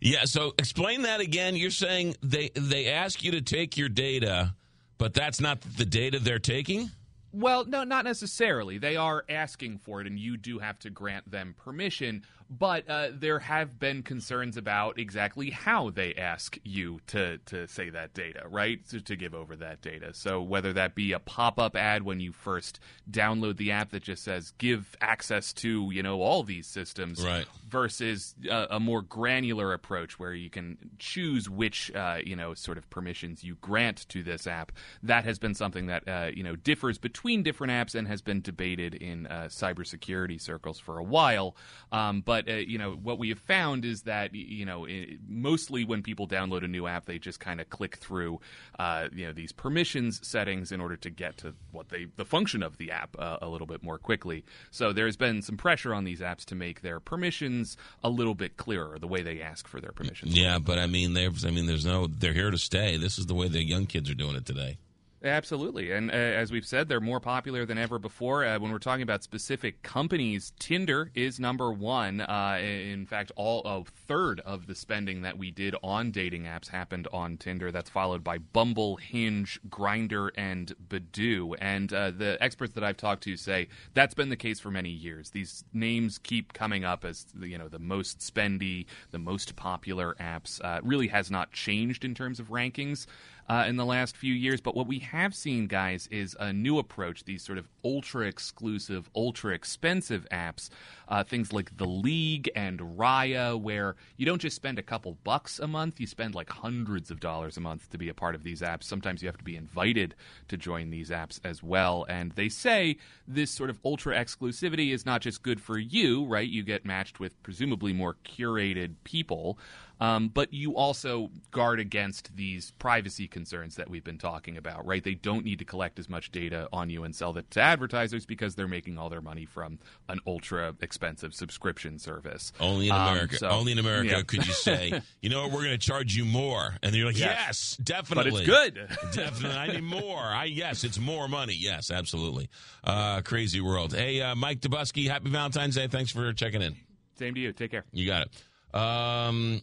Yeah, so explain that again. You're saying they they ask you to take your data, but that's not the data they're taking? Well, no, not necessarily. They are asking for it, and you do have to grant them permission. But uh, there have been concerns about exactly how they ask you to, to say that data, right? To, to give over that data. So whether that be a pop up ad when you first download the app that just says give access to you know all these systems, right. versus a, a more granular approach where you can choose which uh, you know sort of permissions you grant to this app. That has been something that uh, you know differs between different apps and has been debated in uh, cybersecurity circles for a while. Um, but uh, you know what we have found is that you know it, mostly when people download a new app, they just kind of click through uh, you know these permissions settings in order to get to what they the function of the app uh, a little bit more quickly. So there's been some pressure on these apps to make their permissions a little bit clearer, the way they ask for their permissions. Yeah, but I mean, I mean, there's no they're here to stay. This is the way the young kids are doing it today. Absolutely. And uh, as we've said, they're more popular than ever before. Uh, when we're talking about specific companies, Tinder is number one. Uh, in fact, all a third of the spending that we did on dating apps happened on Tinder. That's followed by Bumble, Hinge, Grindr, and Badoo. And uh, the experts that I've talked to say that's been the case for many years. These names keep coming up as you know the most spendy, the most popular apps. Uh, really has not changed in terms of rankings uh, in the last few years. But what we have seen, guys, is a new approach. These sort of ultra exclusive, ultra expensive apps, uh, things like The League and Raya, where you don't just spend a couple bucks a month, you spend like hundreds of dollars a month to be a part of these apps. Sometimes you have to be invited to join these apps as well. And they say this sort of ultra exclusivity is not just good for you, right? You get matched with presumably more curated people. Um, but you also guard against these privacy concerns that we've been talking about, right? They don't need to collect as much data on you and sell it to advertisers because they're making all their money from an ultra expensive subscription service. Only in Um, America. so- Only in America yeah. could you say, you know what, we're going to charge you more. And you're like, Yes. yes, definitely. But it's good. definitely. I need more. I Yes, it's more money. Yes, absolutely. Uh, crazy world. Hey, uh, Mike Dobuski, happy Valentine's Day. Thanks for checking in. Same to you. Take care. You got it. Um,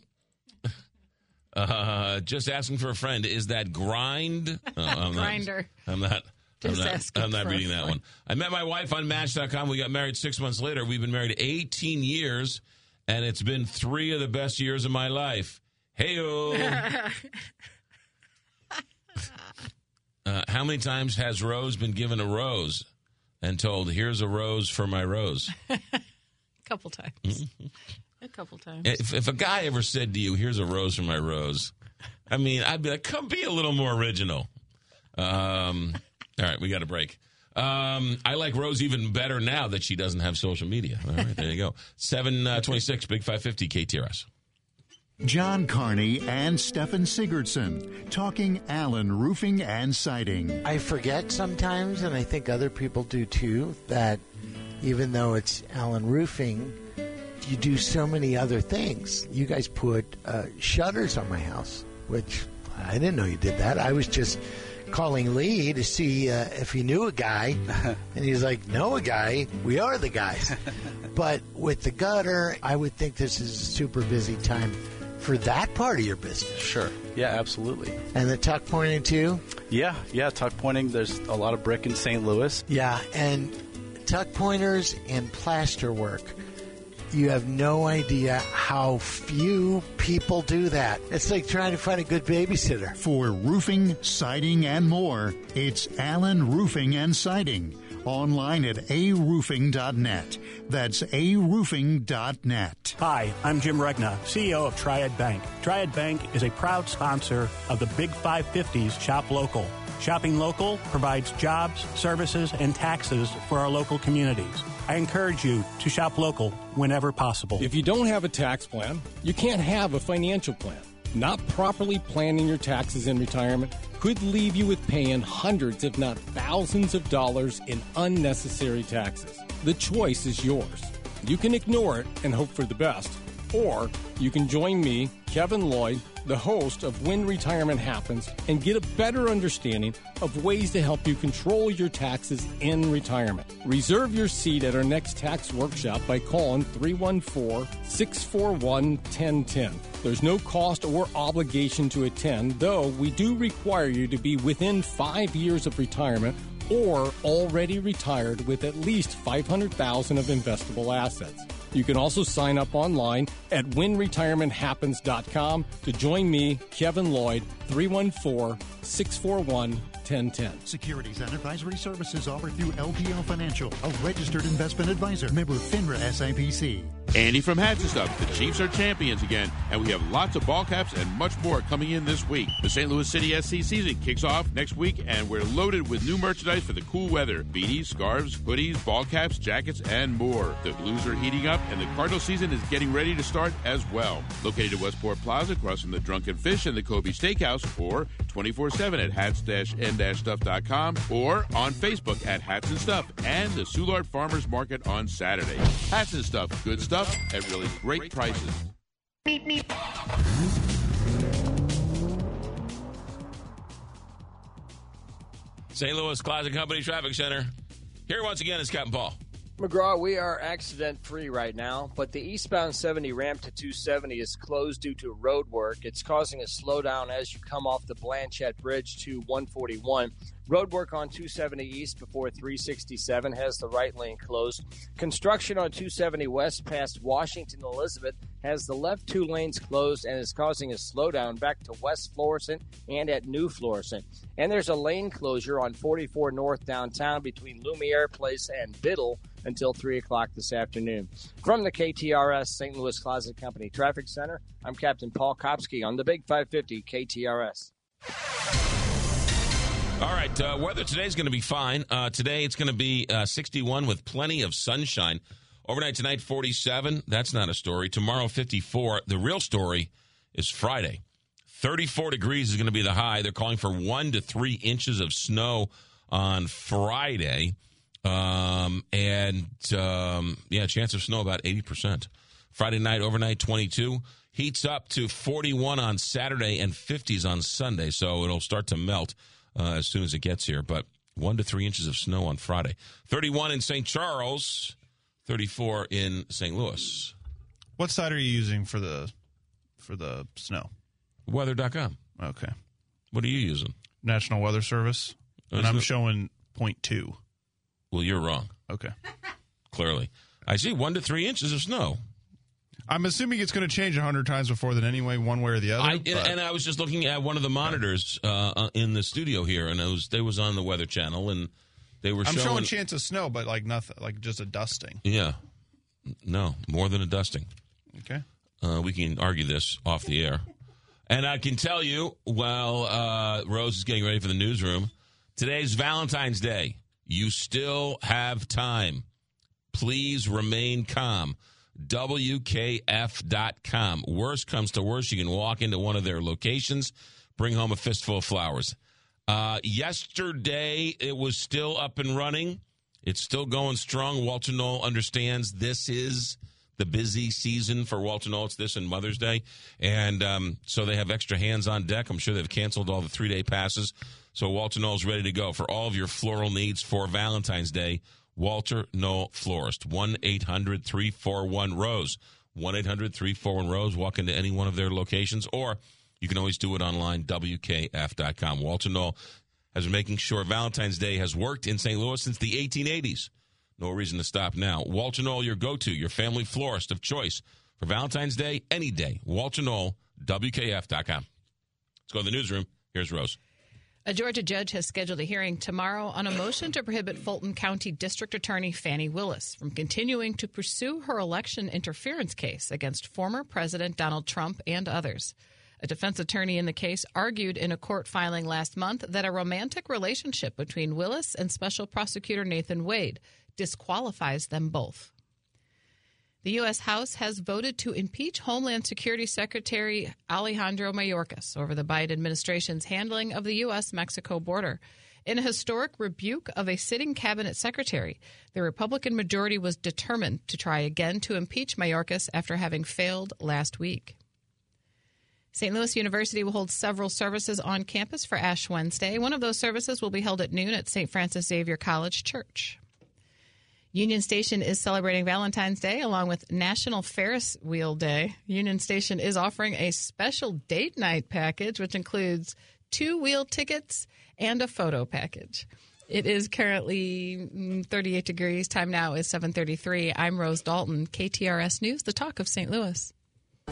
uh, just asking for a friend. Is that grind? Oh, I'm not- Grindr. I'm not. I'm not, I'm not reading that one. I met my wife on Match.com. We got married six months later. We've been married 18 years, and it's been three of the best years of my life. Hey, uh, how many times has Rose been given a rose and told, "Here's a rose for my rose"? A couple times. a couple times. If, if a guy ever said to you, "Here's a rose for my rose," I mean, I'd be like, "Come be a little more original." Um, all right, we got a break. Um, I like Rose even better now that she doesn't have social media. All right, there you go. Seven uh, twenty-six, Big Five Fifty, KTRS. John Carney and Stefan Sigurdsson talking Allen Roofing and Siding. I forget sometimes, and I think other people do too, that even though it's Allen Roofing, you do so many other things. You guys put uh, shutters on my house, which I didn't know you did that. I was just calling Lee to see uh, if he knew a guy, and he's like, "Know a guy? We are the guys." but with the gutter, I would think this is a super busy time for that part of your business. Sure. Yeah, absolutely. And the tuck pointing too. Yeah, yeah, tuck pointing. There's a lot of brick in St. Louis. Yeah, and tuck pointers and plaster work. You have no idea how few people do that. It's like trying to find a good babysitter. For roofing, siding, and more, it's Allen Roofing and Siding. Online at aroofing.net. That's aroofing.net. Hi, I'm Jim Regna, CEO of Triad Bank. Triad Bank is a proud sponsor of the Big 550s Shop Local. Shopping local provides jobs, services, and taxes for our local communities. I encourage you to shop local whenever possible. If you don't have a tax plan, you can't have a financial plan. Not properly planning your taxes in retirement could leave you with paying hundreds, if not thousands, of dollars in unnecessary taxes. The choice is yours. You can ignore it and hope for the best, or you can join me, Kevin Lloyd, the host of When Retirement Happens, and get a better understanding of ways to help you control your taxes in retirement. Reserve your seat at our next tax workshop by calling 314 641 1010. There's no cost or obligation to attend, though we do require you to be within five years of retirement or already retired with at least 500,000 of investable assets. You can also sign up online at whenretirementhappens.com to join me, Kevin Lloyd, 314 641 1010. Securities and advisory services offered through LPL Financial, a registered investment advisor, member FINRA SIPC. Andy from Hats and Stuff. The Chiefs are champions again, and we have lots of ball caps and much more coming in this week. The St. Louis City SC season kicks off next week, and we're loaded with new merchandise for the cool weather beanies, scarves, hoodies, ball caps, jackets, and more. The Blues are heating up, and the Cardinal season is getting ready to start as well. Located at Westport Plaza, across from the Drunken Fish and the Kobe Steakhouse, or 24 7 at hats-n-stuff.com, or on Facebook at Hats and Stuff, and the Soulard Farmers Market on Saturday. Hats and Stuff, good stuff at really great prices. St. Louis Closet Company Traffic Center. Here once again is Captain Paul. McGraw, we are accident free right now, but the eastbound 70 ramp to 270 is closed due to road work. It's causing a slowdown as you come off the Blanchette Bridge to 141. Road work on 270 East before 367 has the right lane closed. Construction on 270 West past Washington Elizabeth has the left two lanes closed and is causing a slowdown back to West Florissant and at New Florissant. And there's a lane closure on 44 North downtown between Lumiere Place and Biddle until 3 o'clock this afternoon. From the KTRS St. Louis Closet Company Traffic Center, I'm Captain Paul Kopsky on the Big 550 KTRS. All right, uh, weather today is going to be fine. Uh, today it's going to be uh, 61 with plenty of sunshine. Overnight tonight, 47. That's not a story. Tomorrow, 54. The real story is Friday. 34 degrees is going to be the high. They're calling for one to three inches of snow on Friday. Um, and um, yeah, chance of snow about 80%. Friday night, overnight, 22. Heats up to 41 on Saturday and 50s on Sunday. So it'll start to melt uh, as soon as it gets here. But one to three inches of snow on Friday. 31 in St. Charles, 34 in St. Louis. What site are you using for the for the snow? Weather.com. Okay. What are you using? National Weather Service. And I'm showing point two. Well, you're wrong. Okay. Clearly. I see one to three inches of snow. I'm assuming it's going to change a hundred times before then anyway, one way or the other. I, but- and I was just looking at one of the monitors uh, uh, in the studio here, and it was they was on the Weather Channel, and they were I'm showing. showing chance of snow, but like nothing, like just a dusting. yeah, no, more than a dusting. Okay. Uh, we can argue this off the air. And I can tell you, while uh, Rose is getting ready for the newsroom, today's Valentine's Day. You still have time. Please remain calm. WKF.com. Worst comes to worst, you can walk into one of their locations, bring home a fistful of flowers. Uh, yesterday, it was still up and running. It's still going strong. Walter Knoll understands this is the busy season for Walter Knoll. It's this and Mother's Day. And um, so they have extra hands on deck. I'm sure they've canceled all the three day passes. So Walter Knoll's ready to go for all of your floral needs for Valentine's Day. Walter Knoll Florist, 1 800 341 Rose. 1 800 341 Rose. Walk into any one of their locations, or you can always do it online, WKF.com. Walter Knoll has been making sure Valentine's Day has worked in St. Louis since the 1880s. No reason to stop now. Walter Knoll, your go to, your family florist of choice for Valentine's Day, any day. Walter Knoll, WKF.com. Let's go to the newsroom. Here's Rose. A Georgia judge has scheduled a hearing tomorrow on a motion to prohibit Fulton County District Attorney Fani Willis from continuing to pursue her election interference case against former President Donald Trump and others. A defense attorney in the case argued in a court filing last month that a romantic relationship between Willis and Special Prosecutor Nathan Wade disqualifies them both. The U.S. House has voted to impeach Homeland Security Secretary Alejandro Mayorkas over the Biden administration's handling of the U.S. Mexico border. In a historic rebuke of a sitting cabinet secretary, the Republican majority was determined to try again to impeach Mayorkas after having failed last week. St. Louis University will hold several services on campus for Ash Wednesday. One of those services will be held at noon at St. Francis Xavier College Church. Union Station is celebrating Valentine's Day along with National Ferris Wheel Day. Union Station is offering a special date night package, which includes two wheel tickets and a photo package. It is currently mm, 38 degrees. Time now is 7:33. I'm Rose Dalton, KTRS News, the talk of St. Louis.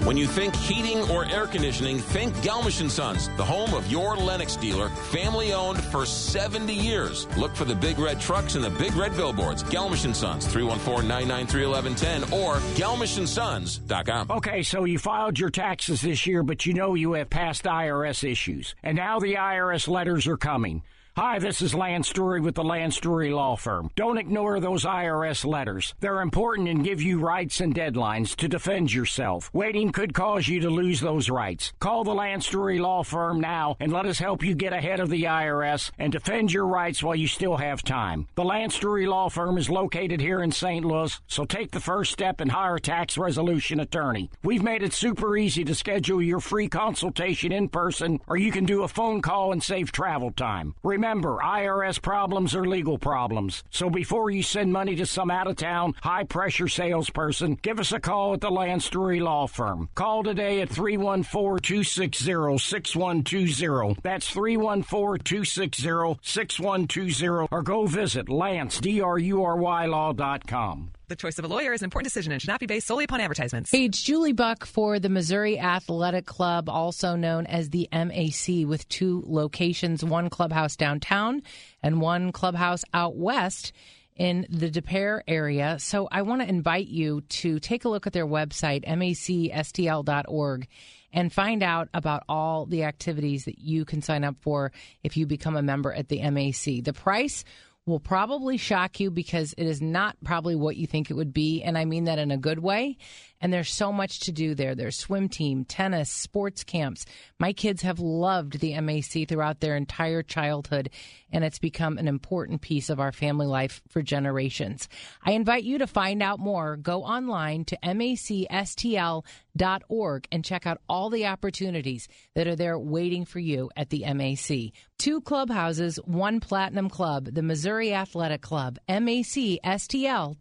When you think heating or air conditioning, think Gelmish & Sons, the home of your Lennox dealer, family owned for 70 years. Look for the big red trucks and the big red billboards. Gelmish & Sons, 314-993-1110 or gelmishandsons.com. Okay, so you filed your taxes this year, but you know you have past IRS issues. And now the IRS letters are coming. Hi, this is Lance Story with the Lance Story Law Firm. Don't ignore those IRS letters. They're important and give you rights and deadlines to defend yourself. Waiting could cause you to lose those rights. Call the Lance Story Law Firm now and let us help you get ahead of the IRS and defend your rights while you still have time. The Lance Story Law Firm is located here in St. Louis, so take the first step and hire a tax resolution attorney. We've made it super easy to schedule your free consultation in person, or you can do a phone call and save travel time. Remember, Remember, IRS problems are legal problems. So before you send money to some out of town, high pressure salesperson, give us a call at the Lance Story Law Firm. Call today at 314 260 6120. That's 314 260 6120. Or go visit Lance, The choice of a lawyer is an important decision and should not be based solely upon advertisements. It's Julie Buck for the Missouri Athletic Club, also known as the MAC, with two locations one clubhouse downtown and one clubhouse out west in the Des Peres area. So I want to invite you to take a look at their website, macstl.org, and find out about all the activities that you can sign up for if you become a member at the MAC. The price will probably shock you because it is not probably what you think it would be. And I mean that in a good way. And there's so much to do there. There's swim team, tennis, sports camps. My kids have loved the MAC throughout their entire childhood, and it's become an important piece of our family life for generations. I invite you to find out more. Go online to macstl.org and check out all the opportunities that are there waiting for you at the MAC. Two clubhouses, one platinum club, the Missouri Athletic Club, macstl.org.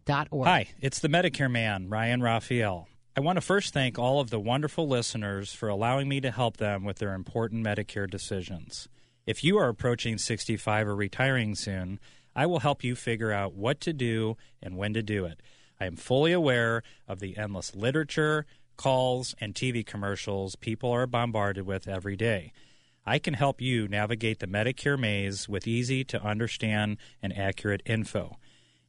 Hi, it's the Medicare man, Ryan Raphael. I want to first thank all of the wonderful listeners for allowing me to help them with their important Medicare decisions. If you are approaching 65 or retiring soon, I will help you figure out what to do and when to do it. I am fully aware of the endless literature, calls, and TV commercials people are bombarded with every day. I can help you navigate the Medicare maze with easy to understand and accurate info.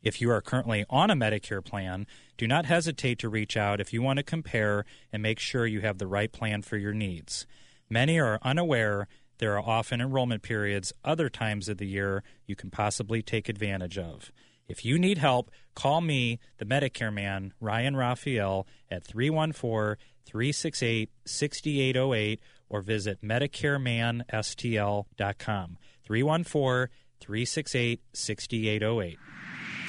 If you are currently on a Medicare plan, do not hesitate to reach out if you want to compare and make sure you have the right plan for your needs. Many are unaware there are often enrollment periods other times of the year you can possibly take advantage of. If you need help, call me, the Medicare man, Ryan Raphael, at 314 368 6808 or visit MedicareManSTL.com. 314 368 6808.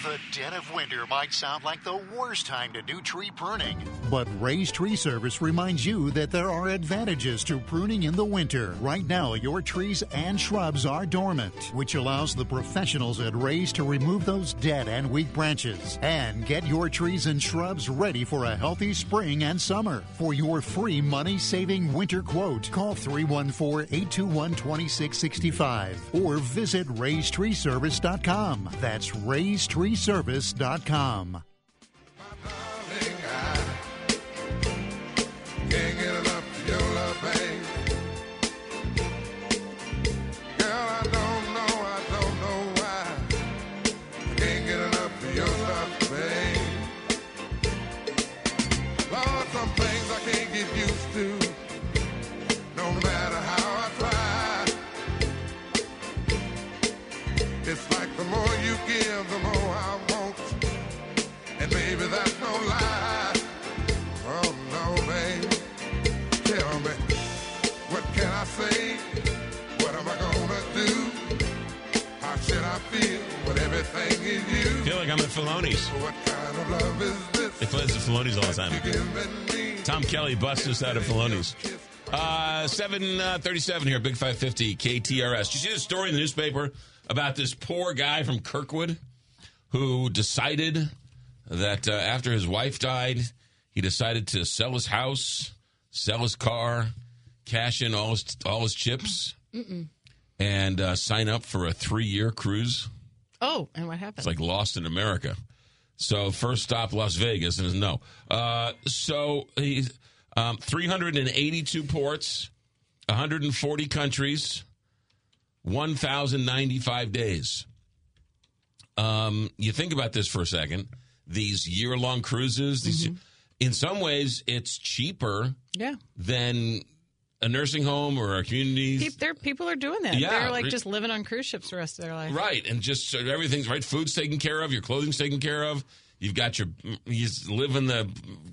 The dead of winter might sound like the worst time to do tree pruning, but Ray's Tree Service reminds you that there are advantages to pruning in the winter. Right now, your trees and shrubs are dormant, which allows the professionals at Ray's to remove those dead and weak branches and get your trees and shrubs ready for a healthy spring and summer. For your free money saving winter quote, call 314 821 2665 or visit raystreeservice.com. That's Ray's Tree freeservice.com. I feel like I'm at Filoni's. What kind of love is this? They play this at Filoni's all the time. Tom Kelly busts us out of Filoni's. Uh, 737 here, Big 550, KTRS. Did you see the story in the newspaper about this poor guy from Kirkwood who decided that uh, after his wife died, he decided to sell his house, sell his car, cash in all his, all his chips, Mm-mm. and uh, sign up for a three year cruise? Oh, and what happened? It's like Lost in America. So first stop Las Vegas, and no. Uh, so he's um, 382 ports, 140 countries, 1,095 days. Um, you think about this for a second. These year long cruises, these, in some ways, it's cheaper Yeah. than a nursing home or a community. Pe- there, people are doing that. Yeah, They're like just living on cruise ships the rest of their life. Right, and just everything's right. Food's taken care of. Your clothing's taken care of. You've got your you live in the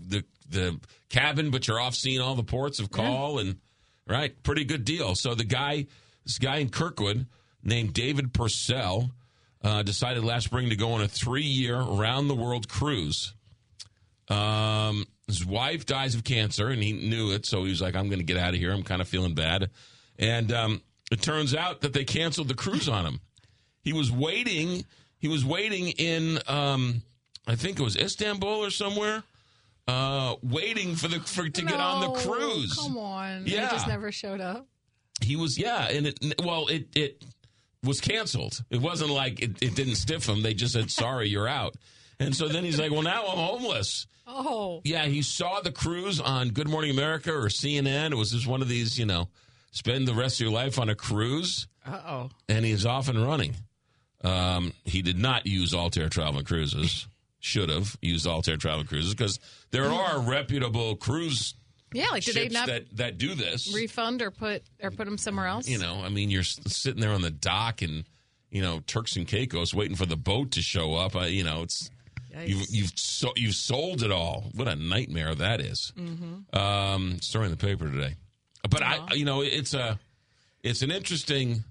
the the cabin, but you're off seeing all the ports of call and right. Pretty good deal. So the guy, this guy in Kirkwood named David Purcell, uh, decided last spring to go on a three year round the world cruise. Um, his wife dies of cancer, and he knew it, so he was like, "I'm going to get out of here. I'm kind of feeling bad." And um, it turns out that they canceled the cruise on him. he was waiting. He was waiting in, um, I think it was Istanbul or somewhere, uh, waiting for the for to get on the cruise. Come on. Yeah. He just never showed up. He was, yeah, and it well, it it was canceled. It wasn't like it, it didn't stiff him. They just said, "Sorry, you're out." And so then he's like, "Well, now I'm homeless." Oh. Yeah, he saw the cruise on Good Morning America or CNN. It was just one of these, you know, spend the rest of your life on a cruise, Uh oh. and he's off and running. Um, he did not use Altair Travel and Cruises. Should have used Altair Travel and Cruises because there are reputable cruise Yeah, like did they not that, that do this. refund or put or put them somewhere else? You know, I mean, you're sitting there on the dock and you know Turks and Caicos waiting for the boat to show up. Uh, you know, it's you've you've so, you've sold it all. What a nightmare that is. Mm-hmm. Um, story in the paper today, but I, you know, it's a it's an interesting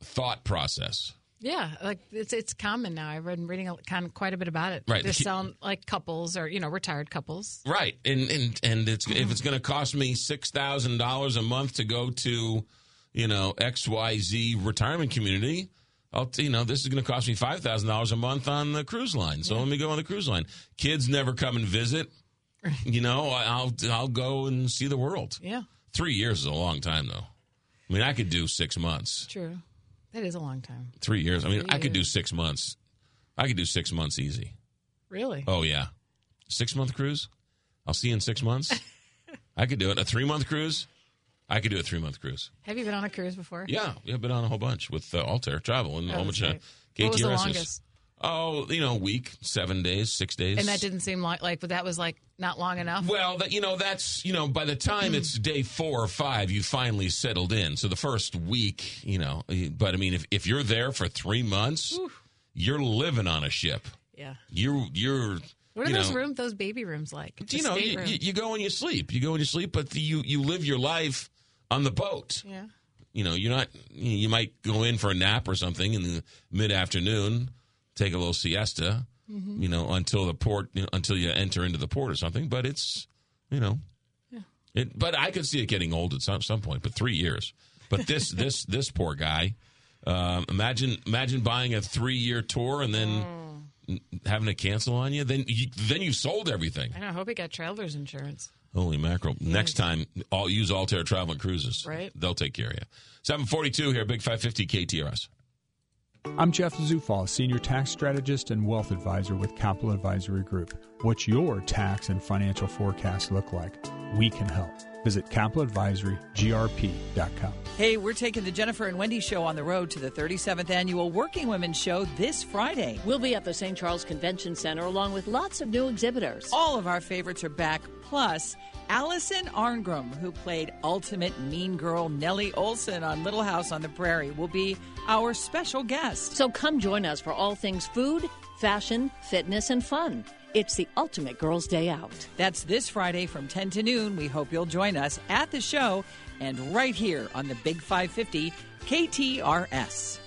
thought process. Yeah, like it's it's common now. I've been reading a, kind of quite a bit about it. Right. They're selling like couples or you know retired couples. Right, and and and it's if it's going to cost me six thousand dollars a month to go to, you know, X Y Z retirement community, I'll you know this is going to cost me five thousand dollars a month on the cruise line. So let me go on the cruise line. Kids never come and visit. You know, I'll I'll go and see the world. Yeah, Three years is a long time, though. I mean, I could do six months. true. That is a long time. Three years. I mean, Three I could do six months. I could do six months easy. Really? Oh yeah, six month cruise. I'll see you in six months. I could do it. A three month cruise. I could do a three month cruise. Have you been on a cruise before? Yeah, yeah, been on a whole bunch with uh, Altair Travel and Oh, a whole that's bunch of right. What was the longest? Oh, you know, week, seven days, six days. And that didn't seem like like, but that was like not long enough. Well, that you know, that's you know, by the time it's day four or five, you finally settled in. So the first week, you know, but I mean, if if you're there for three months, you're living on a ship. Yeah. You you're. What are you those rooms, those baby rooms like? You know, you, you, you go and you sleep. You go and you sleep, but the, you you live your life on the boat. yeah. You know, you're not. You might go in for a nap or something in the mid afternoon, take a little siesta. Mhm. You know, until the port, you know, until you enter into the port or something. But it's, you know, it. But I could see it getting old at some some point. But three years. But this this this poor guy. Um, imagine imagine buying a three year tour and then n- having to cancel on you. Then you, then you sold everything. I know. I hope he got traveler's insurance. Holy mackerel! Next time, I'll use Altair Travel and Cruises. Right. They'll take care of you. Seven forty-two here, Big Five Fifty KTRS. I'm Jeff Zufall, Senior Tax Strategist and Wealth Advisor with Capital Advisory Group. What's your tax and financial forecast look like? We can help. Visit capitaladvisorygrp.com. Hey, we're taking the Jennifer and Wendy show on the road to the 37th annual Working Women's Show this Friday. We'll be at the St. Charles Convention Center along with lots of new exhibitors. All of our favorites are back, plus Allison Arngrim, who played ultimate mean girl Nellie Oleson on Little House on the Prairie, will be our special guest. So come join us for all things food, fashion, fitness, and fun. It's the ultimate girls' day out. That's this Friday from 10 to noon. We hope you'll join us at the show and right here on the Big 550 KTRS.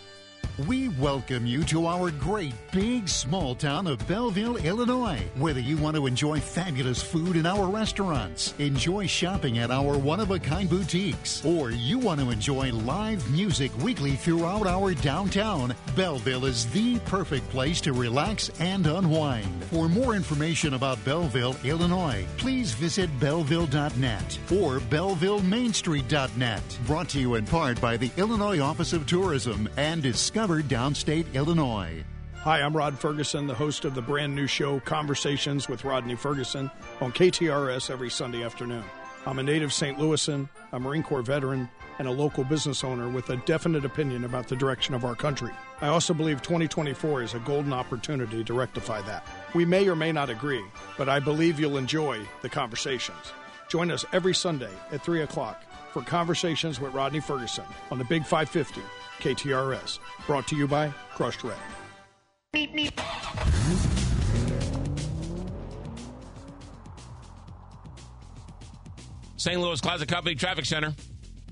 We welcome you to our great big small town of Belleville, Illinois. Whether you want to enjoy fabulous food in our restaurants, enjoy shopping at our one of a kind boutiques, or you want to enjoy live music weekly throughout our downtown, Belleville is the perfect place to relax and unwind. For more information about Belleville, Illinois, please visit belleville.net or bellevillemainstreet.net. Brought to you in part by the Illinois Office of Tourism and Downstate Illinois. Hi, I'm Rod Ferguson, the host of the brand new show Conversations with Rodney Ferguson on KTRS every Sunday afternoon. I'm a native St. Louisan, a Marine Corps veteran, and a local business owner with a definite opinion about the direction of our country. I also believe 2024 is a golden opportunity to rectify that. We may or may not agree, but I believe you'll enjoy the conversations. Join us every Sunday at 3 o'clock for Conversations with Rodney Ferguson on the Big 550 KTRS, brought to you by Crushed Red. St. Louis Closet Company Traffic Center.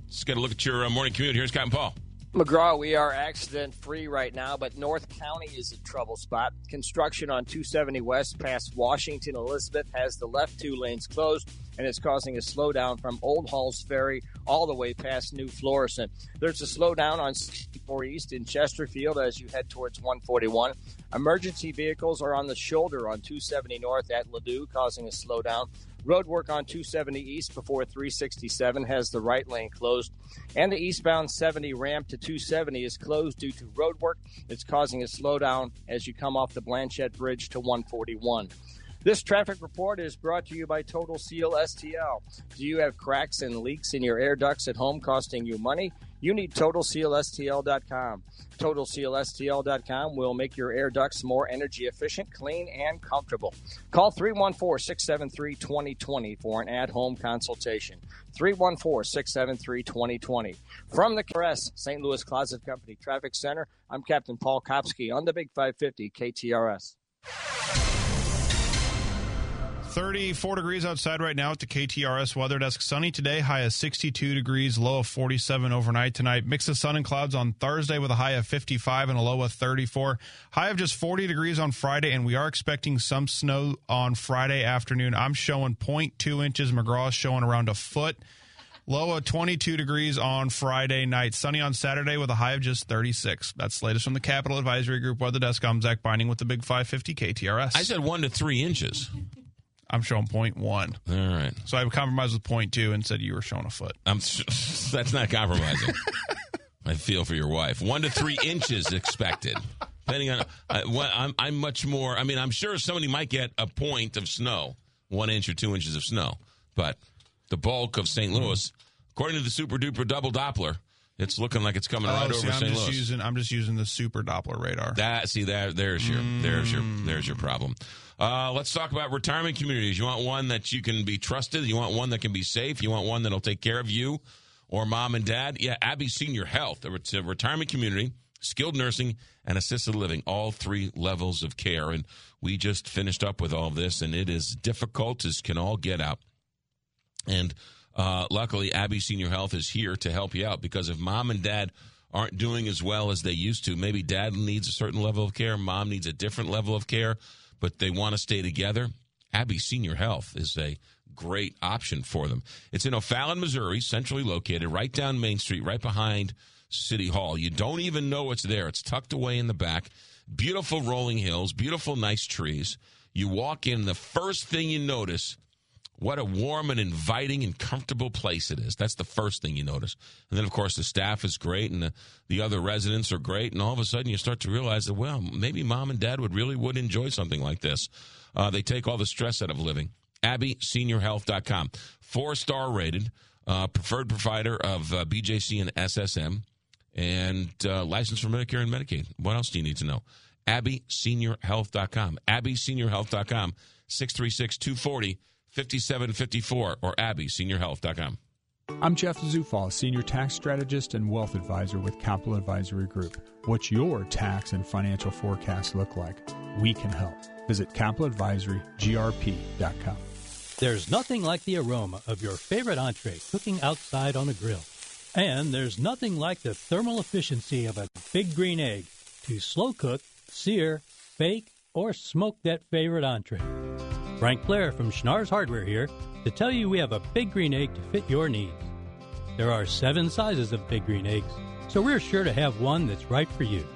Let's get a look at your uh, morning commute. Here's Captain Paul. McGraw, we are accident free right now, but North County is a trouble spot. Construction on 270 West past Washington Elizabeth has the left two lanes closed and it's causing a slowdown from Old Halls Ferry all the way past New Florissant. There's a slowdown on 64 East in Chesterfield as you head towards 141. Emergency vehicles are on the shoulder on 270 North at Ladue, causing a slowdown. Road work on 270 East before 367 has the right lane closed, and the eastbound 70 ramp to 270 is closed due to road work. It's causing a slowdown as you come off the Blanchette Bridge to 141. This traffic report is brought to you by Total Seal STL. Do you have cracks and leaks in your air ducts at home costing you money? You need TotalSealSTL.com. TotalSealSTL.com will make your air ducts more energy efficient, clean, and comfortable. Call 314 673 2020 for an at home consultation. 314 673 2020. From the KTRS St. Louis Closet Company Traffic Center, I'm Captain Paul Kopsky on the Big 550 KTRS. 34 degrees outside right now at the KTRS weather desk. Sunny today, high of 62 degrees, low of 47 overnight tonight. Mix of sun and clouds on Thursday with a high of 55 and a low of 34. High of just 40 degrees on Friday, and we are expecting some snow on Friday afternoon. I'm showing 0.2 inches. McGraw is showing around a foot. Low of 22 degrees on Friday night. Sunny on Saturday with a high of just 36. That's the latest from the Capital Advisory Group Weather Desk. I'm Zach Binding with the Big 550 KTRS. I said one to three inches. I'm showing point one. All right. So I compromised with point two and said you were showing a foot. I'm. That's not compromising. I feel for your wife. One to three inches expected. Depending on, uh, what, I'm, I'm much more. I mean, I'm sure somebody might get a point of snow, one inch or two inches of snow, but the bulk of St. Louis, according to the Super Duper Double Doppler, it's looking like it's coming right oh, see, over I'm St. just Louis. using I'm just using the super Doppler radar. That see that there's your there's your there's your problem. Uh, let's talk about retirement communities. You want one that you can be trusted. You want one that can be safe. You want one that'll take care of you or mom and dad. Yeah, Abbey Senior Health. A retirement community, skilled nursing, and assisted living. All three levels of care. And we just finished up with all this, and it is difficult as can all get out. And uh, luckily, Abbey Senior Health is here to help you out because if mom and dad aren't doing as well as they used to, maybe dad needs a certain level of care, mom needs a different level of care, but they want to stay together. Abbey Senior Health is a great option for them. It's in O'Fallon, Missouri, centrally located, right down Main Street, right behind City Hall. You don't even know it's there. It's tucked away in the back. Beautiful rolling hills, beautiful, nice trees. You walk in, the first thing you notice what a warm and inviting and comfortable place it is. That's the first thing you notice. And then, of course, the staff is great and the, the other residents are great. And all of a sudden, you start to realize that, well, maybe mom and dad would really would enjoy something like this. Uh, they take all the stress out of living. AbbeySeniorHealth.com. Four star rated, uh, preferred provider of uh, BJC and SSM, and uh, licensed for Medicare and Medicaid. What else do you need to know? AbbeySeniorHealth.com. AbbeySeniorHealth.com. 636 240 5754 or AbbeySeniorHealth.com. I'm Jeff Zufall, Senior Tax Strategist and Wealth Advisor with Capital Advisory Group. What's your tax and financial forecast look like? We can help. Visit capitaladvisorygrp.com. There's nothing like the aroma of your favorite entree cooking outside on a grill. And there's nothing like the thermal efficiency of a big green egg to slow cook, sear, bake, or smoke that favorite entree. Frank Blair from Schnarr's Hardware here to tell you we have a big green egg to fit your needs. There are seven sizes of big green eggs, so we're sure to have one that's right for you.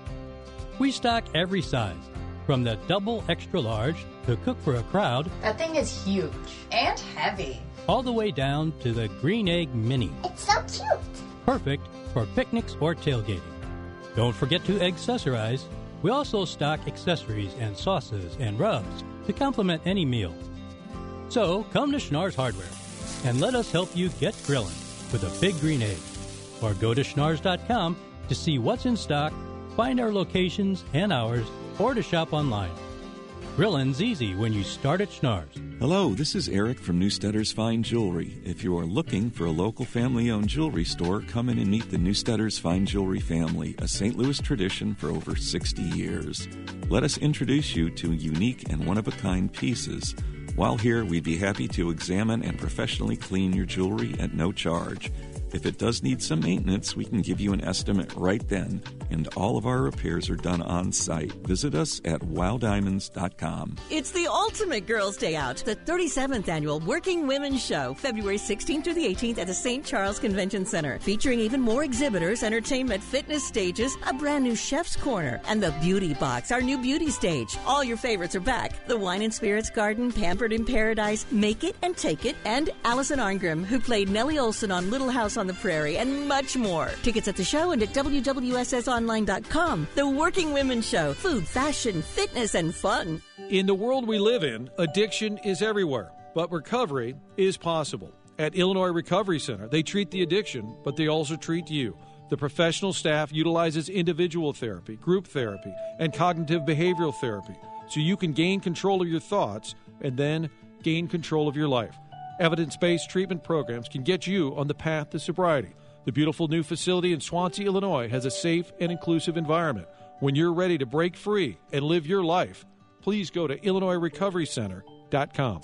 We stock every size, from the double extra large to cook for a crowd, That thing is huge and heavy. all the way down to the green egg mini, It's so cute. perfect for picnics or tailgating. Don't forget to accessorize. We also stock accessories and sauces and rubs to complement any meal. So come to Schnarr's Hardware and let us help you get grilling with a big green egg. Or go to schnarrs.com to see what's in stock, find our locations and hours, or to shop online. Grilling's easy when you start at Schnarr's. Hello, this is Eric from Neustaedter's Fine Jewelry. If you are looking for a local family owned jewelry store, come in and meet the Neustaedter's Fine Jewelry family, a St. Louis tradition for over 60 years. Let us introduce you to unique and one of a kind pieces. While here, we'd be happy to examine and professionally clean your jewelry at no charge. If it does need some maintenance, we can give you an estimate right then, and all of our repairs are done on site. Visit us at wowdiamonds.com. It's the ultimate Girls' Day Out, the 37th annual Working Women's Show, February 16th through the 18th at the St. Charles Convention Center, featuring even more exhibitors, entertainment, fitness stages, a brand new chef's corner, and the Beauty Box, our new beauty stage. All your favorites are back. The Wine and Spirits Garden, Pampered in Paradise, Make It and Take It, and Allison Arngrim, who played Nellie Oleson on Little House on the Prairie, and much more. Tickets at the show and at www.ssonline.com. The Working Women's Show, food, fashion, fitness, and fun. In the world we live in, addiction is everywhere, but recovery is possible. At Illinois Recovery Center, they treat the addiction, but they also treat you. The professional staff utilizes individual therapy, group therapy, and cognitive behavioral therapy so you can gain control of your thoughts and then gain control of your life. Evidence based treatment programs can get you on the path to sobriety. The beautiful new facility in Swansea, Illinois has a safe and inclusive environment. When you're ready to break free and live your life, please go to IllinoisRecoveryCenter.com.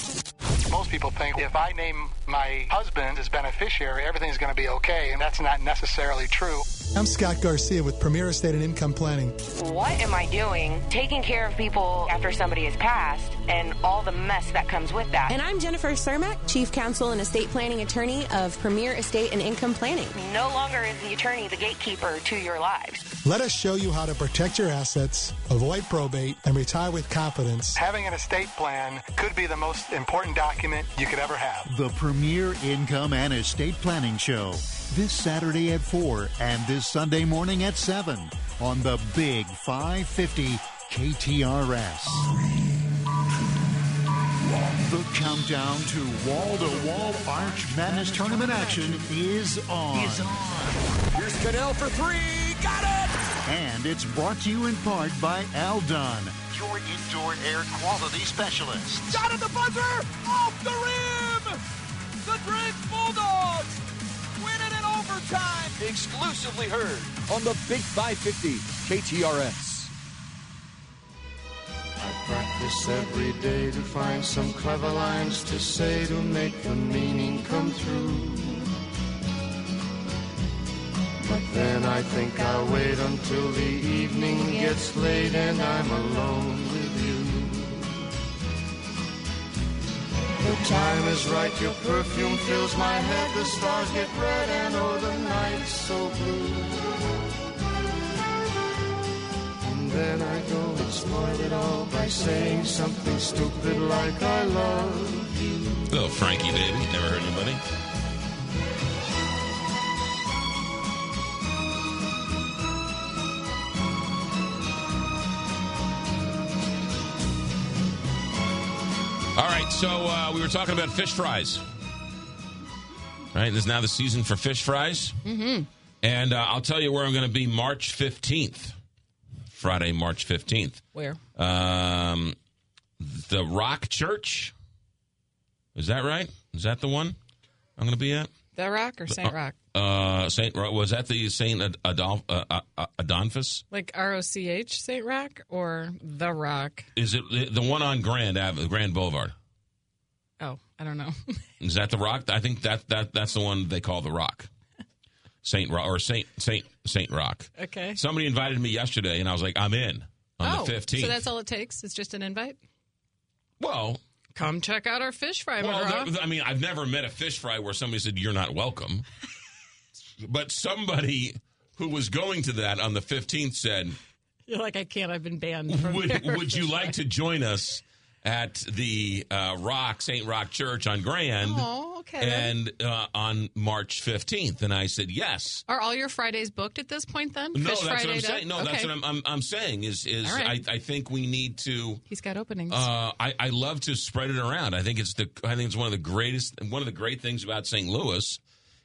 Most people think if I name my husband as beneficiary, everything's going to be okay, and that's not necessarily true. I'm Scott Garcia with Premier Estate and Income Planning. What am I doing taking care of people after somebody has passed and all the mess that comes with that? And I'm Jennifer Cermak, Chief Counsel and Estate Planning Attorney of Premier Estate and Income Planning. No longer is the attorney the gatekeeper to your lives. Let us show you how to protect your assets, avoid probate, and retire with confidence. Having an estate plan could be the most important document you could ever have. The Premier Income and Estate Planning Show. This Saturday at 4 and this Sunday morning at 7 on the Big 550 KTRS. The countdown to wall to wall Arch Madness tournament action is on. Is on. Here's Cadell for three. Got it! And it's brought to you in part by Aldon, your indoor air quality specialist. Shot at the buzzer! Off the rim! The Drake Bulldogs it in overtime! Exclusively heard on the Big 550 KTRS. I practice every day to find some clever lines to say to make the meaning come through. But then I think I'll wait until the evening gets late and I'm alone with The time is right, your perfume fills my head, the stars get red and oh, the night's so blue. And then I go and spoil it all by saying something stupid like I love you. Little Frankie, baby. Never heard anybody. All right, so uh, we were talking about fish fries. Right, this is now the season for fish fries. Mm-hmm. And uh, I'll tell you where I'm going to be March 15th. Friday, March 15th. Where? Um, the Rock Church. Is that right? Is that the one I'm going to be at? The Rock or Saint Rock? Uh, Saint was that the Saint Ad- Adolf, uh, uh, uh, Adonphus? Like R O C H Saint Rock or The Rock? Is it the- the one on Grand Ave, Grand Boulevard? Oh, I don't know. Is that the Rock? I think that that that's the one they call the Rock. Saint Rock or Saint Saint Saint Rock. Okay. Somebody invited me yesterday, and I was like, I'm in on oh, the 15th. so that's all it takes? It's just an invite? well, Come check out our fish fry, well. I mean, I've never met a fish fry where somebody said you're not welcome, but somebody who was going to that on the 15th said, You're like, I can't. I've been banned from would, their would you like to join us at the uh, Rock St. Rock Church on Grand Oh, okay. and uh, on March 15th? And I said yes. Are all your Fridays booked at this point then? No, Fish that's Friday what I'm saying. No, that's what I'm, I'm, I'm saying is is All right. I, I think we need to. He's got openings. Uh, I, I love to spread it around. I think it's the I think it's one of the greatest one of the great things about St. Louis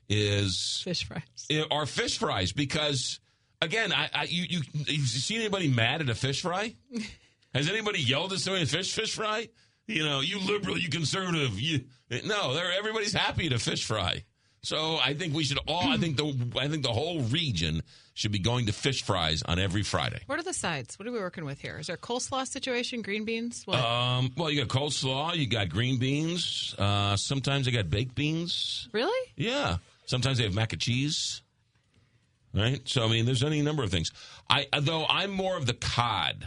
is fish fries. Are fish fries because again, I, I you you you see anybody mad at a fish fry? Has anybody yelled at somebody fish fish fry? You know, you liberal, you conservative, you no, they're everybody's happy at a fish fry. So I think we should all. I think the I think the whole region should be going to fish fries on every Friday. What are the sides? What are we working with here? Is there a coleslaw situation? Green beans? What? Um, well, you got coleslaw, you got green beans. Uh, sometimes I got baked beans. really? Yeah. Sometimes they have mac and cheese. Right. So I mean, there's any number of things. I uh, though I'm more of the cod.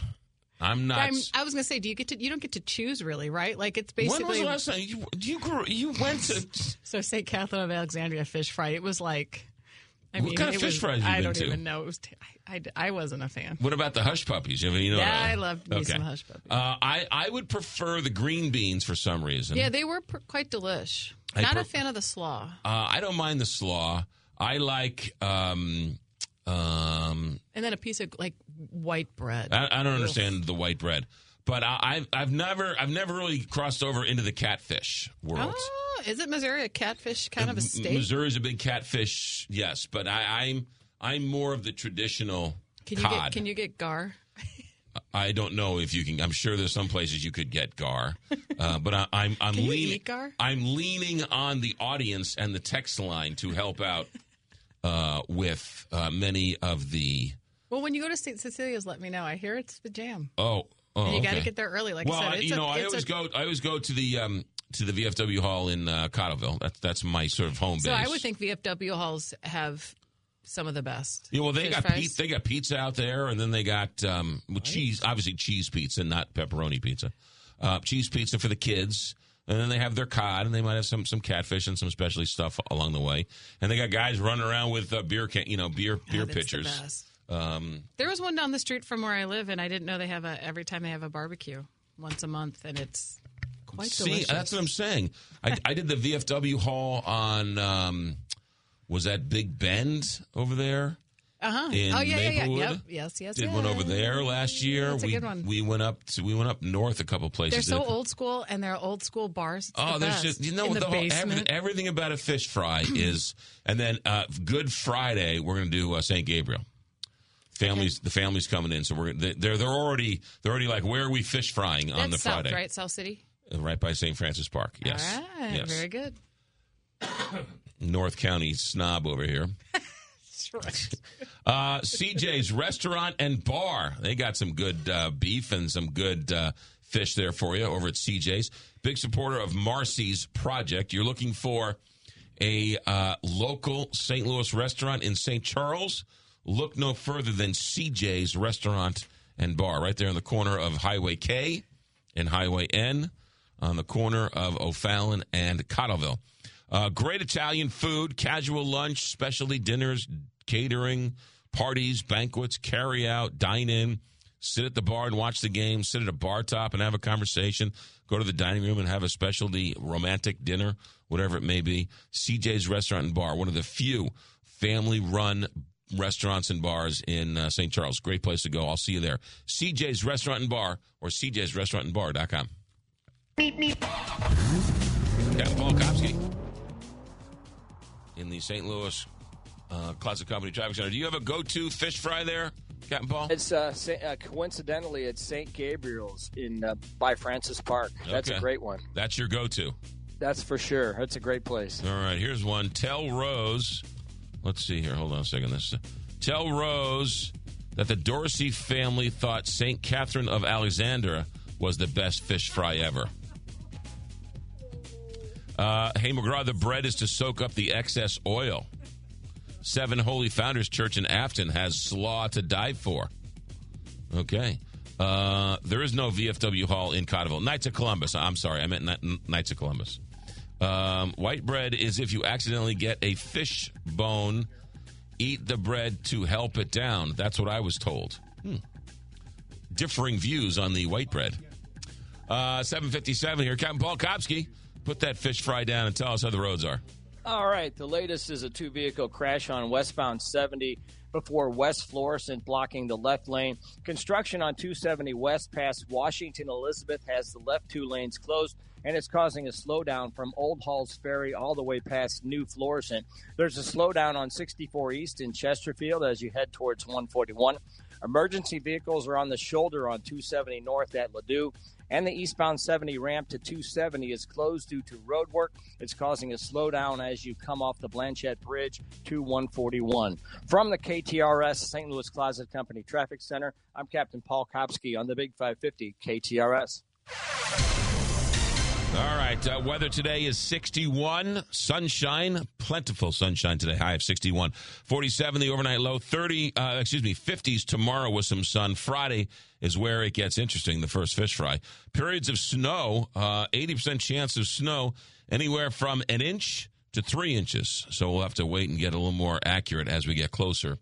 I'm not. I'm, I was going to say, do you get to? You don't get to choose, really, right? Like it's basically. when was the last time you you, grew, you went to? So St. Catherine of Alexandria fish fry. It was like. I What mean, kind of fish was, fries you I don't to? even know. It was. T- I, I, I wasn't a fan. What about the hush puppies? I mean, you know, Yeah, I loved me some hush puppies. Uh, I I would prefer the green beans for some reason. Yeah, they were pr- quite delish. I Not pre- a fan of the slaw. Uh, I don't mind the slaw. I like. Um, um, And then a piece of like white bread. I, I don't Ugh. understand the white bread, but I, I've I've never I've never really crossed over into the catfish world. Oh, is it Missouri a catfish kind of a state? Missouri's a big catfish, yes, but I, I'm I'm more of the traditional Can you cod. get can you get gar? I don't know if you can. I'm sure there's some places you could get gar, uh, but I, I'm I'm you leaning. I'm leaning on the audience and the text line to help out uh, with uh, many of the. Well, when you go to St. Cecilia's, let me know. I hear it's the jam. Oh, oh and you got to get there early. Like well, I said, it's you a- know, I always a- go. I always go to the um, to the VFW hall in uh, Cottleville. That's that's my sort of home So base. I would think VFW halls have some of the best. Yeah, well, they got fries. pizza, they got pizza out there, and then they got um, well, cheese, obviously cheese pizza, not pepperoni pizza. Uh, cheese pizza for the kids, and then they have their cod, and they might have some some catfish and some specialty stuff along the way. And they got guys running around with uh, beer can, you know, beer beer that's the pitchers. Um, There was one down the street from where I live, and I didn't know they have a every time they have a barbecue once a month, and it's quite see, delicious. that's what I'm saying. I, I did the VFW hall on um, was that Big Bend over there. Uh-huh. in oh yeah, yeah, yeah. Yep. Yes, yes. Did yes. one over there last year. That's a we good one. we went up to we went up north a couple places. They're so a- old school, and they're old school bars. It's Oh, the there's best. just you know in the, the whole, everything, everything about a fish fry is, and then uh, Good Friday we're going to do uh, St. Gabriel. Families, the families coming in, so we're they- they're they're already they're already like where are we fish frying on the South, Friday? right? South City. Uh, right by St. Francis Park. Yes, right. yes. Very good. North County snob over here. That's right. Uh, CJ's Restaurant and Bar. They got some good uh, beef and some good uh, fish there for you over at CJ's. Big supporter of Marcy's project. You're looking for a uh, local St. Louis restaurant in St. Charles. Look no further than CJ's Restaurant and Bar, right there in the corner of Highway K and Highway N, on the corner of O'Fallon and Cottleville. Uh, great Italian food, casual lunch, specialty dinners, catering, parties, banquets, carry out, dine in, sit at the bar and watch the game, sit at a bar top and have a conversation, go to the dining room and have a specialty romantic dinner, whatever it may be. CJ's Restaurant and Bar, one of the few family run restaurants and bars in uh, St. Charles. Great place to go. I'll see you there. CJ's Restaurant and Bar or CJ's Restaurant and Bar.com. Captain Paul Kopsky in the St. Louis uh, Closet Company Traffic Center. Do you have a go-to fish fry there, Captain Paul? It's uh, Sa- uh, coincidentally it's St. Gabriel's in uh, by Francis Park. That's Okay. a great one. That's your go-to. That's for sure. That's a great place. All right, here's one. Tell Rose. Let's see here. Hold on a second. This. Tell Rose that the Dorsey family thought St. Catherine of Alexandria was the best fish fry ever. Uh, hey, McGraw, the bread is to soak up the excess oil. Seven Holy Founders Church in Afton has slaw to die for. Okay. Uh, there is no VFW Hall in Cotterville. Knights of Columbus. I'm sorry, I meant Knights of Columbus. Um, white bread is if you accidentally get a fish bone, eat the bread to help it down. That's what I was told. Hmm. Differing views on the white bread. Uh, 757 here. Captain Paul Kopsky, put that fish fry down and tell us how the roads are. All right, the latest is a two vehicle crash on westbound 70 before West Florissant blocking the left lane. Construction on 270 West past Washington Elizabeth has the left two lanes closed and it's causing a slowdown from Old Halls Ferry all the way past New Florissant. There's a slowdown on 64 East in Chesterfield as you head towards 141. Emergency vehicles are on the shoulder on 270 North at Ladue, and the eastbound 70 ramp to 270 is closed due to road work. It's causing a slowdown as you come off the Blanchette Bridge to 141. From the KTRS St. Louis Closet Company Traffic Center, I'm Captain Paul Kopsky on the Big 550 KTRS. All right. Uh, weather today is 61. Sunshine, plentiful sunshine today. High of 61. 47 the overnight low. 30, uh, excuse me, 50s tomorrow with some sun. Friday is where it gets interesting, the first fish fry. Periods of snow, uh, 80% chance of snow, anywhere from an inch to three inches. So we'll have to wait and get a little more accurate as we get closer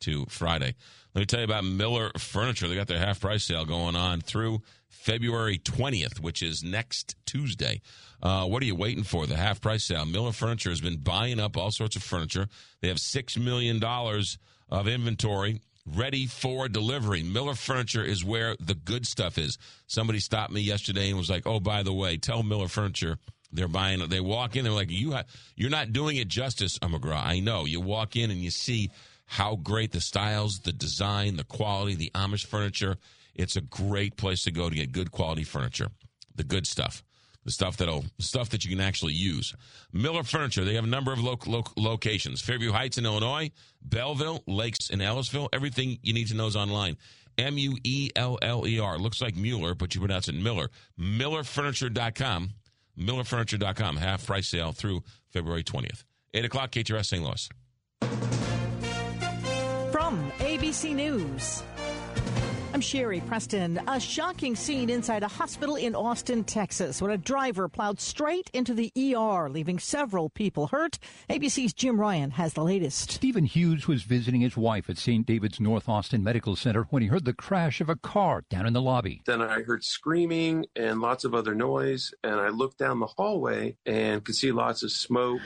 to Friday. Let me tell you about Miller Furniture. They got their half price sale going on through February 20th, which is next Tuesday. Uh, what are you waiting for? The half price sale. Miller Furniture has been buying up all sorts of furniture. They have $6 million of inventory ready for delivery. Miller Furniture is where the good stuff is. Somebody stopped me yesterday and was like, "Oh, by the way, tell Miller Furniture they're buying." They walk in, they're like, "You have, you're not doing it justice, McGraw. I know." You walk in and you see how great the styles, the design, the quality, the Amish furniture. It's a great place to go to get good quality furniture, the good stuff, the stuff that'll stuff that you can actually use. Miller Furniture. They have a number of lo- lo- locations: Fairview Heights in Illinois, Belleville, Lakes in Ellisville. Everything you need to know is online. M U E L L E R. Looks like Mueller, but you pronounce it Miller. MillerFurniture.com. MillerFurniture.com. Half price sale through February 20th. 8 o'clock, KTRS St. Louis. From ABC News. I'm Sherri Preston. A shocking scene inside a hospital in Austin, Texas, when a driver plowed straight into the ER, leaving several people hurt. ABC's Jim Ryan has the latest. Stephen Hughes was visiting his wife at St. David's North Austin Medical Center when he heard the crash of a car down in the lobby. Then I heard screaming and lots of other noise, and I looked down the hallway and could see lots of smoke.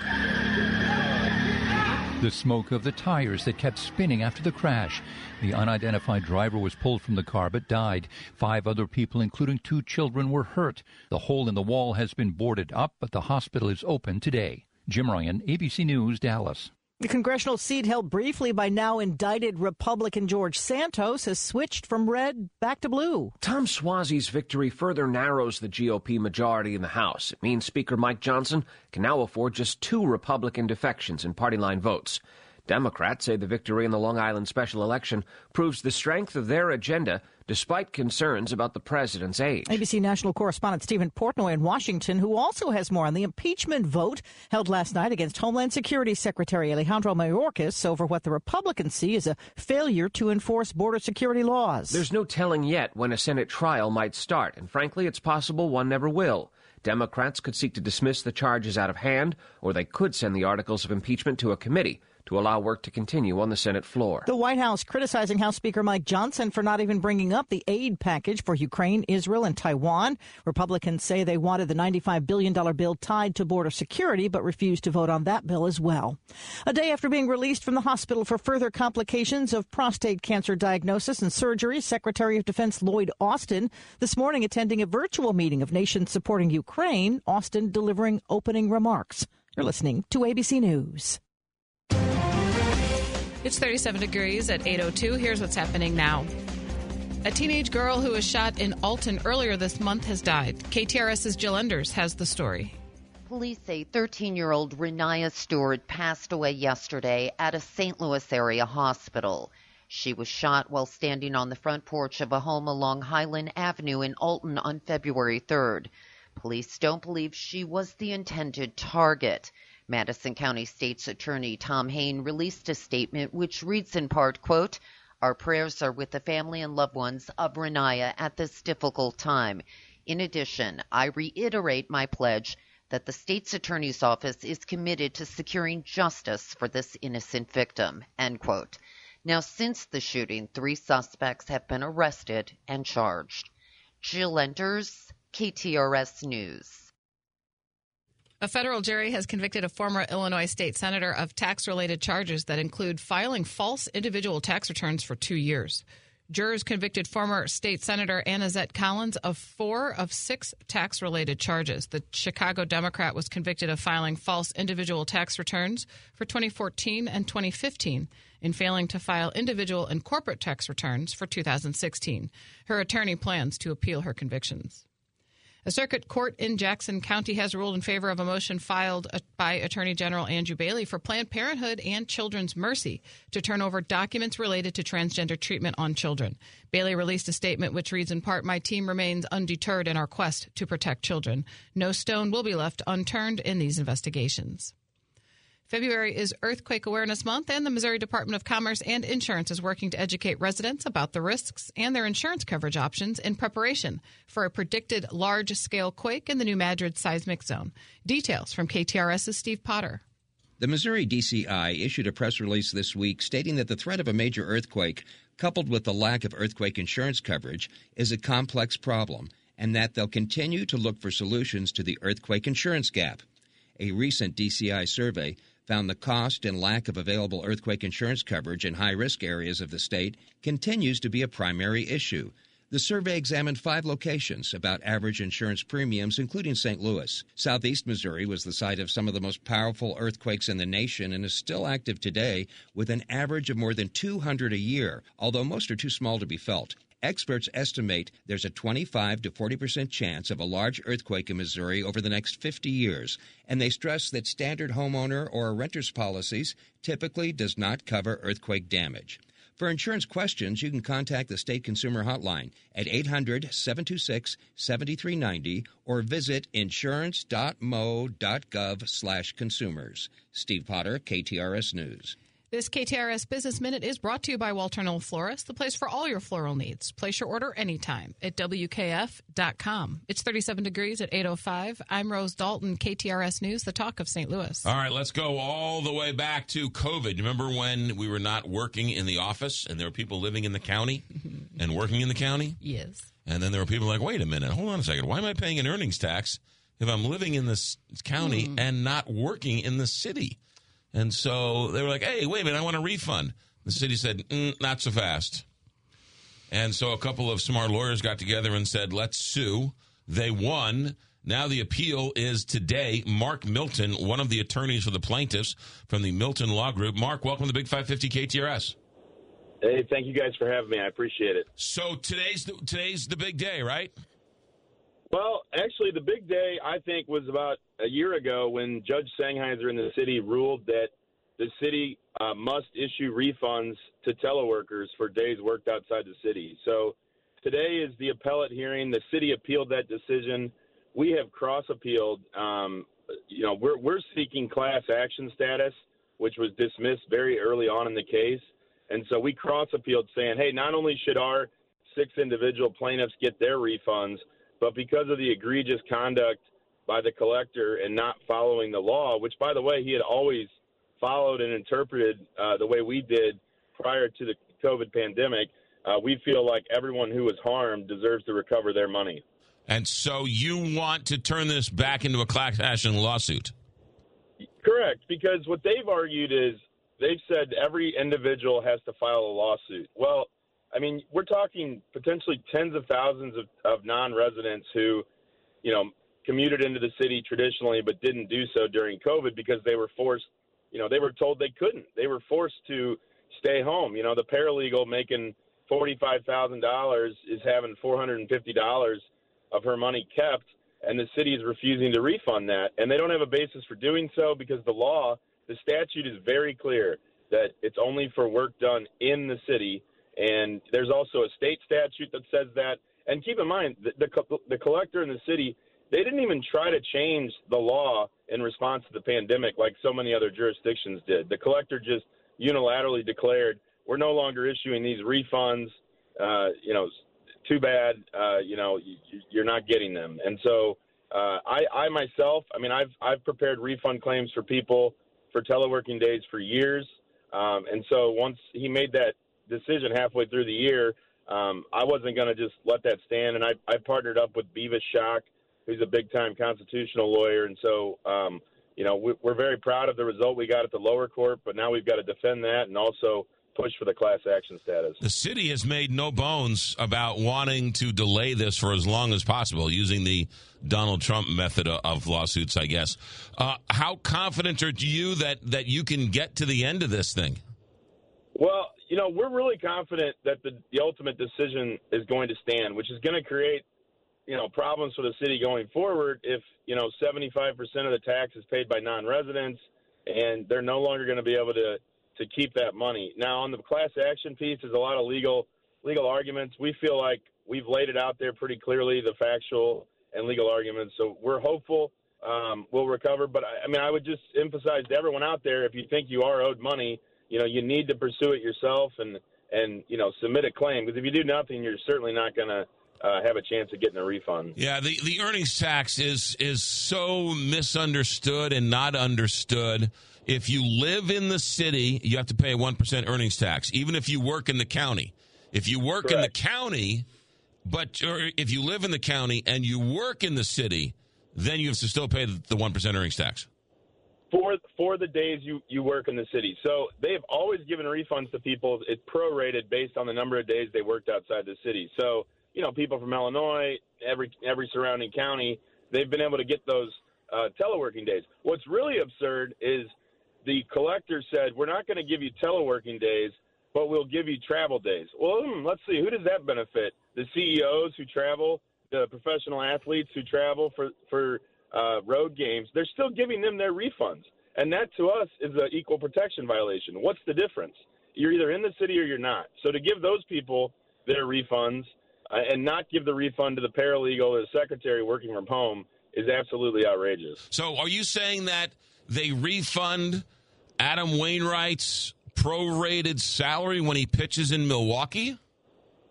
The smoke of the tires that kept spinning after the crash. The unidentified driver was pulled from the car but died. Five other people, including two children, were hurt. The hole in the wall has been boarded up, but the hospital is open today. Jim Ryan, ABC News, Dallas. The congressional seat held briefly by now indicted Republican George Santos has switched from red back to blue. Tom Suozzi's victory further narrows the GOP majority in the House. It means Speaker Mike Johnson can now afford just two Republican defections in party line votes. Democrats say the victory in the Long Island special election proves the strength of their agenda despite concerns about the president's age. ABC national correspondent Steven Portnoy in Washington, who also has more on the impeachment vote held last night against Homeland Security Secretary Alejandro Mayorkas over what the Republicans see as a failure to enforce border security laws. There's no telling yet when a Senate trial might start, and frankly, it's possible one never will. Democrats could seek to dismiss the charges out of hand, or they could send the articles of impeachment to a committee to allow work to continue on the Senate floor. The White House criticizing House Speaker Mike Johnson for not even bringing up the aid package for Ukraine, Israel, and Taiwan. Republicans say they wanted the $95 billion bill tied to border security, but refused to vote on that bill as well. A day after being released from the hospital for further complications of prostate cancer diagnosis and surgery, Secretary of Defense Lloyd Austin this morning attending a virtual meeting of nations supporting Ukraine, Austin delivering opening remarks. You're listening to ABC News. It's 37 degrees at 8:02. Here's what's happening now. A teenage girl who was shot in Alton earlier this month has died. KTRS's Jill Enders has the story. Police say 13 year old Renaya Stewart passed away yesterday at a St. Louis area hospital. She was shot while standing on the front porch of a home along Highland Avenue in Alton on February 3rd. Police don't believe she was the intended target. Madison County State's Attorney Tom Haine released a statement which reads in part, quote, Our prayers are with the family and loved ones of Renaya at this difficult time. In addition, I reiterate my pledge that the state's attorney's office is committed to securing justice for this innocent victim, end quote. Now, since the shooting, three suspects have been arrested and charged. Jill Enders, KTRS News. A federal jury has convicted a former Illinois state senator of tax related charges that include filing false individual tax returns for two years. Jurors convicted former state senator Annazette Collins of four of six tax related charges. The Chicago Democrat was convicted of filing false individual tax returns for 2014 and 2015 in failing to file individual and corporate tax returns for 2016. Her attorney plans to appeal her convictions. A circuit court in Jackson County has ruled in favor of a motion filed uh, by Attorney General Andrew Bailey for Planned Parenthood and Children's Mercy to turn over documents related to transgender treatment on children. Bailey released a statement which reads in part My team remains undeterred in our quest to protect children. No stone will be left unturned in these investigations. February is Earthquake Awareness Month, and the Missouri Department of Commerce and Insurance is working to educate residents about the risks and their insurance coverage options in preparation for a predicted large scale quake in the New Madrid seismic zone. Details from KTRS's Steve Potter. The Missouri DCI issued a press release this week stating that the threat of a major earthquake, coupled with the lack of earthquake insurance coverage, is a complex problem, and that they'll continue to look for solutions to the earthquake insurance gap. A recent DCI survey found the cost and lack of available earthquake insurance coverage in high risk areas of the state continues to be a primary issue. The survey examined five locations about average insurance premiums, including St. Louis. Southeast Missouri was the site of some of the most powerful earthquakes in the nation and is still active today with an average of more than 200 a year, although most are too small to be felt. Experts estimate there's a 25 to 40 percent chance of a large earthquake in Missouri over the next 50 years, and they stress that standard homeowner or renter's policies typically does not cover earthquake damage. For insurance questions, you can contact the State Consumer Hotline at 800 726 7390 or visit insurance.mo.gov slash consumers. Steve Potter, KTRS News. This KTRS Business Minute is brought to you by Walter Knoll Florist, the place for all your floral needs. Place your order anytime at WKF.com. It's 37 degrees at 8.05. I'm Rose Dalton, KTRS News, the talk of St. Louis. All right, let's go all the way back to COVID. Remember when we were not working in the office and there were people living in the county and working in the county? Yes. And then there were people like, wait a minute, hold on a second. Why am I paying an earnings tax if I'm living in this county Hmm. and not working in the city? And so they were like, hey, wait a minute, I want a refund. The city said, mm, not so fast. And so a couple of smart lawyers got together and said, let's sue. They won. Now the appeal is today. Mark Milton, one of the attorneys for the plaintiffs from the Milton Law Group. Mark, welcome to Big 550 KTRS. Hey, thank you guys for having me. I appreciate it. So today's the, today's the big day, right? Well, actually, the big day I think was about a year ago when Judge Sangheiser in the city ruled that the city uh, must issue refunds to teleworkers for days worked outside the city. So today is the appellate hearing. The city appealed that decision. We have cross appealed. Um, you know, we're we're seeking class action status, which was dismissed very early on in the case, and so we cross appealed, saying, hey, not only should our six individual plaintiffs get their refunds, but because of the egregious conduct by the collector and not following the law, which, by the way, he had always followed and interpreted uh, the way we did prior to the COVID pandemic, uh, we feel like everyone who was harmed deserves to recover their money. And so you want to turn this back into a class action lawsuit? Correct, because what they've argued is they've said every individual has to file a lawsuit. Well, I mean, we're talking potentially tens of thousands of, of non-residents who, you know, commuted into the city traditionally but didn't do so during COVID because they were forced, you know, they were told they couldn't. They were forced to stay home. You know, the paralegal making $45,000 is having $450 of her money kept and the city is refusing to refund that. And they don't have a basis for doing so because the law, the statute is very clear that it's only for work done in the city. And there's also a state statute that says that. And keep in mind, the, the, the collector in the city, they didn't even try to change the law in response to the pandemic like so many other jurisdictions did. The collector just unilaterally declared, we're no longer issuing these refunds. Uh, you know, too bad. Uh, you know, you, you're not getting them. And so uh, I, I myself, I mean, I've I've prepared refund claims for people for teleworking days for years. Um, and so once he made that decision halfway through the year, um, I wasn't going to just let that stand. And I, I partnered up with Bevis Schock, who's a big time constitutional lawyer. And so, um, you know, we, we're very proud of the result we got at the lower court, but now we've got to defend that and also push for the class action status. The city has made no bones about wanting to delay this for as long as possible using the Donald Trump method of lawsuits, I guess. Uh, how confident are you that, that you can get to the end of this thing? Well, you know, we're really confident that the, the ultimate decision is going to stand, which is going to create you know problems for the city going forward if you know 75% of the tax is paid by non-residents and they're no longer going to be able to to keep that money. Now on the class action piece, there's a lot of legal legal arguments. We feel like we've laid it out there pretty clearly, the factual and legal arguments. So we're hopeful um, we'll recover. But I, I mean, I would just emphasize to everyone out there: if you think you are owed money, you know, you need to pursue it yourself and and you know submit a claim because if you do nothing, you're certainly not going to uh, have a chance of getting a refund. Yeah, the, the earnings tax is is so misunderstood and not understood. If you live in the city, you have to pay a one percent earnings tax, even if you work in the county. If you work Correct. in the county, but if you live in the county and you work in the city, then you have to still pay the one percent earnings tax for for the days you you work in the city. So they have always given refunds to people. It's prorated based on the number of days they worked outside the city. So you know, people from Illinois, every every surrounding county, they've been able to get those uh, teleworking days. What's really absurd is the collector said we're not going to give you teleworking days, but we'll give you travel days. Well, hmm, let's see, who does that benefit? The CEOs who travel, the professional athletes who travel for for uh, road games. They're still giving them their refunds, and that to us is an equal protection violation. What's the difference? You're either in the city or you're not. So to give those people their refunds uh, and not give the refund to the paralegal or the secretary working from home is absolutely outrageous. So, are you saying that they refund Adam Wainwright's prorated salary when he pitches in Milwaukee?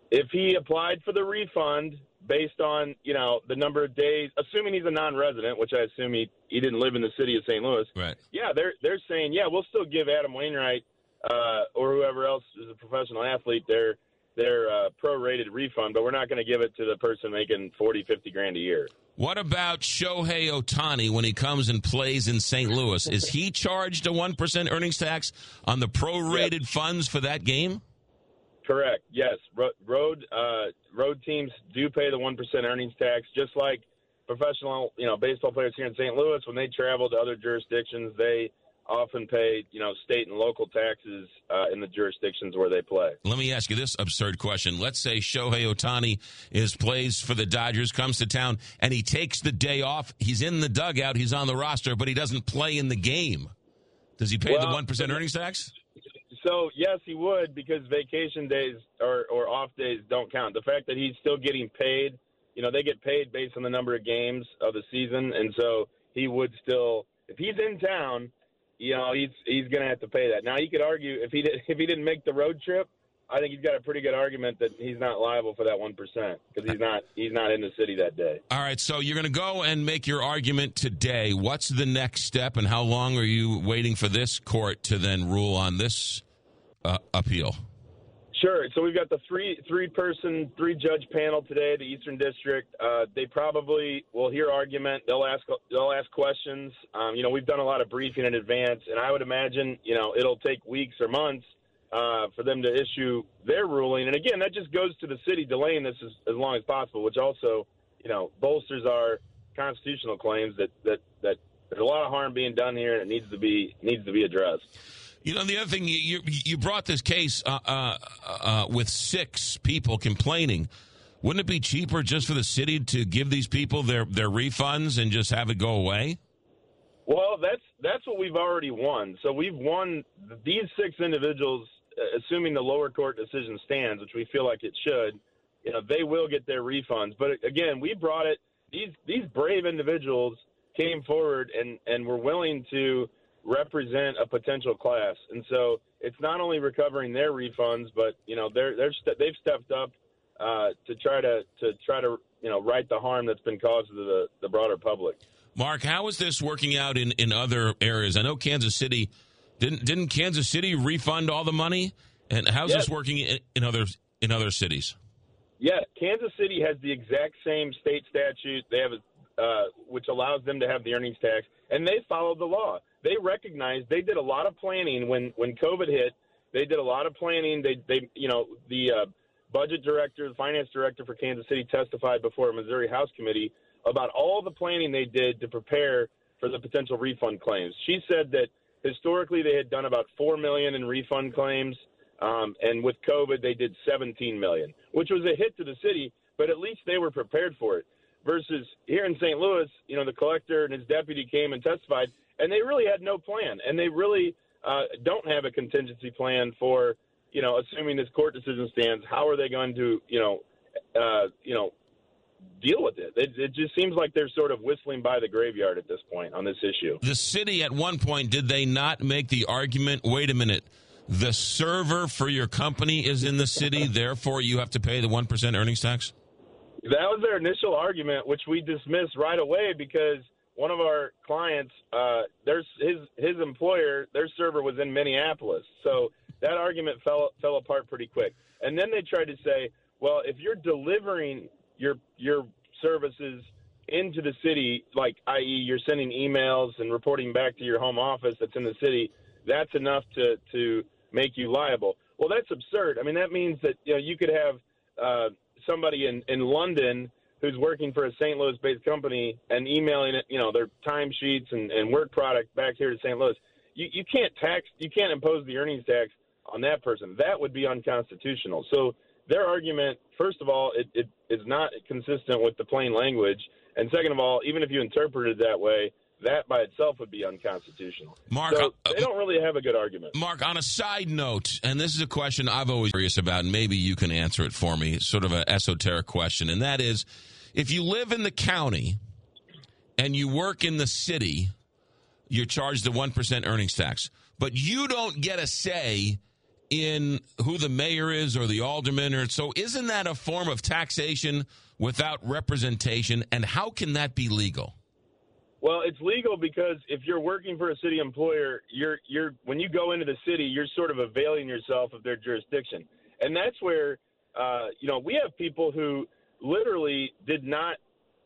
If he applied for the refund based on you know the number of days, assuming he's a non-resident, which I assume he he didn't live in the city of St. Louis. Right. Yeah, they're they're saying yeah, we'll still give Adam Wainwright uh, or whoever else is a professional athlete their their uh, prorated refund, but we're not going to give it to the person making 40, 50 grand a year. What about Shohei Ohtani when he comes and plays in St. Louis? Is he charged a 1% earnings tax on the prorated funds for that game? Correct. Yes. Road uh, road teams do pay the 1% earnings tax, just like professional, you know, baseball players here in St. Louis when they travel to other jurisdictions, they often pay, you know, state and local taxes uh, in the jurisdictions where they play. Let me ask you this absurd question. Let's say Shohei Ohtani is plays for the Dodgers, comes to town, and he takes the day off. He's in the dugout, he's on the roster, but he doesn't play in the game. Does he pay well, the one percent earnings tax? So yes, he would because vacation days or, or off days don't count. The fact that he's still getting paid, you know, they get paid based on the number of games of the season, and so he would still, if he's in town, you know, he's he's to have to pay that. Now, you could argue if he did, if he didn't make the road trip, I think he's got a pretty good argument that he's not liable for that one percent because he's not he's not in the city that day. All right, so you're going to go and make your argument today. What's the next step, and how long are you waiting for this court to then rule on this uh, appeal? Sure. So we've got the three three person three judge panel today, the Eastern District. Uh, they probably will hear argument. They'll ask they'll ask questions. Um, you know, we've done a lot of briefing in advance, and I would imagine you know it'll take weeks or months uh, for them to issue their ruling. And again, that just goes to the city delaying this as, as long as possible, which also you know bolsters our constitutional claims that that that there's a lot of harm being done here, and it needs to be needs to be addressed. You know, the other thing you you brought this case uh, uh, uh, with six people complaining. Wouldn't it be cheaper just for the city to give these people their their refunds and just have it go away? Well, that's that's what we've already won. So we've won these six individuals, uh, assuming the lower court decision stands, which we feel like it should. You know, they will get their refunds. But again, we brought it. These these brave individuals came forward and and were willing to represent a potential class. And so it's not only recovering their refunds, but you know they're they're they they've stepped up uh, to try to to try to you know right the harm that's been caused to the the broader public. Mark, how is this working out in in other areas? I know Kansas City didn't didn't Kansas City refund all the money, and how's yes. this working in, in other in other cities? Yeah, Kansas City has the exact same state statute. They have a, uh, which allows them to have the earnings tax, and they followed the law they recognized they did a lot of planning when when COVID hit. They did a lot of planning. They they you know the uh, budget director, the finance director for Kansas City testified before a Missouri House committee about all the planning they did to prepare for the potential refund claims. She said that historically they had done about four million in refund claims, um, and with COVID they did 17 million, which was a hit to the city. But at least they were prepared for it. versus here in St. Louis, you know, the collector and his deputy came and testified, and they really had no plan, and they really uh, don't have a contingency plan for, you know, assuming this court decision stands. How are they going to, you know, uh, you know, deal with it. it? It just seems like they're sort of whistling by the graveyard at this point on this issue. The city at one point did they not make the argument? Wait a minute. The server for your company is in the city, therefore you have to pay the one percent earnings tax. That was their initial argument, which we dismissed right away because one of our clients, uh, there's his his employer, their server was in Minneapolis, so that argument fell fell apart pretty quick. And then they tried to say, well, if you're delivering your your services into the city, like i.e., you're sending emails and reporting back to your home office that's in the city, that's enough to to make you liable. Well, that's absurd. I mean, that means that you know you could have uh, somebody in in London who's working for a St. Louis-based company and emailing it, you know, their timesheets and, and work product back here to St. Louis. You you can't tax, you can't impose the earnings tax on that person. That would be unconstitutional. So their argument, first of all, it, it is not consistent with the plain language, and second of all, even if you interpret it that way, that by itself would be unconstitutional. Mark, so uh, they don't really have a good argument. Mark, on a side note, and this is a question I've always curious about, and maybe you can answer it for me, sort of an esoteric question, and that is if you live in the county and you work in the city, you're charged the 1% earnings tax, but you don't get a say in who the mayor is or the alderman or so isn't that a form of taxation without representation? And how can that be legal? Well, it's legal because if you're working for a city employer, you're you're when you go into the city, you're sort of availing yourself of their jurisdiction, and that's where uh, you know we have people who literally did not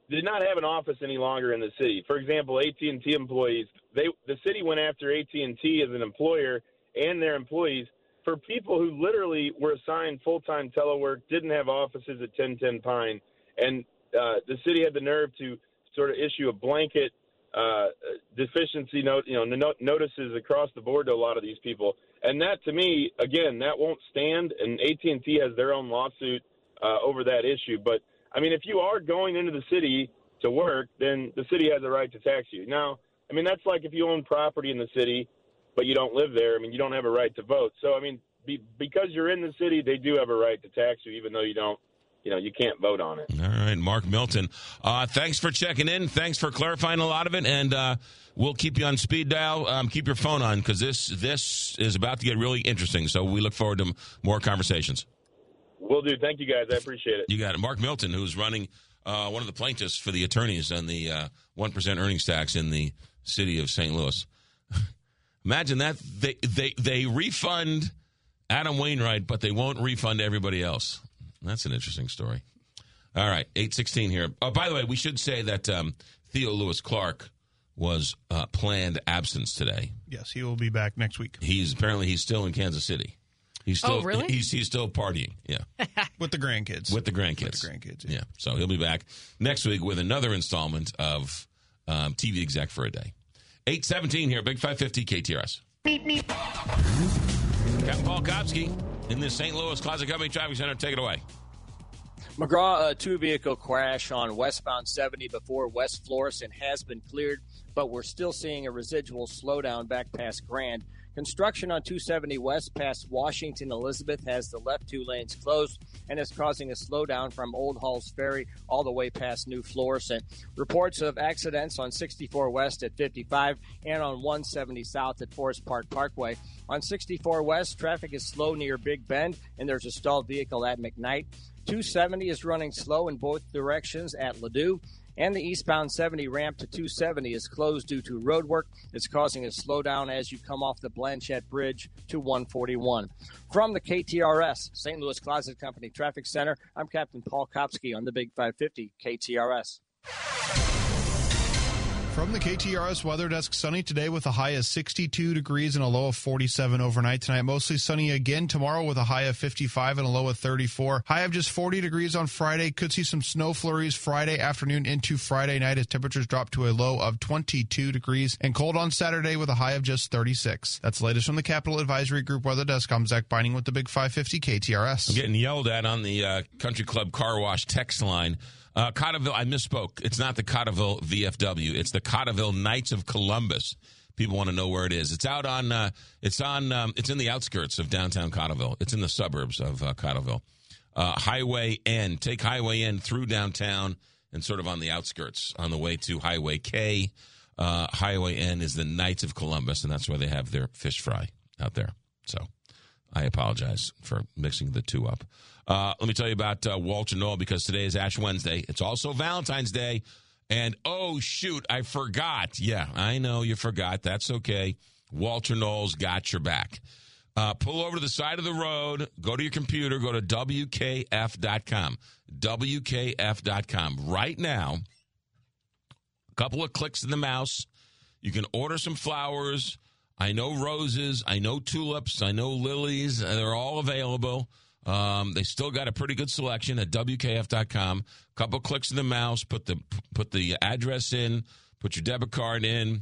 did not have an office any longer in the city. For example, AT and T employees, they the city went after AT and T as an employer and their employees for people who literally were assigned full time telework, didn't have offices at 1010 Pine, and uh, the city had the nerve to sort of issue a blanket uh, deficiency note, you know, no- notices across the board to a lot of these people. And that, to me, again, that won't stand. And AT and T has their own lawsuit uh, over that issue. But I mean, if you are going into the city to work, then the city has a right to tax you. Now, I mean, that's like if you own property in the city but you don't live there. I mean, you don't have a right to vote. So, I mean, be, because you're in the city, they do have a right to tax you, even though you don't. You know, you can't vote on it. All right, Mark Milton. Uh, thanks for checking in. Thanks for clarifying a lot of it, and uh, we'll keep you on speed dial. Um, keep your phone on because this this is about to get really interesting. So we look forward to more conversations. Will do. Thank you, guys. I appreciate it. You got it. Mark Milton, who's running uh, one of the plaintiffs for the attorneys on the uh, one earnings tax in the city of St. Louis. Imagine that they they they refund Adam Wainwright, but they won't refund everybody else. That's an interesting story. All right, eight sixteen here. Oh, by the way, we should say that um, Theo Lewis Clark was uh, planned absence today. Yes, he will be back next week. He's apparently he's still in Kansas City. He's Oh, still really? he's he's still partying. Yeah, with the grandkids. with the grandkids. With the grandkids. Yeah. So he'll be back next week with another installment of um, TV Exec for a Day. 817 here, Big 550 KTRS. Captain Paul Kopsky in the St. Louis Closet Company Traffic Center. Take it away. McGraw, a two vehicle crash on westbound 70 before West Florissant has been cleared, but we're still seeing a residual slowdown back past Grand. Construction on 270 West past Washington Elizabeth has the left two lanes closed and is causing a slowdown from Old Halls Ferry all the way past New Florissant. Reports of accidents on 64 West at 55 and on 170 South at Forest Park Parkway. On 64 West, traffic is slow near Big Bend and there's a stalled vehicle at McKnight. 270 is running slow in both directions at Ladue, and the eastbound 70 ramp to 270 is closed due to road work. It's causing a slowdown as you come off the Blanchette Bridge to 141. From the KTRS, St. Louis Closet Company Traffic Center, I'm Captain Paul Kopsky on the Big 550 KTRS. From the KTRS weather desk, sunny today with a high of 62 degrees and a low of 47 overnight. Tonight, mostly sunny again tomorrow with a high of 55 and a low of 34. High of just 40 degrees on Friday. Could see some snow flurries Friday afternoon into Friday night as temperatures drop to a low of 22 degrees and cold on Saturday with a high of just 36. That's the latest from the Capital Advisory Group weather desk. I'm Zach Binding with the Big 550 KTRS. I'm getting yelled at on the uh, Country Club Car Wash text line. Uh, Cottleville, I misspoke. It's not the Cottleville VFW. It's the Cottleville Knights of Columbus. People want to know where it is. It's out on. Uh, it's on. Um, it's in the outskirts of downtown Cottleville. It's in the suburbs of uh, Cottleville. Uh, Highway N. Take Highway N through downtown and sort of on the outskirts on the way to Highway K. Uh, Highway N is the Knights of Columbus, and that's where they have their fish fry out there. So I apologize for mixing the two up. Uh, let me tell you about uh, Walter Knoll because today is Ash Wednesday. It's also Valentine's Day. And oh, shoot, I forgot. Yeah, I know you forgot. That's okay. Walter Knoll's got your back. Uh, pull over to the side of the road, go to your computer, go to WKF.com. WKF.com. Right now, a couple of clicks in the mouse, you can order some flowers. I know roses, I know tulips, I know lilies. They're all available. Um, they still got a pretty good selection at WKF.com. Couple clicks of the mouse, put the put the address in, put your debit card in,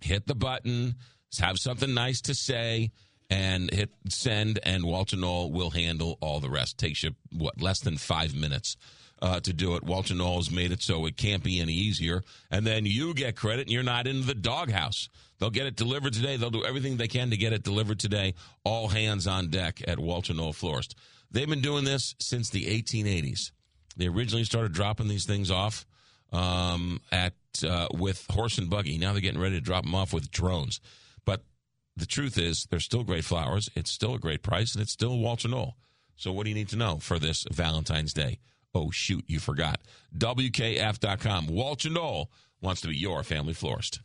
hit the button, have something nice to say and hit send, and Walter Knoll will handle all the rest. Takes you what less than five minutes uh, to do it. Walter Knoll has made it so it can't be any easier, and then you get credit, and you're not in the doghouse. They'll get it delivered today. They'll do everything they can to get it delivered today. All hands on deck at Walter Knoll Florist. They've been doing this since the 1880s. They originally started dropping these things off um, at uh, with horse and buggy. Now they're getting ready to drop them off with drones. But the truth is, they're still great flowers. It's still a great price, and it's still Walter Knoll. So, what do you need to know for this Valentine's Day? Oh, shoot, you forgot. WKF.com. Walter Knoll wants to be your family florist.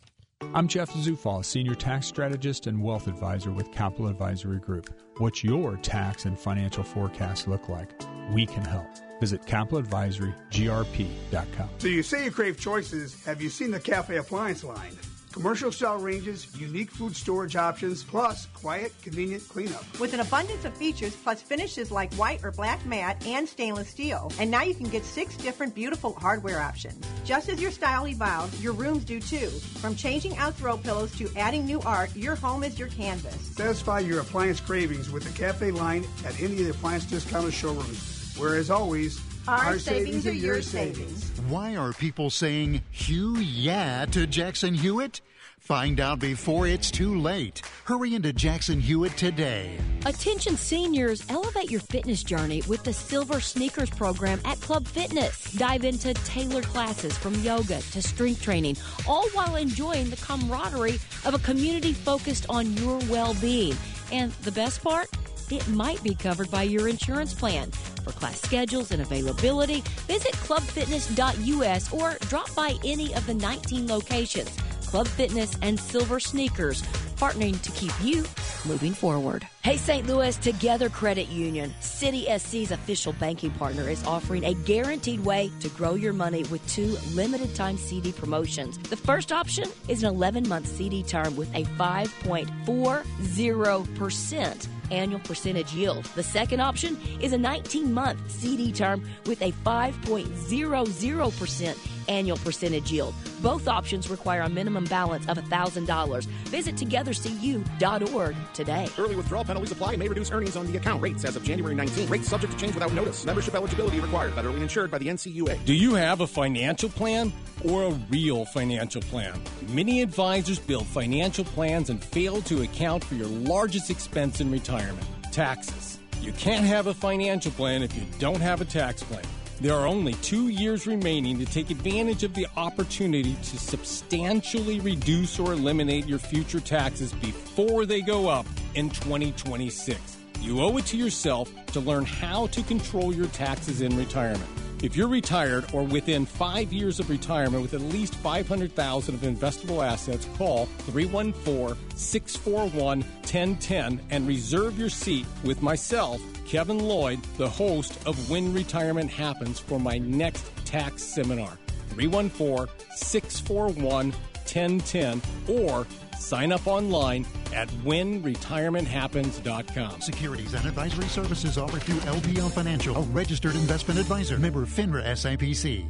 I'm Jeff Zufall, Senior Tax Strategist and Wealth Advisor with Capital Advisory Group. What's your tax and financial forecast look like? We can help. Visit capitaladvisorygrp.com. So you say you crave choices. Have you seen the Cafe Appliance line? Commercial style ranges, unique food storage options, plus quiet, convenient cleanup. With an abundance of features, plus finishes like white or black matte and stainless steel. And now you can get six different beautiful hardware options. Just as your style evolves, your rooms do too. From changing out throw pillows to adding new art, your home is your canvas. Satisfy your appliance cravings with the Cafe line at any of the appliance discounter showrooms. Where, as always, our, savings, are your savings. Why are people saying Hugh yeah to Jackson Hewitt? Find out before it's too late. Hurry into Jackson Hewitt today. Attention seniors, elevate your fitness journey with the Silver Sneakers program at Club Fitness. Dive into tailored classes from yoga to strength training, all while enjoying the camaraderie of a community focused on your well being. And the best part? It might be covered by your insurance plan. For class schedules and availability, visit clubfitness.us or drop by any of the 19 locations. Club Fitness and Silver Sneakers, partnering to keep you moving forward. Hey, St. Louis Together Credit Union, City SC's official banking partner, is offering a guaranteed way to grow your money with two limited time CD promotions. The first option is an 11 month CD term with a 5.40% annual percentage yield. The second option is a 19 month CD term with a 5.00% annual percentage yield. Both options require a minimum balance of $1,000. Visit togethercu.org today. Early withdrawal penalties apply and may reduce earnings on the account. Rates as of January 19. Rates subject to change without notice. Membership eligibility required. Federally insured by the NCUA. Do you have a financial plan or a real financial plan? Many advisors build financial plans and fail to account for your largest expense in retirement taxes. You can't have a financial plan if you don't have a tax plan. There are only two years remaining to take advantage of the opportunity to substantially reduce or eliminate your future taxes before they go up in 2026. You owe it to yourself to learn how to control your taxes in retirement. If you're retired or within five years of retirement with at least 500000 of investable assets, call 314 641 1010 and reserve your seat with myself, Kevin Lloyd, the host of When Retirement Happens, for my next tax seminar. 314 641 1010 or Sign up online at whenretirementhappens.com. Securities and advisory services offered through LPL Financial, a registered investment advisor, member FINRA SIPC.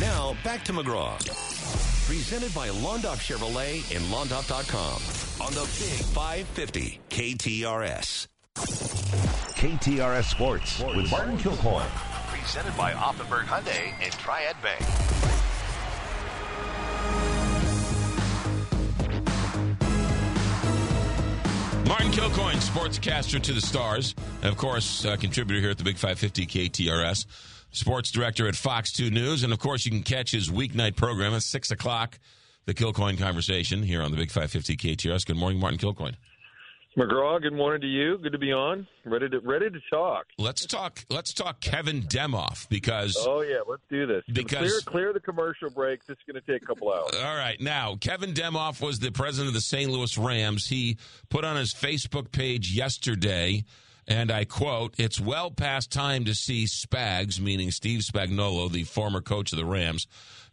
Now back to McGraw. Presented by Londoff Chevrolet and Londoff.com on the Big 550 KTRS. KTRS Sports with Martin Kilcoyne. Presented by Auffenberg Hyundai and Triad Bank. Martin Kilcoyne, sportscaster to the stars, and of course, uh, contributor here at the Big 550 KTRS, sports director at Fox 2 News, and of course, you can catch his weeknight program at 6 o'clock, the Kilcoyne Conversation, here on the Big 550 KTRS. Good morning, Martin Kilcoyne. McGraw, good morning to you. Good to be on. Ready to ready to talk. Let's talk. Let's talk Kevin Demoff because. Oh yeah, let's do this. Because clear clear the commercial break. This is going to take a couple hours. All right, now Kevin Demoff was the president of the St. Louis Rams. He put on his Facebook page yesterday, and I quote: "It's well past time to see Spags, meaning Steve Spagnuolo, the former coach of the Rams."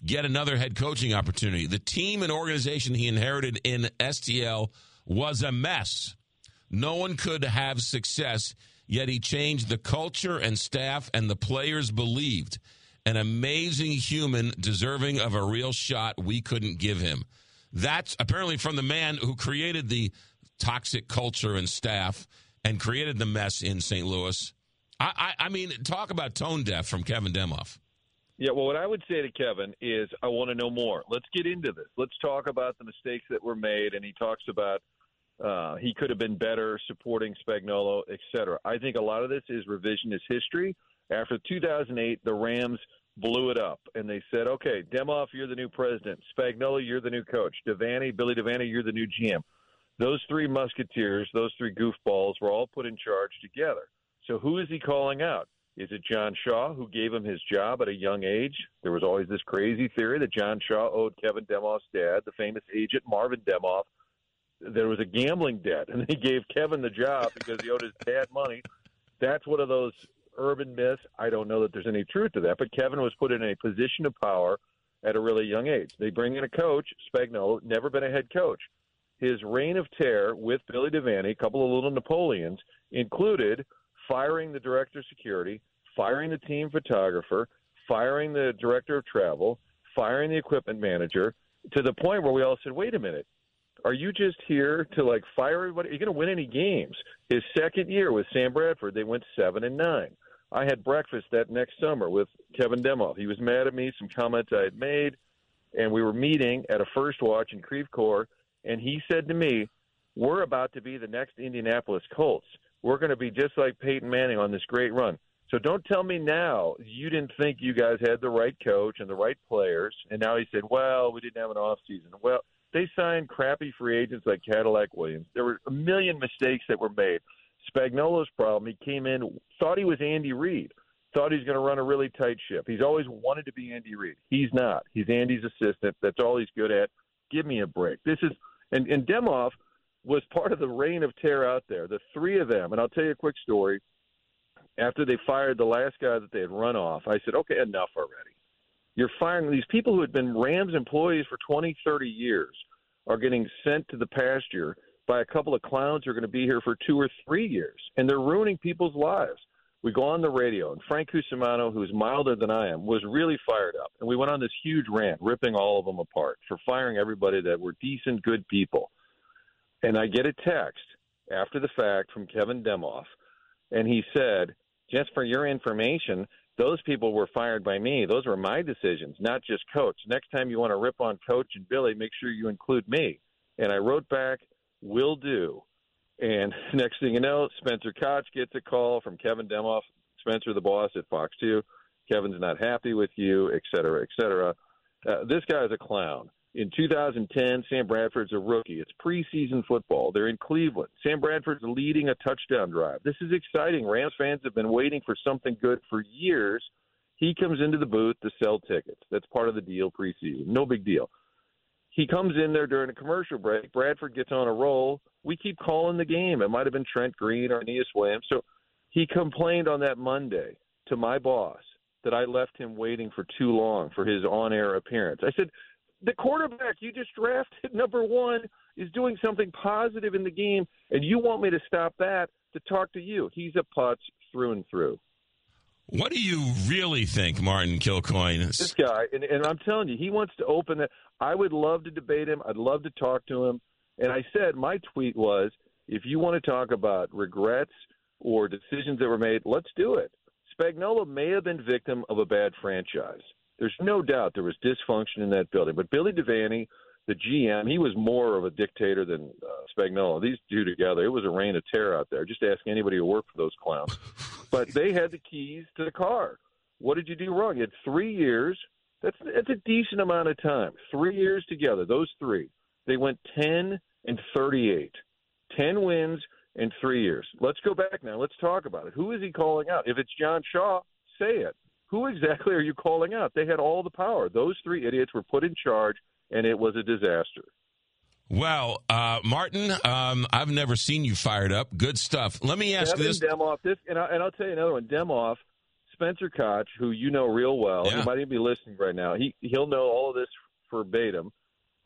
Get another head coaching opportunity. The team and organization he inherited in STL was a mess. No one could have success, yet he changed the culture and staff, and the players believed. An amazing human deserving of a real shot we couldn't give him. That's apparently from the man who created the toxic culture and staff and created the mess in St. Louis. I, I, I mean, talk about tone deaf from Kevin Demoff. Yeah, well, what I would say to Kevin is, I want to know more. Let's get into this. Let's talk about the mistakes that were made. And he talks about uh, he could have been better supporting Spagnuolo, etc. I think a lot of this is revisionist history. After 2008, the Rams blew it up, and they said, "Okay, Demoff, you're the new president. Spagnuolo, you're the new coach. Devaney, Billy Devaney, you're the new GM." Those three musketeers, those three goofballs, were all put in charge together. So who is he calling out? Is it John Shaw, who gave him his job at a young age? There was always this crazy theory that John Shaw owed Kevin Demoff's dad, the famous agent Marvin Demoff, there was a gambling debt, and he gave Kevin the job because he owed his dad money. That's one of those urban myths. I don't know that there's any truth to that, but Kevin was put in a position of power at a really young age. They bring in a coach, Spagnuolo, never been a head coach. His reign of terror with Billy Devaney, a couple of little Napoleons, included firing the director of security, firing the team photographer, firing the director of travel, firing the equipment manager, to the point where we all said, wait a minute, are you just here to like fire everybody? Are you going to win any games? His second year with Sam Bradford, they went seven and nine. I had breakfast that next summer with Kevin Demoff. He was mad at me, some comments I had made, and we were meeting at a first watch in Creve Coeur, and he said to me, "We're about to be the next Indianapolis Colts. We're going to be just like Peyton Manning on this great run." So don't tell me now you didn't think you guys had the right coach and the right players, and now he said, "Well, we didn't have an off season." Well, they signed crappy free agents like Cadillac Williams. There were a million mistakes that were made. Spagnuolo's problem, he came in, thought he was Andy Reid, thought he's going to run a really tight ship. He's always wanted to be Andy Reid. He's not. He's Andy's assistant. That's all he's good at. Give me a break. This is and and Demoff was part of the reign of terror out there. The three of them, and I'll tell you a quick story. After they fired the last guy that they had run off, I said, "Okay, enough already." You're firing these people who had been Rams employees for 20, 30 years are getting sent to the pasture by a couple of clowns who are going to be here for two or three years, and they're ruining people's lives. We go on the radio, and Frank Cusumano, who's milder than I am, was really fired up. And we went on this huge rant, ripping all of them apart for firing everybody that were decent, good people. And I get a text after the fact from Kevin Demoff, and he said, just for your information, those people were fired by me. Those were my decisions, not just coach. Next time you want to rip on coach and Billy, make sure you include me. And I wrote back, will do. And next thing you know, Spencer Koch gets a call from Kevin Demoff, Spencer, the boss at Fox 2. Kevin's not happy with you, et cetera, et cetera. Uh, this guy is a clown. In 2010, Sam Bradford's a rookie. It's preseason football. They're in Cleveland. Sam Bradford's leading a touchdown drive. This is exciting. Rams fans have been waiting for something good for years. He comes into the booth to sell tickets. That's part of the deal preseason. No big deal. He comes in there during a commercial break. Bradford gets on a roll. We keep calling the game. It might have been Trent Green or Aeneas Williams. So he complained on that Monday to my boss that I left him waiting for too long for his on air appearance. I said, the quarterback you just drafted, number one, is doing something positive in the game, and you want me to stop that to talk to you. He's a putz through and through. What do you really think, Martin Kilcoyne? This guy, and, and I'm telling you, he wants to open it. I would love to debate him. I'd love to talk to him. And I said, my tweet was, if you want to talk about regrets or decisions that were made, let's do it. Spagnuolo may have been victim of a bad franchise. There's no doubt there was dysfunction in that building, but Billy Devaney, the GM, he was more of a dictator than uh, Spagnuolo. These two together, it was a reign of terror out there. Just ask anybody who worked for those clowns. but they had the keys to the car. What did you do wrong? You had three years. That's that's a decent amount of time. Three years together, those three. They went ten and thirty-eight. Ten wins in three years. Let's go back now. Let's talk about it. Who is he calling out? If it's John Shaw, say it. Who exactly are you calling out? They had all the power. Those three idiots were put in charge, and it was a disaster. Well, uh, Martin, um, I've never seen you fired up. Good stuff. Let me ask Kevin this. Demoff, this, and, I, and I'll tell you another one. Demoff, Spencer Koch, who you know real well, Yeah. he might even be listening right now. He he'll know all of this verbatim.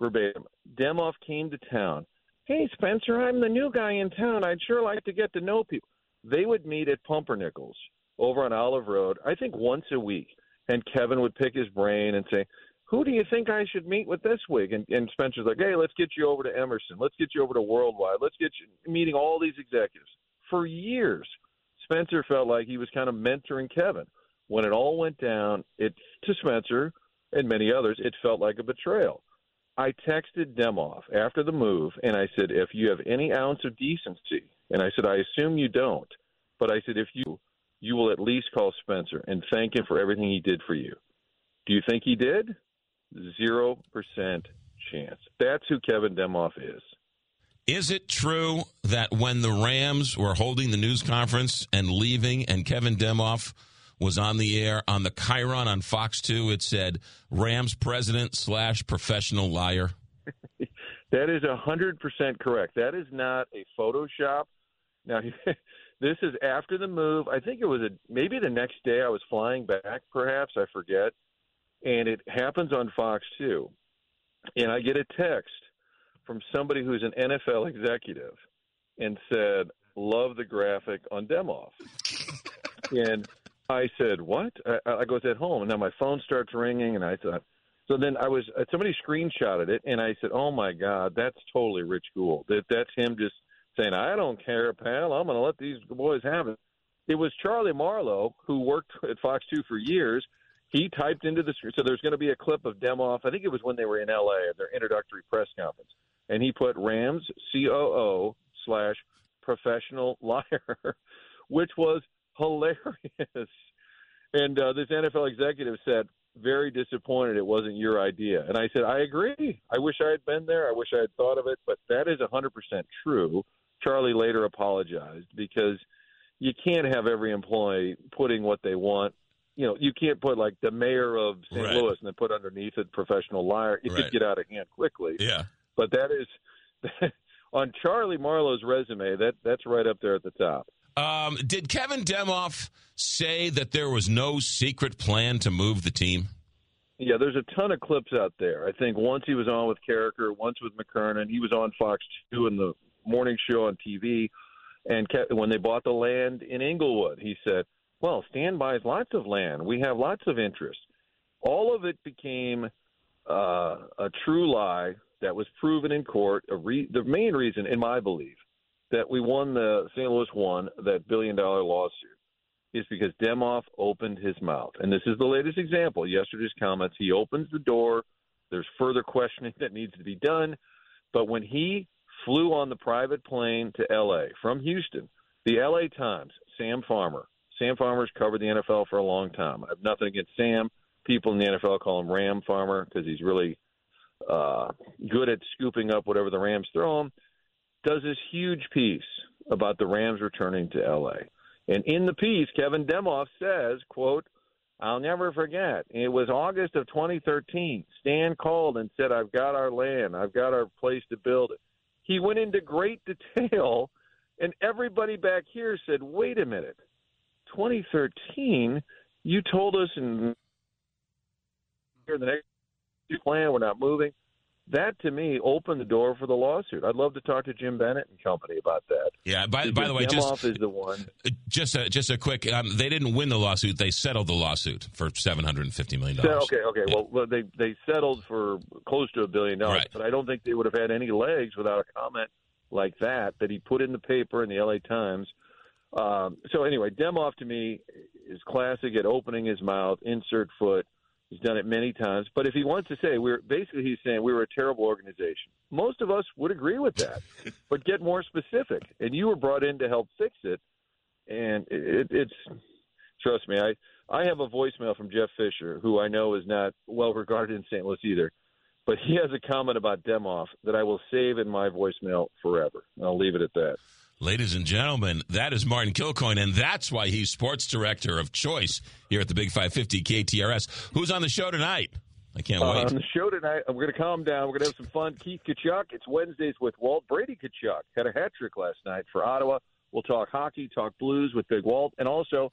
Verbatim. Demoff came to town. Hey Spencer, I'm the new guy in town. I'd sure like to get to know people. They would meet at Pumpernickel's over on Olive Road. I think once a week, and Kevin would pick his brain and say, "Who do you think I should meet with this week?" And, and Spencer's like, "Hey, let's get you over to Emerson. Let's get you over to Worldwide. Let's get you meeting all these executives." For years, Spencer felt like he was kind of mentoring Kevin. When it all went down, it to Spencer and many others, it felt like a betrayal. I texted Demoff after the move, and I said, if you have any ounce of decency, and I said, I assume you don't, but I said, if you, you will at least call Spencer and thank him for everything he did for you. Do you think he did? Zero percent chance. That's who Kevin Demoff is. Is it true that when the Rams were holding the news conference and leaving, and Kevin Demoff was on the air on the Chiron on Fox 2, it said Rams president slash professional liar? That is a hundred percent correct. That is not a Photoshop. Now, this is after the move. I think it was a maybe the next day. I was flying back, perhaps I forget, and it happens on Fox too. And I get a text from somebody who's an NFL executive, and said, "Love the graphic on Demoff." and I said, "What?" I, I goes at home, and now my phone starts ringing, and I thought. So then I was uh, somebody screenshotted it, and I said, "Oh my God, that's totally Rich Gould. That that's him just saying, I don't care, pal. I'm going to let these boys have it." It was Charlie Marlowe who worked at Fox Two for years. He typed into the screen. so there's going to be a clip of Demoff. I think it was when they were in L.A. at their introductory press conference, and he put Rams COO slash professional liar, which was hilarious. And uh, this NFL executive said, very disappointed it wasn't your idea. And I said, I agree. I wish I had been there. I wish I had thought of it, but that is 100% true. Charlie later apologized because you can't have every employee putting what they want. You know, you can't put like the mayor of St. Right. Louis and then put underneath it professional liar. It Right. could get out of hand quickly. Yeah. But that is on Charlie Marlowe's resume. That that's right up there at the top. Um, did Kevin Demoff say that there was no secret plan to move the team? Yeah, there's a ton of clips out there. I think once he was on with Karraker, once with McKernan. He was on Fox 2 in the morning show on TV. And Ke- when they bought the land in Inglewood, he said, Well, Stan buys lots of land. We have lots of interest. All of it became uh, a true lie that was proven in court. Re- the main reason, in my belief, that we won the St. Louis won that billion dollar lawsuit is because Demoff opened his mouth. And this is the latest example. Yesterday's comments, he opens the door. There's further questioning that needs to be done. But when he flew on the private plane to L.A. from Houston, the L.A. Times, Sam Farmer, Sam Farmer's covered the NFL for a long time. I have nothing against Sam. People in the NFL call him Ram Farmer because he's really uh, good at scooping up whatever the Rams throw him. Does this huge piece about the Rams returning to LA. And in the piece, Kevin Demoff says, quote, I'll never forget. It was August of 2013. Stan called and said, I've got our land. I've got our place to build it. He went into great detail, and everybody back here said, wait a minute. 2013, you told us in the next plan, we're not moving. That to me opened the door for the lawsuit. I'd love to talk to Jim Bennett and company about that. Yeah. By, by the way, Demoff just is the one. just a, just a quick. Um, they didn't win the lawsuit. They settled the lawsuit for seven hundred and fifty million dollars. okay, okay. Well, well, they they settled for close to a billion dollars, Right. but I don't think they would have had any legs without a comment like that that he put in the paper in the L.A. Times. Um, so anyway, Demoff to me, is classic at opening his mouth, insert foot. He's done it many times. But if he wants to say we're basically he's saying we were a terrible organization. Most of us would agree with that. but get more specific. And you were brought in to help fix it. And it, it's trust me, I I have a voicemail from Jeff Fisher, who I know is not well regarded in St. Louis either. But he has a comment about Demoff that I will save in my voicemail forever. I'll leave it at that. Ladies and gentlemen, that is Martin Kilcoyne, and that's why he's sports director of choice here at the Big 550 KTRS. Who's on the show tonight? I can't Uh, wait. on the show tonight, we're going to calm down. We're going to have some fun. Keith Tkachuk. It's Wednesdays with Walt. Brady Tkachuk had a hat trick last night for Ottawa. We'll talk hockey, talk blues with Big Walt, and also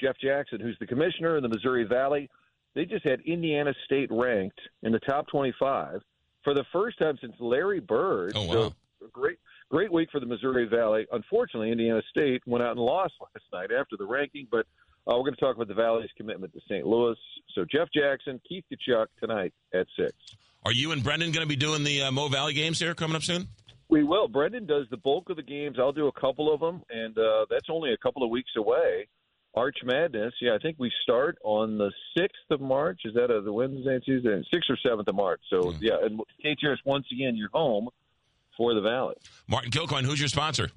Jeff Jackson, who's the commissioner in the Missouri Valley. They just had Indiana State ranked in the top 25 for the first time since Larry Bird. Oh, wow. So great, great week for the Missouri Valley. Unfortunately, Indiana State went out and lost last night after the ranking, but uh, we're going to talk about the Valley's commitment to St. Louis. So Jeff Jackson, Keith Tkachuk tonight at 6. Are you and Brendan going to be doing the uh, Mo Valley games here coming up soon? We will. Brendan does the bulk of the games. I'll do a couple of them, and uh, that's only a couple of weeks away. Arch Madness, yeah, I think we start on the sixth of March. Is that a, the Wednesday, Tuesday, sixth or seventh of March? So yeah, and KTRS once again, you're home for the Valley. Martin Kilcoyne, who's your sponsor?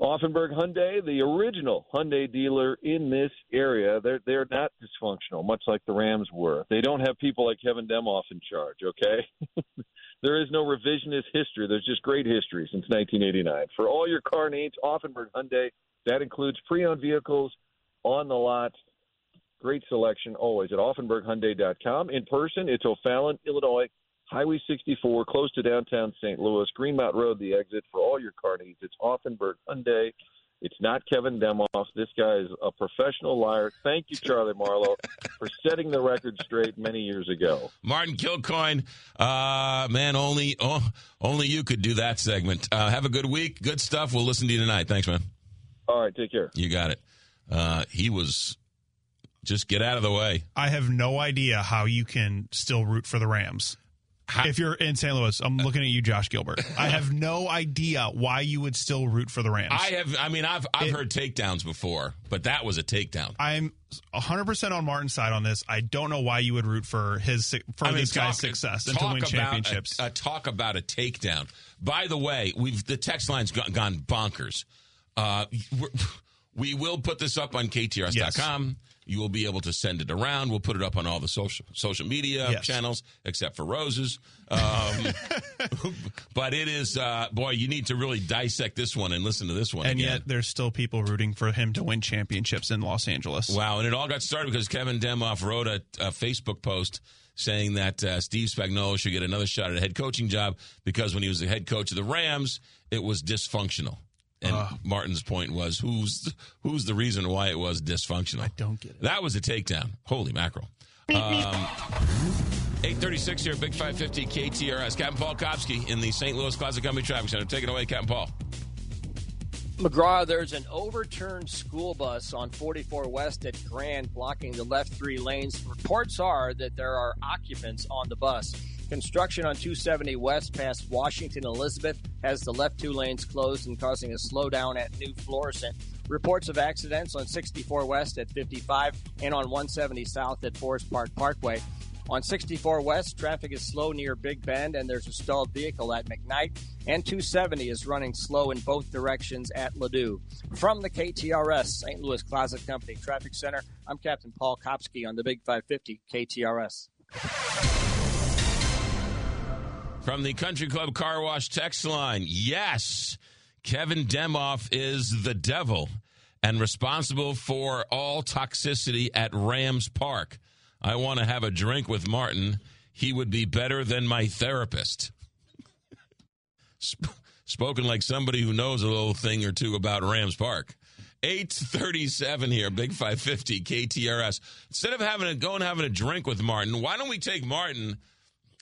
Auffenberg Hyundai, the original Hyundai dealer in this area, they're they're not dysfunctional, much like the Rams were. They don't have people like Kevin Demoff in charge. Okay, there is no revisionist history. There's just great history since 1989 for all your car needs. Auffenberg Hyundai that includes pre-owned vehicles on the lot. Great selection always at AuffenbergHyundai.com. In person, it's O'Fallon, Illinois, Highway 64, close to downtown St. Louis. Greenmount Road, the exit for all your car needs. It's Auffenberg Hyundai. It's not Kevin Demoff. This guy is a professional liar. Thank you, Charlie Marlowe, for setting the record straight many years ago. Martin Kilcoyne, uh, man, only oh, only you could do that segment. Uh, have a good week. Good stuff. We'll listen to you tonight. Thanks, man. All right, take care. You got it. Uh, he was just get out of the way. I have no idea how you can still root for the Rams. If you're in St. Louis, I'm looking at you, Josh Gilbert. I have no idea why you would still root for the Rams. I have. I mean, I've I've heard takedowns before, but that was a takedown. I'm 100% on Martin's side on this. I don't know why you would root for his for I mean, this guy's success and to win championships. A, a talk about a takedown. By the way, we've the text line's gone, gone bonkers. Uh, we're, will put this up on KTRS.com. You will be able to send it around. We'll put it up on all the social social media Yes. channels, except for Roses. Um, but it is, uh, boy, you need to really dissect this one and listen to this one and again. yet there's still people rooting for him to win championships in Los Angeles. Wow, and it all got started because Kevin Demoff wrote a, a Facebook post saying that uh, Steve Spagnuolo should get another shot at a head coaching job because when he was the head coach of the Rams, it was dysfunctional. And Martin's point was, who's who's the reason why it was dysfunctional? I don't get it. That was a takedown. Holy mackerel. Um, 836 here Big 550 KTRS. Captain Paul Kopsky in the St. Louis Closet Company Traffic Center. Take it away, Captain Paul. McGraw, there's an overturned school bus on 44 West at Grand blocking the left three lanes. Reports are that there are occupants on the bus. Construction on 270 West past Washington Elizabeth has the left two lanes closed and causing a slowdown at New Florissant. Reports of accidents on 64 West at 55 and on 170 South at Forest Park Parkway. On 64 West, traffic is slow near Big Bend, and there's a stalled vehicle at McKnight. And 270 is running slow in both directions at Ladue. From the KTRS St. Louis Closet Company Traffic Center, I'm Captain Paul Kopsky on the Big 550 KTRS. From the Country Club Car Wash text line, yes, Kevin Demoff is the devil and responsible for all toxicity at Rams Park. I want to have a drink with Martin. He would be better than my therapist. Sp- spoken like somebody who knows a little thing or two about Rams Park. 837 here, Big 550 KTRS. Instead of having a, going and having a drink with Martin, why don't we take Martin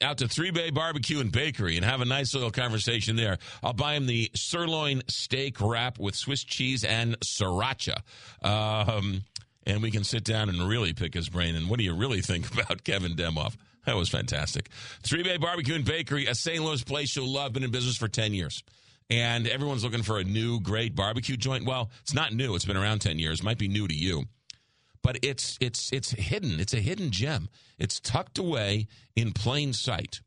out to Three Bay Barbecue and Bakery and have a nice little conversation there. I'll buy him the sirloin steak wrap with Swiss cheese and sriracha. Um, and we can sit down and really pick his brain. And what do you really think about Kevin Demoff? That was fantastic. Three Bay Barbecue and Bakery, a St. Louis place you'll love, been in business for 10 years. And everyone's looking for a new, great barbecue joint. Well, it's not new, it's been around 10 years, might be new to you. But it's it's it's hidden. It's a hidden gem. It's tucked away in plain sight.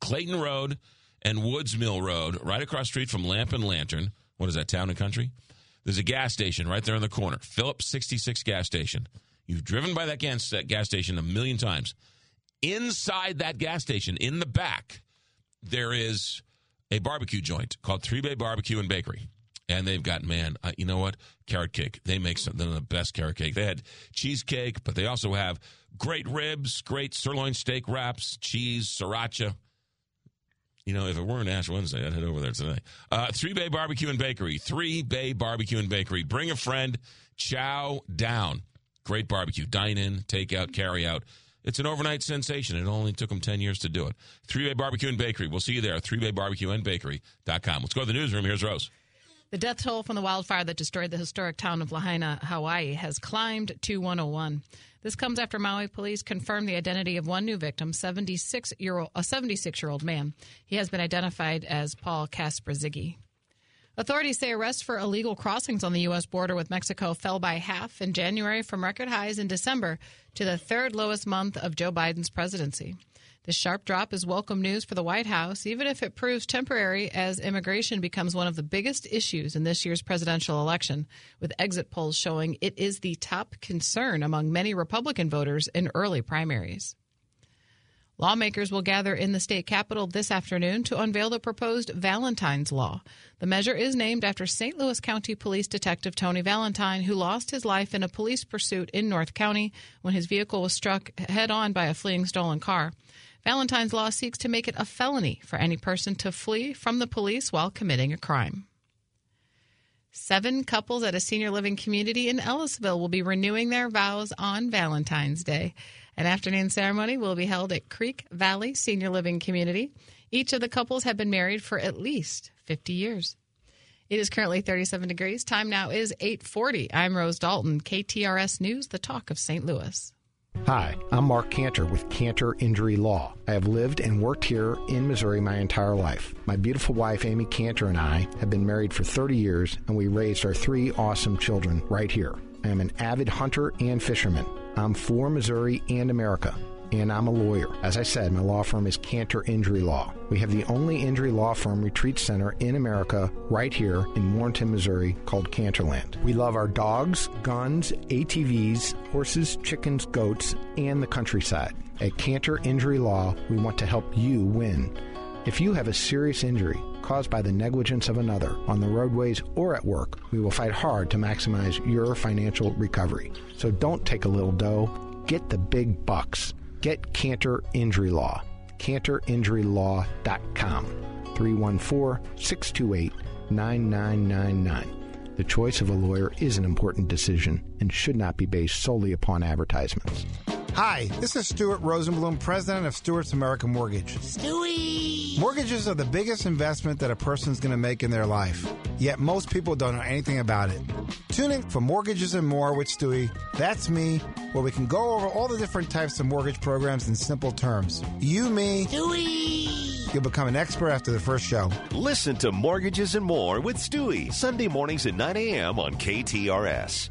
Clayton Road and Woods Mill Road, right across street from Lamp and Lantern. What is that, Town and Country? There's a gas station right there in the corner, Phillips 66 gas station. You've driven by that gas, gas station a million times. Inside that gas station, in the back, there is a barbecue joint called Three Bay Barbecue and Bakery. And they've got, man, uh, you know what? Carrot cake. They make something of the best carrot cake. They had cheesecake, but they also have great ribs, great sirloin steak wraps, cheese, sriracha. You know, if it weren't Ash Wednesday, I'd head over there today. Uh, Three Bay Barbecue and Bakery. Three Bay Barbecue and Bakery. Bring a friend. Chow down. Great barbecue. Dine in, take out, carry out. It's an overnight sensation. It only took them 10 years to do it. Three Bay Barbecue and Bakery. We'll see you there. Three Bay Barbecue and. Let's go to the newsroom. Here's Rose. The death toll from the wildfire that destroyed the historic town of Lahaina, Hawaii, has climbed to 101. This comes after Maui police confirmed the identity of one new victim, 76 year old, a 76 year old man. He has been identified as Paul Kasperzigi. Authorities say arrests for illegal crossings on the U.S. border with Mexico fell by half in January from record highs in December to the third lowest month of Joe Biden's presidency. This sharp drop is welcome news for the White House, even if it proves temporary as immigration becomes one of the biggest issues in this year's presidential election, with exit polls showing it is the top concern among many Republican voters in early primaries. Lawmakers will gather in the state capitol this afternoon to unveil the proposed Valentine's Law. The measure is named after St. Louis County Police Detective Tony Valentine, who lost his life in a police pursuit in North County when his vehicle was struck head on by a fleeing stolen car. Valentine's Law seeks to make it a felony for any person to flee from the police while committing a crime. Seven couples at a senior living community in Ellisville will be renewing their vows on Valentine's Day. An afternoon ceremony will be held at Creek Valley Senior Living Community. Each of the couples have been married for at least 50 years. It is currently 37 degrees. Time now is 8:40. I'm Rose Dalton, KTRS News, the talk of St. Louis. Hi, I'm Mark Cantor with Cantor Injury Law. I have lived and worked here in Missouri my entire life. My beautiful wife, Amy Cantor, and I have been married for 30 years, and we raised our three awesome children right here. I am an avid hunter and fisherman. I'm for Missouri and America and I'm a lawyer. As I said, my law firm is Cantor Injury Law. We have the only injury law firm retreat center in America right here in Warrenton, Missouri called Cantorland. We love our dogs, guns, ATVs, horses, chickens, goats, and the countryside. At Cantor Injury Law, we want to help you win. If you have a serious injury caused by the negligence of another on the roadways or at work, we will fight hard to maximize your financial recovery. So don't take a little dough, get the big bucks. Get Cantor Injury Law. CantorInjuryLaw.com. 314 628 9999. The choice of a lawyer is an important decision and should not be based solely upon advertisements. Hi, this is Stuart Rosenblum, president of Stuart's American Mortgage. Stewie! Mortgages are the biggest investment that a person's going to make in their life, yet most people don't know anything about it. Tune in for Mortgages and More with Stewie. That's me, where we can go over all the different types of mortgage programs in simple terms. You, me, Stewie! You'll become an expert after the first show. Listen to Mortgages and More with Stewie, Sunday mornings at 9 a.m. on KTRS.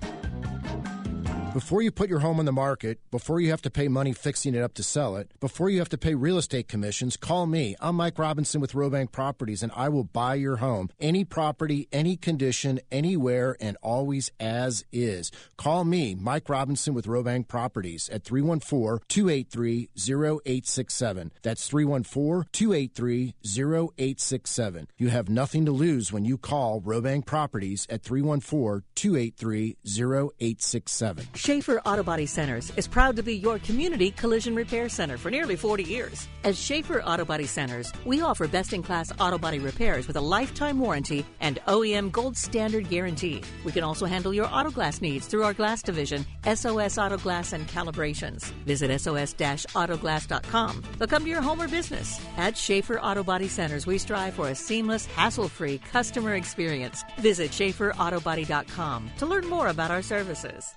Before you put your home on the market, before you have to pay money fixing it up to sell it, before you have to pay real estate commissions, call me. I'm Mike Robinson with Robank Properties, and I will buy your home. Any property, any condition, anywhere, and always as is. Call me, Mike Robinson with Robank Properties at 314 283 0867. That's 314 283 0867. You have nothing to lose when you call Robank Properties at 314 283 0867. Schaefer Auto Body Centers is proud to be your community collision repair center for nearly 40 years. As Schaefer Auto Body Centers, we offer best in class auto body repairs with a lifetime warranty and OEM gold standard guarantee. We can also handle your auto glass needs through our glass division, SOS Auto Glass and Calibrations. Visit sos autoglass.com. They'll come to your home or business. At Schaefer Auto Body Centers, we strive for a seamless, hassle free customer experience. Visit SchaeferAutobody.com to learn more about our services.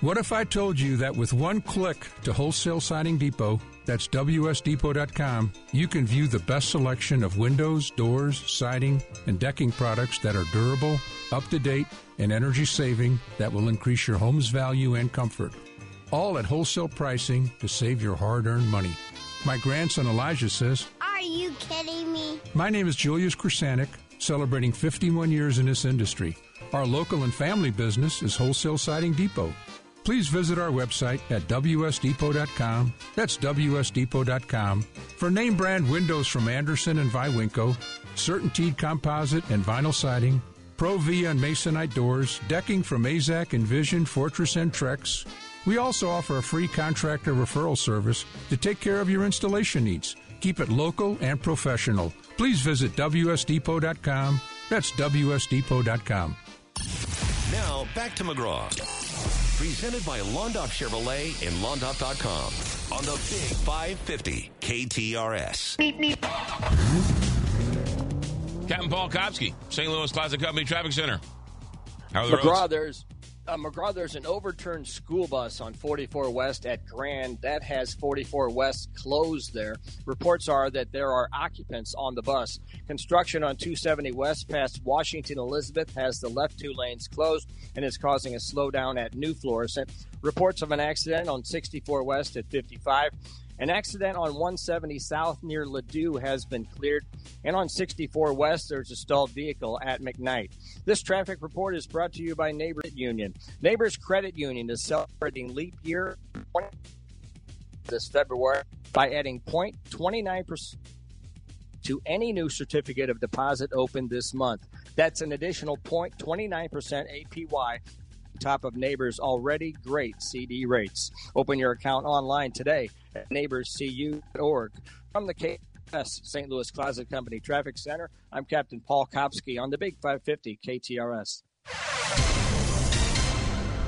What if I told you that with one click to Wholesale Siding Depot, that's WSDepot.com, you can view the best selection of windows, doors, siding, and decking products that are durable, up to date, and energy saving that will increase your home's value and comfort. All at wholesale pricing to save your hard earned money. My grandson Elijah says, Are you kidding me? My name is Julius Krasanik, celebrating 51 years in this industry. Our local and family business is Wholesale Siding Depot. Please visit our website at WSDepot.com. That's WSDepot.com for name brand windows from Andersen and Viwinco, CertainTeed composite and vinyl siding, ProVia and Masonite doors, decking from AZEK, Envision, Fortress, and Trex. We also offer a free contractor referral service to take care of your installation needs. Keep it local and professional. Please visit WSDepot.com. That's WSDepot.com. Now, back to McGraw. Presented by Londoff Chevrolet and Londoff.com on the Big 550 KTRS. Captain Paul Kopsky, St. Louis Closet Company Traffic Center. How are the McGraw, roads? there's uh, McGraw, there's an overturned school bus on 44 West at Grand that has 44 West closed there. Reports are that there are occupants on the bus. Construction on 270 West past Washington Elizabeth has the left two lanes closed and is causing a slowdown at New Florissant. Reports of an accident on 64 West at 55. An accident on 170 South near Ladue has been cleared, and on 64 West, there's a stalled vehicle at McKnight. This traffic report is brought to you by Neighbors Union. Neighbors Credit Union is celebrating leap year this February by adding 0.29% to any new certificate of deposit opened this month. That's an additional 0.29% APY top of Neighbors' already great CD rates. Open your account online today at neighborscu.org. From the KS St. Louis Closet Company Traffic Center, I'm Captain Paul Kopsky on the Big 550 KTRS.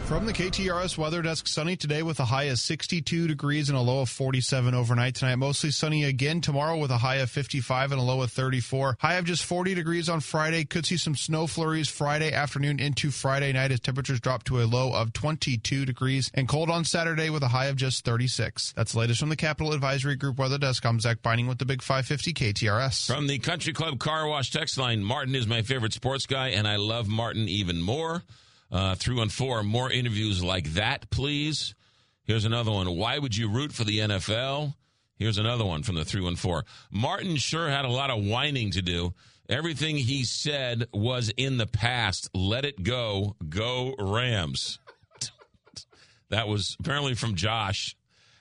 From the KTRS weather desk, sunny today with a high of 62 degrees and a low of 47 overnight tonight. Mostly sunny again tomorrow with a high of 55 and a low of 34. High of just 40 degrees on Friday. Could see some snow flurries Friday afternoon into Friday night as temperatures drop to a low of 22 degrees and cold on Saturday with a high of just 36. That's the latest from the Capital Advisory Group weather desk. I'm Zach Binding with the Big 550 KTRS. From the Country Club Car Wash text line, Martin is my favorite sports guy, and I love Martin even more. Uh, three one four. more interviews like that, please. Here's another one. Why would you root for the NFL? Here's another one from the three one four. Martin sure had a lot of whining to do. Everything he said was in the past. Let it go. Go Rams. that was apparently from Josh.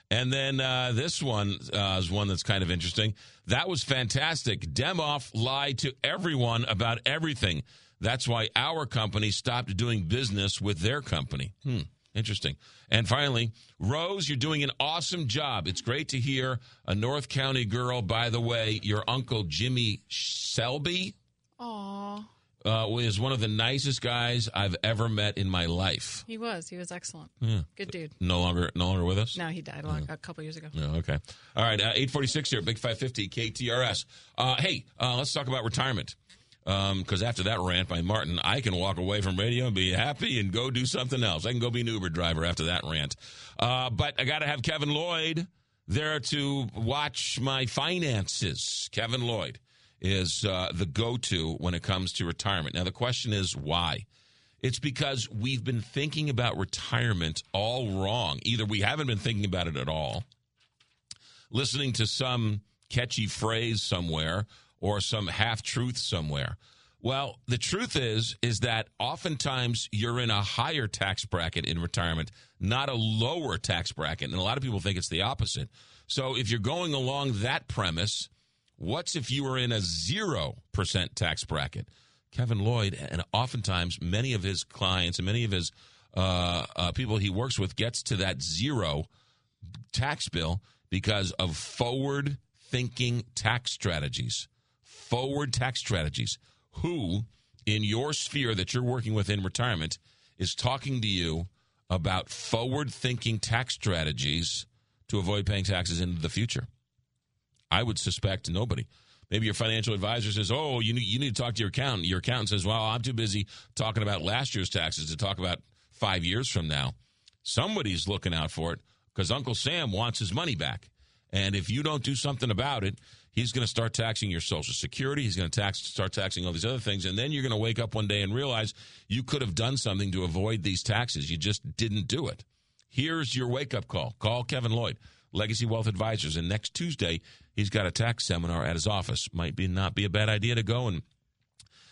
And then uh, this one uh, is one that's kind of interesting. That was fantastic. Demoff lied to everyone about everything. That's why our company stopped doing business with their company. Hmm. Interesting. And finally, Rose, you're doing an awesome job. It's great to hear a North County girl. By the way, your uncle Jimmy Selby Aw, uh, is one of the nicest guys I've ever met in my life. he was. He was excellent. Yeah. Good dude. No longer, no longer with us. No, he died a, long, a couple years ago. No, okay. All right. Uh, 846 here, Big 550 KTRS. Uh, hey, uh, let's talk about retirement. Because after that rant by Martin, I can walk away from radio and be happy and go do something else. I can go be an Uber driver after that rant. Uh, but I got to have Kevin Lloyd there to watch my finances. Kevin Lloyd is uh, the go to when it comes to retirement. Now, the question is why? It's because we've been thinking about retirement all wrong. Either we haven't been thinking about it at all, listening to some catchy phrase somewhere or some half truth somewhere. Well, the truth is is that oftentimes you're in a higher tax bracket in retirement, not a lower tax bracket, and a lot of people think it's the opposite. So if you're going along that premise, what's if you were in a 0% tax bracket? Kevin Lloyd and oftentimes many of his clients and many of his uh, uh, people he works with gets to that zero tax bill because of forward thinking tax strategies. Forward tax strategies. Who in your sphere that you're working with in retirement is talking to you about forward thinking tax strategies to avoid paying taxes into the future? I would suspect nobody. Maybe your financial advisor says, "Oh, you need, you need to talk to your accountant." Your accountant says, "Well, I'm too busy talking about last year's taxes to talk about five years from now." Somebody's looking out for it because Uncle Sam wants his money back, And if you don't do something about it, he's going to start taxing your Social Security. He's going to tax, start taxing all these other things. And then you're going to wake up one day and realize you could have done something to avoid these taxes. You just didn't do it. Here's your wake up call. Call Kevin Lloyd, Legacy Wealth Advisors. And next Tuesday, he's got a tax seminar at his office. Might be not be a bad idea to go and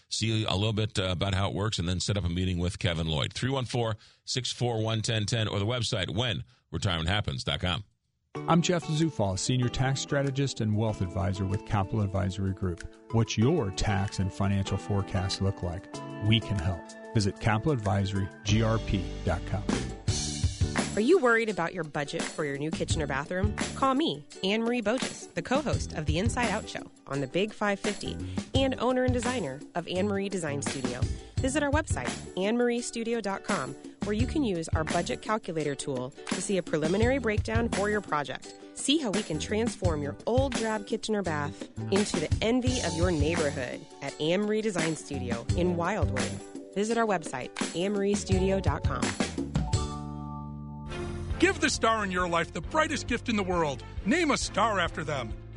see a little bit uh, about how it works and then set up a meeting with Kevin Lloyd. 314 641 1010 or the website when retirementhappens.com. I'm Jeff Zufall, Senior Tax Strategist and Wealth Advisor with Capital Advisory Group. What's your tax and financial forecast look like? We can help. Visit capitaladvisorygrp.com. Are you worried about your budget for your new kitchen or bathroom? Call me, Anne Marie Bogus, the co host of The Inside Out Show on the Big 550 and owner and designer of Anne Marie Design Studio. Visit our website, annemariestudio.com, where you can use our budget calculator tool to see a preliminary breakdown for your project. See how we can transform your old drab kitchen or bath into the envy of your neighborhood at Marie Design Studio in Wildwood. Visit our website, annemariestudio.com. Give the star in your life the brightest gift in the world. Name a star after them.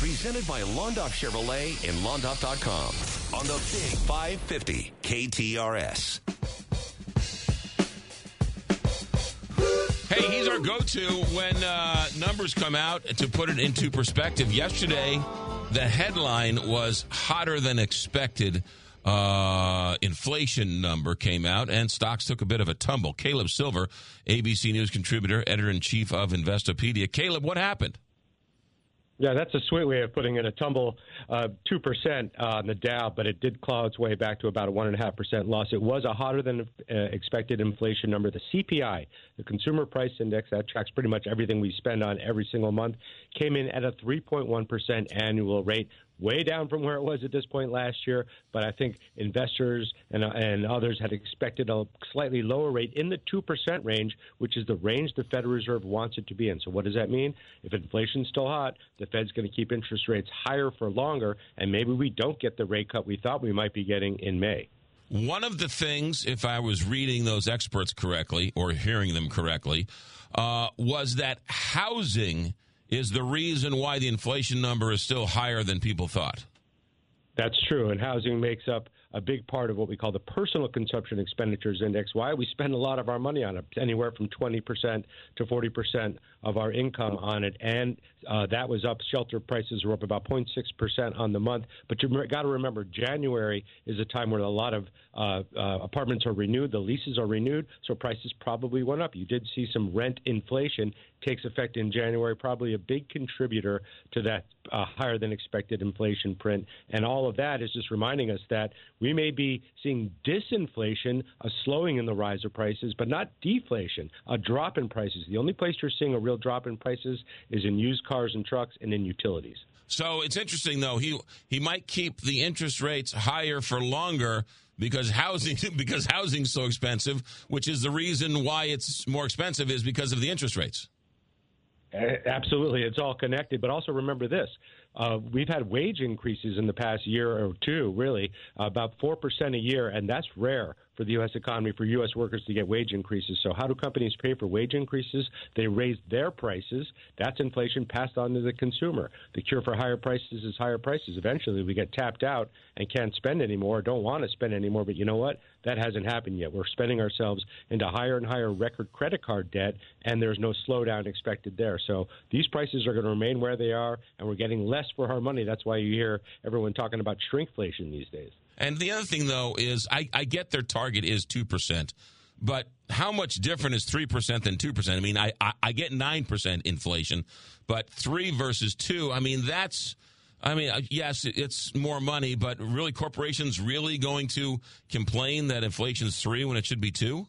Presented by Londoff Chevrolet and Londoff.com on the Big 550 KTRS. Hey, he's our go to when uh, numbers come out to put it into perspective. Yesterday, the headline was hotter than expected. Uh, inflation number came out and stocks took a bit of a tumble. Caleb Silver, ABC News contributor, editor in chief of Investopedia. Caleb, what happened? Yeah, that's a sweet way of putting it. A tumble, uh, two percent on the Dow, but it did claw its way back to about a one and a half percent loss. It was a hotter than uh, expected inflation number. The CPI, the Consumer Price Index, that tracks pretty much everything we spend on every single month, came in at a 3.1 percent annual rate, way down from where it was at this point last year. But I think investors and, and others had expected a slightly lower rate in the 2% range, which is the range the Federal Reserve wants it to be in. So, what does that mean? If inflation's still hot, the Fed's going to keep interest rates higher for longer, and maybe we don't get the rate cut we thought we might be getting in May. One of the things, if I was reading those experts correctly or hearing them correctly, uh, was that housing is the reason why the inflation number is still higher than people thought. That's true, and housing makes up a big part of what we call the personal consumption expenditures index. Why we spend a lot of our money on it, anywhere from 20% to 40% of our income on it, and uh, that was up. Shelter prices were up about 0.6% on the month. But you got to remember, January is a time where a lot of uh, uh, apartments are renewed, the leases are renewed, so prices probably went up. You did see some rent inflation takes effect in January, probably a big contributor to that uh, higher than expected inflation print. And all of that is just reminding us that we may be seeing disinflation, a slowing in the rise of prices, but not deflation, a drop in prices. The only place you're seeing a real drop in prices is in used cars and trucks and in utilities. So it's interesting though. He he might keep the interest rates higher for longer because housing because housing's so expensive, which is the reason why it's more expensive is because of the interest rates. Absolutely, it's all connected. But also remember this: uh, we've had wage increases in the past year or two, really about four percent a year, and that's rare for the U.S. economy for U.S. workers to get wage increases. So, how do companies pay for wage increases? They raise their prices. That's inflation passed on to the consumer. The cure for higher prices is higher prices. Eventually, we get tapped out and can't spend anymore, don't want to spend anymore. But you know what? That hasn't happened yet. We're spending ourselves into higher and higher record credit card debt, and there's no slowdown expected there. So, these prices are going to remain where they are, and we're getting less for our money. That's why you hear everyone talking about shrinkflation these days. And the other thing, though, is I, I get their target is 2%, but how much different is 3% than 2%? I mean, I, I, I get 9% inflation, but 3 versus 2, I mean, that's. I mean, uh, yes, it's more money, but really, corporations really going to complain that inflation is three when it should be two?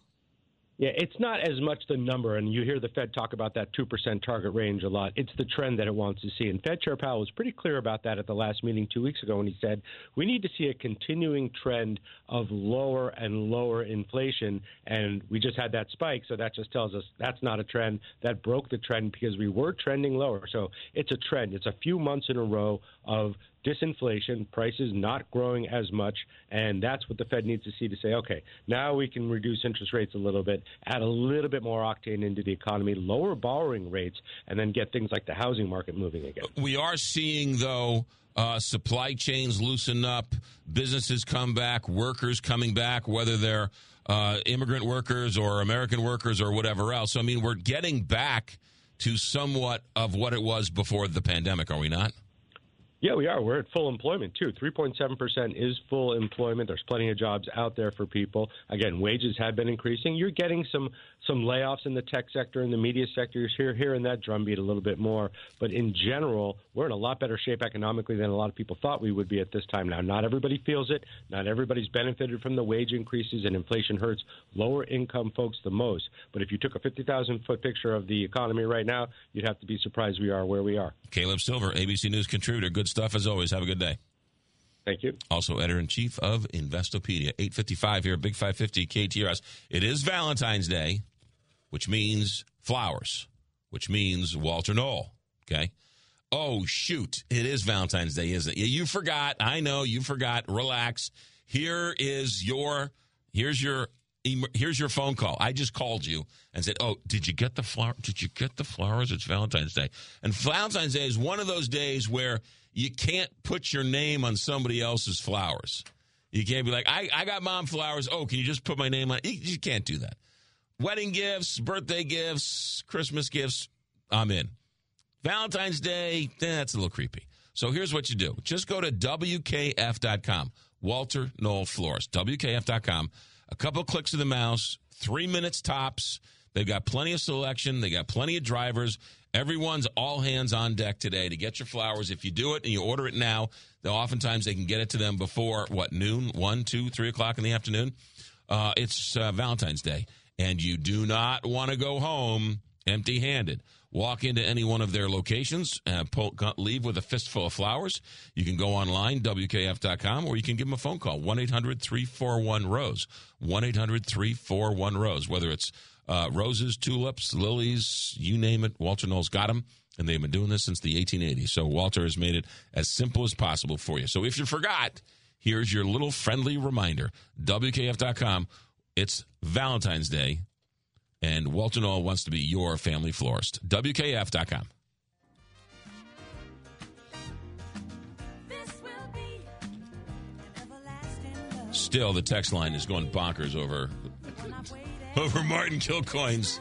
Yeah, it's not as much the number, and you hear the Fed talk about that 2% target range a lot. It's the trend that it wants to see. And Fed Chair Powell was pretty clear about that at the last meeting two weeks ago when he said, we need to see a continuing trend of lower and lower inflation. And we just had that spike, so that just tells us that's not a trend. That broke the trend because we were trending lower. So it's a trend. It's a few months in a row of disinflation, prices not growing as much, and that's what the Fed needs to see to say, okay, now we can reduce interest rates a little bit, add a little bit more octane into the economy, lower borrowing rates, and then get things like the housing market moving again. We are seeing, though, uh, supply chains loosen up, businesses come back, workers coming back, whether they're uh, immigrant workers or American workers or whatever else. So, I mean, we're getting back to somewhat of what it was before the pandemic, are we not? Yeah, we are. We're at full employment too. 3.7% is full employment. There's plenty of jobs out there for people. Again, wages have been increasing. You're getting some some layoffs in the tech sector and the media sectors here here and that drumbeat a little bit more, but in general, we're in a lot better shape economically than a lot of people thought we would be at this time now. Not everybody feels it. Not everybody's benefited from the wage increases and inflation hurts lower income folks the most. But if you took a 50,000 foot picture of the economy right now, you'd have to be surprised we are where we are. Caleb Silver, ABC News contributor. Good stuff as always. Have a good day. Thank you. Also, editor in chief of Investopedia. 855 here, Big 550 KTRS. It is Valentine's Day, which means flowers, which means Walter Knoll. Okay. Oh, shoot. It is Valentine's Day, isn't it? You forgot. I know you forgot. Relax. Here is your, here's your, here's your phone call. I just called you and said, "Oh, did you get the flower? Did you get the flowers? It's Valentine's Day." And Valentine's Day is one of those days where you can't put your name on somebody else's flowers. You can't be like, I, I got mom flowers. Oh, can you just put my name on? You, you can't do that. Wedding gifts, birthday gifts, Christmas gifts, I'm in. Valentine's Day, eh, that's a little creepy. So here's what you do just go to WKF.com, Walter Knoll Florist, WKF.com. A couple clicks of the mouse, three minutes tops. They've got plenty of selection, they got plenty of drivers. Everyone's all hands on deck today to get your flowers. If you do it and you order it now, they'll oftentimes they can get it to them before what noon, one, two, three o'clock in the afternoon. Uh, it's uh, Valentine's Day, and you do not want to go home empty-handed. Walk into any one of their locations, uh, pull, leave with a fistful of flowers. You can go online, WKF.com, or you can give them a phone call, 1 800 341 Rose. 1 800 341 Rose. Whether it's uh, roses, tulips, lilies, you name it. Walter Knoll's got them, and they've been doing this since the 1880s. So Walter has made it as simple as possible for you. So if you forgot, here's your little friendly reminder WKF.com. It's Valentine's Day, and Walter Knoll wants to be your family florist. WKF.com. Still, the text line is going bonkers over over Martin Kilcoyne's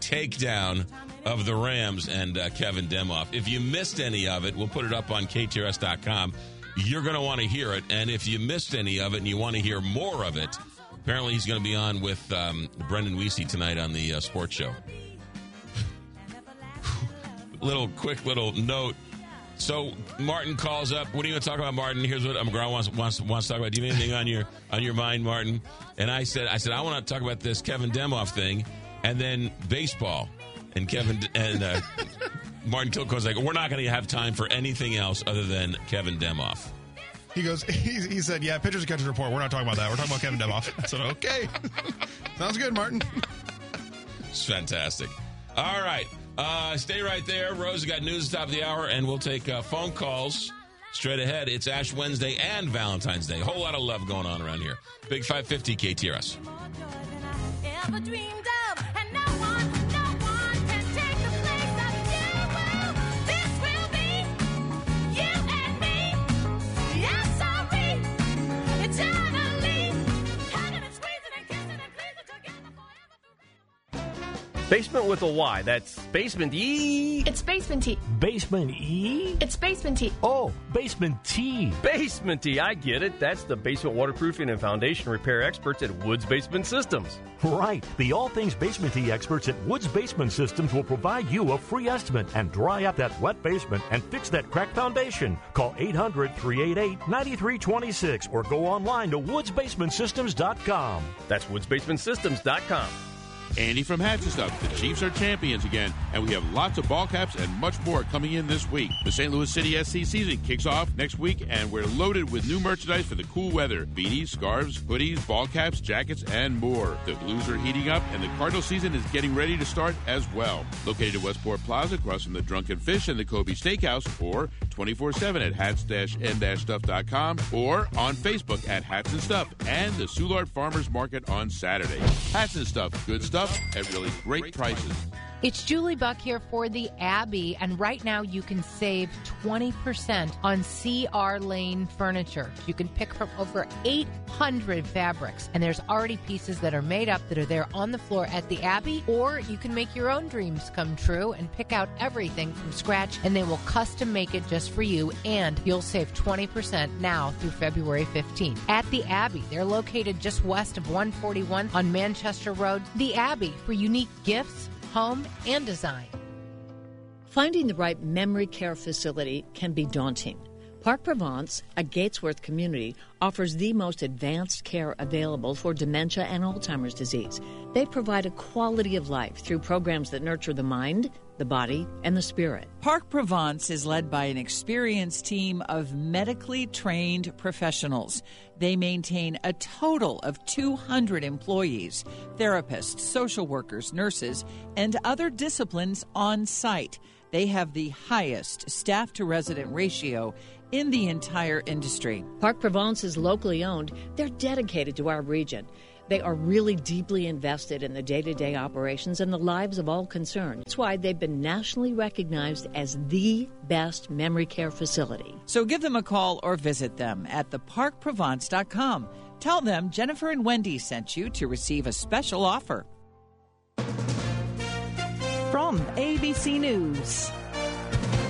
takedown of the Rams and uh, Kevin Demoff. If you missed any of it, we'll put it up on KTRS.com. You're going to want to hear it. And if you missed any of it and you want to hear more of it, apparently he's going to be on with um, Brendan Weesey tonight on the uh, sports show. little quick little note. So Martin calls up. What are you going to talk about, Martin? Here's what McGraw wants, wants wants to talk about. Do you have anything on your on your mind, Martin? And I said, I said I want to talk about this Kevin Demoff thing, and then baseball. And Kevin and uh, Martin Kilcoyne's like, we're not going to have time for anything else other than Kevin Demoff. He goes. He, he said, "Yeah, pitchers and catchers report. We're not talking about that. We're talking about Kevin Demoff." I said, "Okay, sounds good, Martin." It's fantastic. All right. Uh, stay right there. Rose got news at the top of the hour, and we'll take uh, phone calls straight ahead. It's Ash Wednesday and Valentine's Day. A whole lot of love going on around here. Big 550 KTRS. Basement with a Y. That's Basement E. It's Basement T. Basement E? It's Basement T. Oh, Basement T. Basement T. I get it. That's the basement waterproofing and foundation repair experts at Woods Basement Systems. Right. The all things Basement T experts at Woods Basement Systems will provide you a free estimate and dry up that wet basement and fix that cracked foundation. Call 800 388 9326 or go online to woodsbasementsystems.com. That's woodsbasementsystems.com. Andy from and Stuff. The Chiefs are champions again, and we have lots of ball caps and much more coming in this week. The St. Louis City SC season kicks off next week, and we're loaded with new merchandise for the cool weather beanies, scarves, hoodies, ball caps, jackets, and more. The Blues are heating up, and the Cardinal season is getting ready to start as well. Located at Westport Plaza, across from the Drunken Fish and the Kobe Steakhouse, or 24 7 at hats-n-stuff.com, or on Facebook at Hats and Stuff, and the Soulard Farmers Market on Saturday. Hats and Stuff, good stuff at really great prices. It's Julie Buck here for the Abbey, and right now you can save 20% on CR Laine furniture. You can pick from over 800 fabrics, and there's already pieces that are made up that are there on the floor at the Abbey, or you can make your own dreams come true and pick out everything from scratch, and they will custom make it just for you, and you'll save 20% now through February 15th. At the Abbey, they're located just west of 141 on Manchester Road. The Abbey for unique gifts home, and design. Finding the right memory care facility can be daunting. Park Provence, a Gatesworth community, offers the most advanced care available for dementia and Alzheimer's disease. They provide a quality of life through programs that nurture the mind, the body, and the spirit. Park Provence is led by an experienced team of medically trained professionals. They maintain a total of 200 employees, therapists, social workers, nurses, and other disciplines on site. They have the highest staff to resident ratio in the entire industry. Park Provence is locally owned. They're dedicated to our region. They are really deeply invested in the day to day operations and the lives of all concerned. That's why they've been nationally recognized as the best memory care facility. So give them a call or visit them at theparkprovence.com. Tell them Jennifer and Wendy sent you to receive a special offer. From ABC News,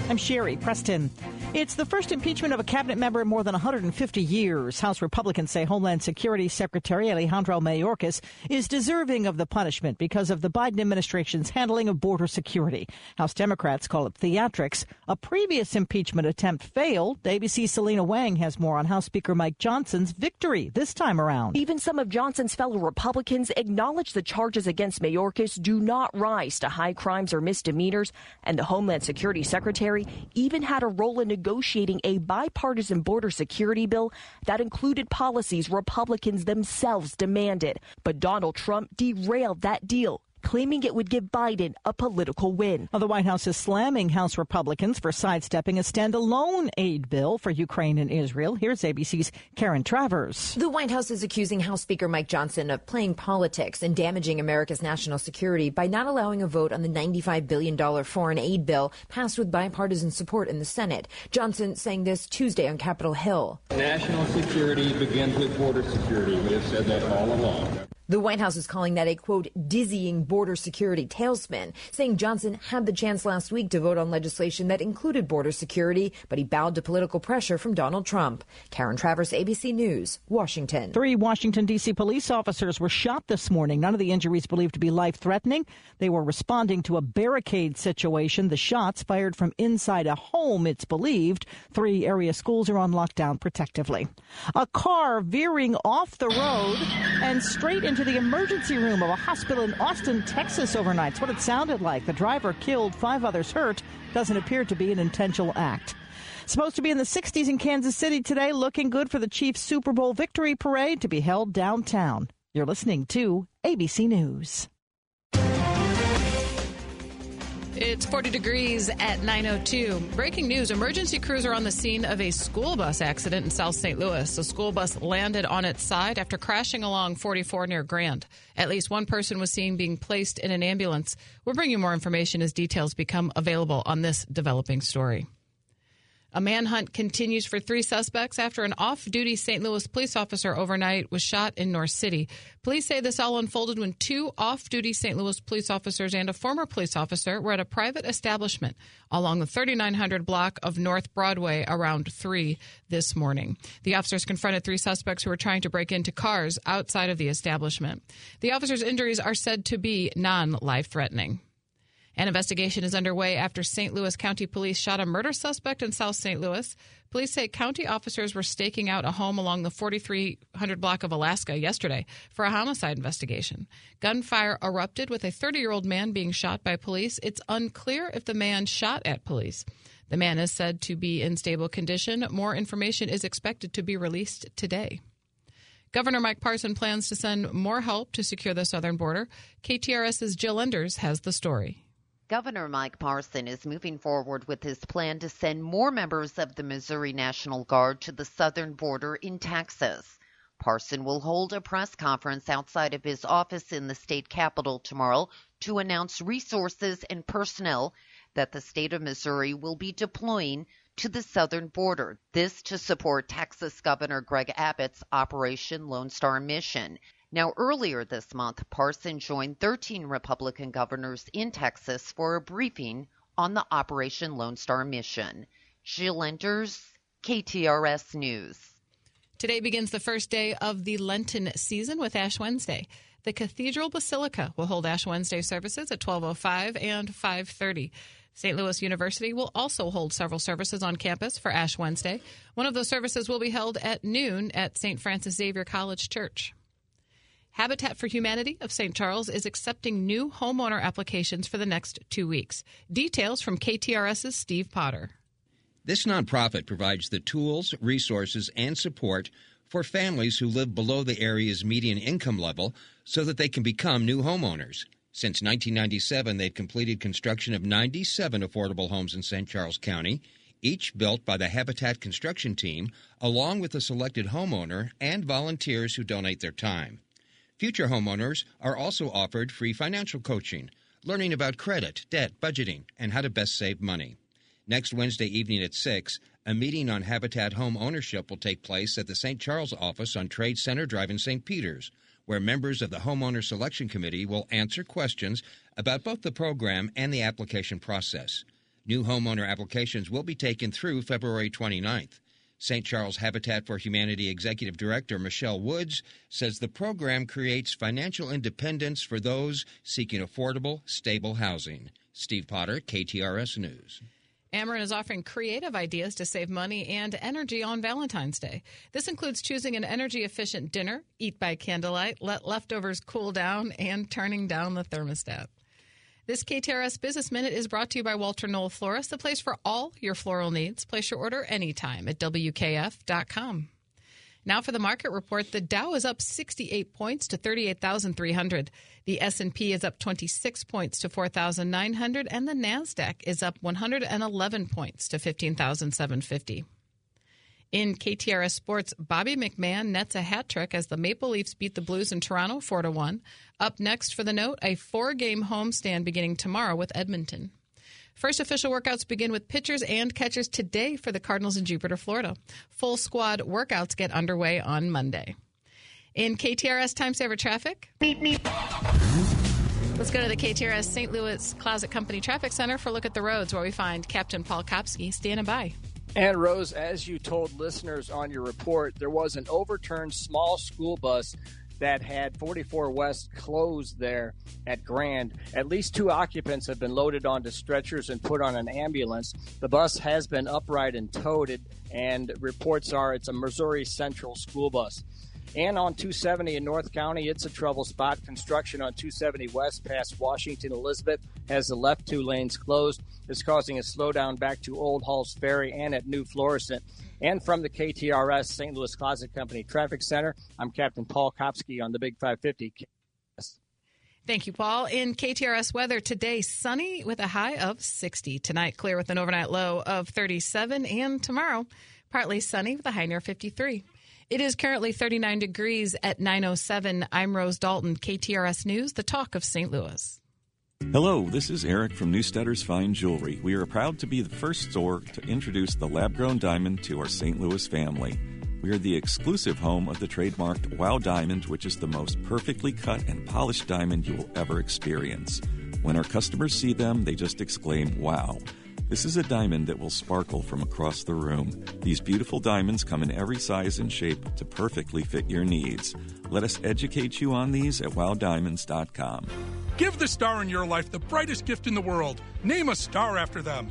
I'm Sherri Preston. It's the first impeachment of a cabinet member in more than 150 years. House Republicans say Homeland Security Secretary Alejandro Mayorkas is deserving of the punishment because of the Biden administration's handling of border security. House Democrats call it theatrics. A previous impeachment attempt failed. ABC's Selena Wang has more on House Speaker Mike Johnson's victory this time around. Even some of Johnson's fellow Republicans acknowledge the charges against Mayorkas do not rise to high crimes or misdemeanors, and the Homeland Security Secretary even had a role in negotiating a bipartisan border security bill that included policies Republicans themselves demanded. But Donald Trump derailed that deal claiming it would give Biden a political win. Well, the White House is slamming House Republicans for sidestepping a standalone aid bill for Ukraine and Israel. Here's ABC's Karen Travers. The White House is accusing House Speaker Mike Johnson of playing politics and damaging America's national security by not allowing a vote on the $95 billion foreign aid bill passed with bipartisan support in the Senate. Johnson saying this Tuesday on Capitol Hill. National security begins with border security. We have said that all along. The White House is calling that a quote dizzying border security tailspin, saying Johnson had the chance last week to vote on legislation that included border security, but he bowed to political pressure from Donald Trump. Karen Travers, ABC News, Washington. Three Washington, D.C. police officers were shot this morning. None of the injuries believed to be life threatening. They were responding to a barricade situation. The shots fired from inside a home, it's believed. Three area schools are on lockdown protectively. A car veering off the road and straight into the emergency room of a hospital in Austin, Texas overnight. It's what it sounded like. The driver killed, five others hurt. Doesn't appear to be an intentional act. Supposed to be in the 60s in Kansas City today, looking good for the Chiefs Super Bowl victory parade to be held downtown. You're listening to ABC News. It's 40 degrees at 9.02. Breaking news emergency crews are on the scene of a school bus accident in South St. Louis. The school bus landed on its side after crashing along 44 near Grand. At least one person was seen being placed in an ambulance. We'll bring you more information as details become available on this developing story. A manhunt continues for three suspects after an off duty St. Louis police officer overnight was shot in North City. Police say this all unfolded when two off duty St. Louis police officers and a former police officer were at a private establishment along the 3900 block of North Broadway around 3 this morning. The officers confronted three suspects who were trying to break into cars outside of the establishment. The officers' injuries are said to be non life threatening. An investigation is underway after St. Louis County Police shot a murder suspect in South St. Louis. Police say county officers were staking out a home along the 4300 block of Alaska yesterday for a homicide investigation. Gunfire erupted with a 30 year old man being shot by police. It's unclear if the man shot at police. The man is said to be in stable condition. More information is expected to be released today. Governor Mike Parson plans to send more help to secure the southern border. KTRS's Jill Enders has the story. Governor Mike Parson is moving forward with his plan to send more members of the Missouri National Guard to the southern border in Texas. Parson will hold a press conference outside of his office in the state capitol tomorrow to announce resources and personnel that the state of Missouri will be deploying to the southern border. This to support Texas Governor Greg Abbott's Operation Lone Star mission. Now, earlier this month, Parson joined 13 Republican governors in Texas for a briefing on the Operation Lone Star mission. Jill Enders, KTRS News. Today begins the first day of the Lenten season with Ash Wednesday. The Cathedral Basilica will hold Ash Wednesday services at 12:05 and 5:30. St. Louis University will also hold several services on campus for Ash Wednesday. One of those services will be held at noon at St. Francis Xavier College Church. Habitat for Humanity of St. Charles is accepting new homeowner applications for the next two weeks. Details from KTRS's Steve Potter. This nonprofit provides the tools, resources, and support for families who live below the area's median income level so that they can become new homeowners. Since 1997, they've completed construction of 97 affordable homes in St. Charles County, each built by the Habitat Construction Team, along with a selected homeowner and volunteers who donate their time. Future homeowners are also offered free financial coaching, learning about credit, debt, budgeting, and how to best save money. Next Wednesday evening at 6, a meeting on Habitat home ownership will take place at the St. Charles office on Trade Center Drive in St. Peters, where members of the Homeowner Selection Committee will answer questions about both the program and the application process. New homeowner applications will be taken through February 29th. St. Charles Habitat for Humanity Executive Director Michelle Woods says the program creates financial independence for those seeking affordable, stable housing. Steve Potter, KTRS News. Ameren is offering creative ideas to save money and energy on Valentine's Day. This includes choosing an energy efficient dinner, eat by candlelight, let leftovers cool down, and turning down the thermostat. This KTRS Business Minute is brought to you by Walter Knoll Florist, the place for all your floral needs. Place your order anytime at WKF.com. Now for the market report, the Dow is up 68 points to 38,300. The S&P is up 26 points to 4,900 and the Nasdaq is up 111 points to 15,750. In KTRS Sports, Bobby McMann nets a hat trick as the Maple Leafs beat the Blues in Toronto 4 to 1. Up next for the note, a four-game homestand beginning tomorrow with Edmonton. First official workouts begin with pitchers and catchers today for the Cardinals in Jupiter, Florida. Full squad workouts get underway on Monday. In KTRS time saver traffic. Beep, beep. Let's go to the KTRS St. Louis Closet Company Traffic Center for a look at the roads where we find Captain Paul Kopsky standing by. And Rose, as you told listeners on your report, there was an overturned small school bus that had 44 West closed there at Grand. At least two occupants have been loaded onto stretchers and put on an ambulance. The bus has been upright and towed, and reports are it's a Missouri Central school bus. And on 270 in North County, it's a trouble spot. Construction on 270 West past Washington Elizabeth has the left two lanes closed. It's causing a slowdown back to Old Halls Ferry and at New Florissant. And from the KTRS St. Louis Closet Company Traffic Center, I'm Captain Paul Kopsky on the Big 550. Thank you, Paul. In KTRS weather today, sunny with a high of 60. Tonight, clear with an overnight low of 37. And tomorrow, partly sunny with a high near 53. It is currently 39 degrees at 907. I'm Rose Dalton, KTRS News, the talk of St. Louis. Hello, this is Eric from Neustaedter's Fine Jewelry. We are proud to be the first store to introduce the lab grown diamond to our St. Louis family. We are the exclusive home of the trademarked Wow Diamond, which is the most perfectly cut and polished diamond you will ever experience. When our customers see them, they just exclaim, Wow. This is a diamond that will sparkle from across the room. These beautiful diamonds come in every size and shape to perfectly fit your needs. Let us educate you on these at wowdiamonds.com. Give the star in your life the brightest gift in the world. Name a star after them.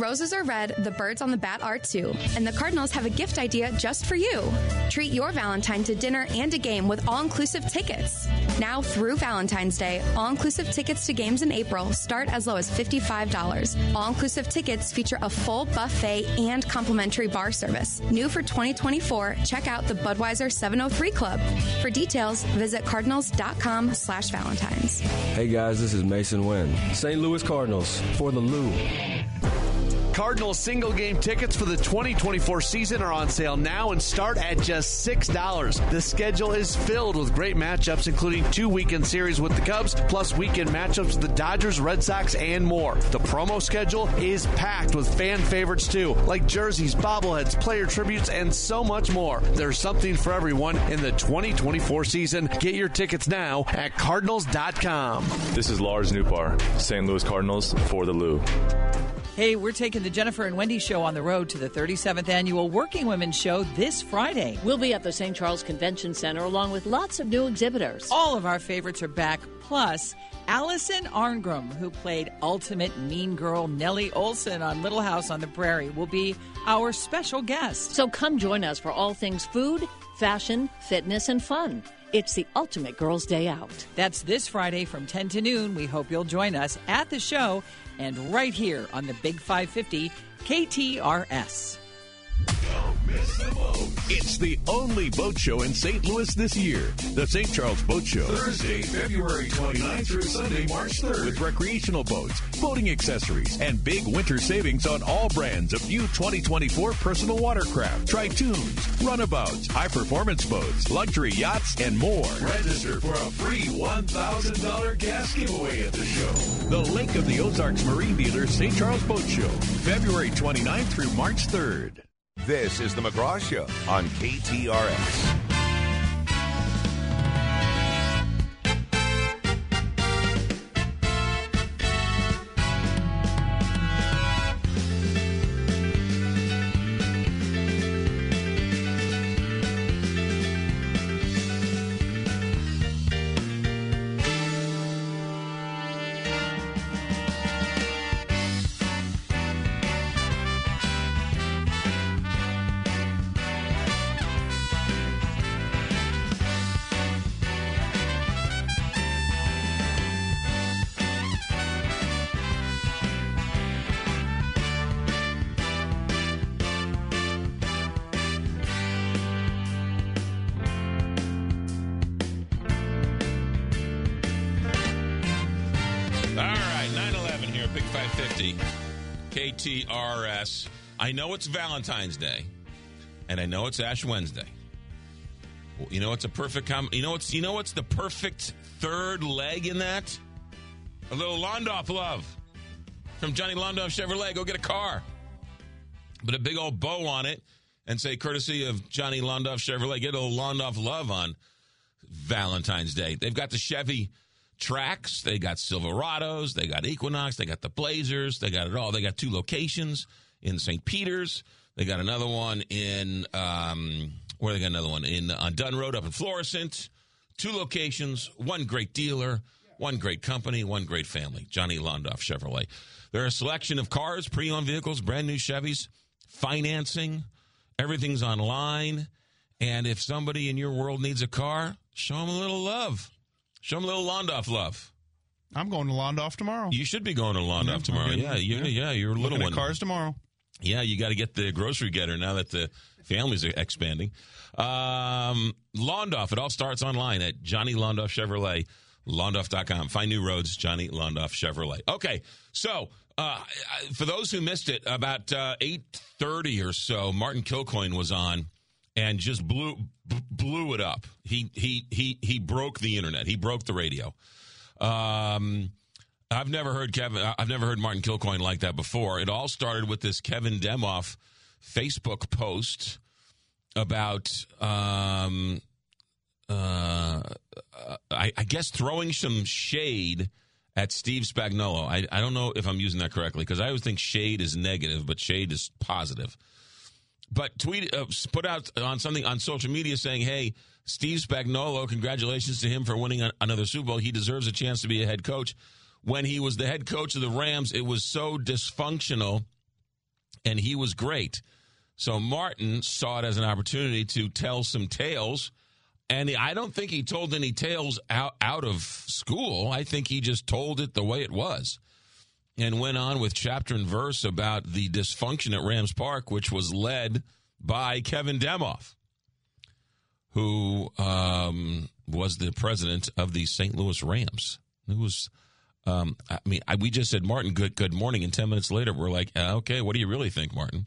Roses are red, the birds on the bat are too, and the Cardinals have a gift idea just for you. Treat your Valentine to dinner and a game with all inclusive tickets. Now through Valentine's Day, all inclusive tickets to games in April start as low as $55. All inclusive tickets feature a full buffet and complimentary bar service. New for 2024, check out the Budweiser 703 Club. For details, visit cardinals.com slash valentines. Hey guys, this is Masyn Winn. St. Louis Cardinals for the Lou. Cardinals single game tickets for the 2024 season are on sale now and start at just $6. The schedule is filled with great matchups, including two weekend series with the Cubs, plus weekend matchups with the Dodgers, Red Sox, and more. The promo schedule is packed with fan favorites too, like jerseys, bobbleheads, player tributes, and so much more. There's something for everyone in the 2024 season. Get your tickets now at Cardinals.com. This is Lars Nootbaar, St. Louis Cardinals for the Lou. Hey, we're taking the Jennifer and Wendy show on the road to the 37th annual Working Women's Show this Friday. We'll be at the St. Charles Convention Center along with lots of new exhibitors. All of our favorites are back, plus Allison Arngrim, who played ultimate mean girl Nellie Oleson on Little House on the Prairie, will be our special guest. So come join us for all things food, fashion, fitness, and fun. It's the ultimate girls' day out. That's this Friday from 10 to noon. We hope you'll join us at the show and right here on the Big 550 KTRS. It's the only boat show in St. Louis this year. The St. Charles Boat Show. Thursday, February 29th through Sunday, March 3rd. With recreational boats, boating accessories, and big winter savings on all brands of new 2024 personal watercraft, tritoons, runabouts, high performance boats, luxury yachts, and more. Register for a free $1,000 gas giveaway at the show. The Lake of the Ozarks Marine Dealer St. Charles Boat Show, February 29th through March 3rd. This is the McGraw Show on KTRS. I know it's Valentine's Day, and I know it's Ash Wednesday. Well, you know it's a perfect com- you know what's you know what's the perfect third leg in that? A little Londoff love from Johnny Londoff Chevrolet. Go get a car. But a big old bow on it and say courtesy of Johnny Londoff Chevrolet, get a little Londoff love on Valentine's Day. They've got the Chevy Trax, they got Silverados, they got Equinox, they got the Blazers, they got it all. They got two locations in St. Peter's. They got another one in um, where they got another one in on Dunn Road up in Florissant. Two locations, one great dealer, one great company, one great family. Johnny Londoff Chevrolet. There are a selection of cars, pre-owned vehicles, brand new Chevys, financing. Everything's online. And if somebody in your world needs a car, show them a little love. Show them a little Londoff love. I'm going to Londoff tomorrow. You should be going to Londoff Yeah, tomorrow. I'm Yeah, you, yeah. yeah, you're a little one. cars tomorrow. Yeah, you got to get the grocery getter now that the family's expanding. Um, Londoff, it all starts online at Johnny Londoff Chevrolet, londoff.com. Find new roads, Johnny Londoff Chevrolet. Okay, so uh, for those who missed it, about uh, 8.30 or so, Martin Kilcoyne was on and just blew b- blew it up. He he he he broke the internet. He broke the radio. Um, I've never heard Kevin. I've never heard Martin Kilcoyne like that before. It all started with this Kevin Demoff Facebook post about, um, uh, I, I guess throwing some shade at Steve Spagnuolo. I, I don't know if I'm using that correctly because I always think shade is negative, but shade is positive. But tweet uh, put out on something on social media saying, "Hey, Steve Spagnuolo, congratulations to him for winning another Super Bowl. He deserves a chance to be a head coach." When he was the head coach of the Rams, it was so dysfunctional, and he was great. So Martin saw it as an opportunity to tell some tales and I don't think he told any tales out, out of school. I think he just told it the way it was and went on with chapter and verse about the dysfunction at Rams Park, which was led by Kevin Demoff, who um, was the president of the St. Louis Rams. It was, um, I mean, I, we just said, Martin, good, good morning. And 10 minutes later, we're like, uh, okay, what do you really think, Martin?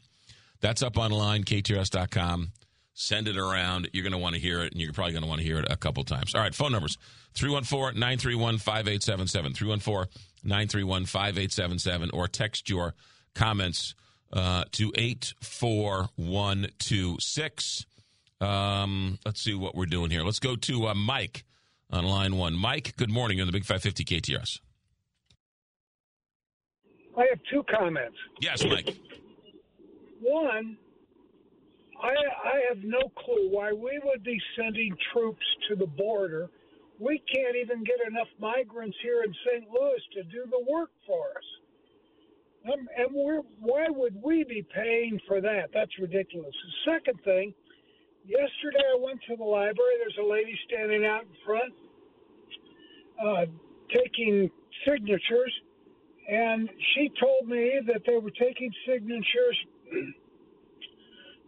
That's up online, ktrs.com. Send it around. You're going to want to hear it, and you're probably going to want to hear it a couple times. All right, phone numbers 314 931 5877. 314 931 5877. Or text your comments uh, to 84126. Um, let's see what we're doing here. Let's go to uh, Mike on line one. Mike, good morning. You're on the Big 550 KTRS. I have two comments. Yes, Mike. One, I, I have no clue why we would be sending troops to the border. We can't even get enough migrants here in St. Louis to do the work for us. Um, and we're, why would we be paying for that? That's ridiculous. The second thing, yesterday I went to the library. There's a lady standing out in front uh, taking signatures, and she told me that they were taking signatures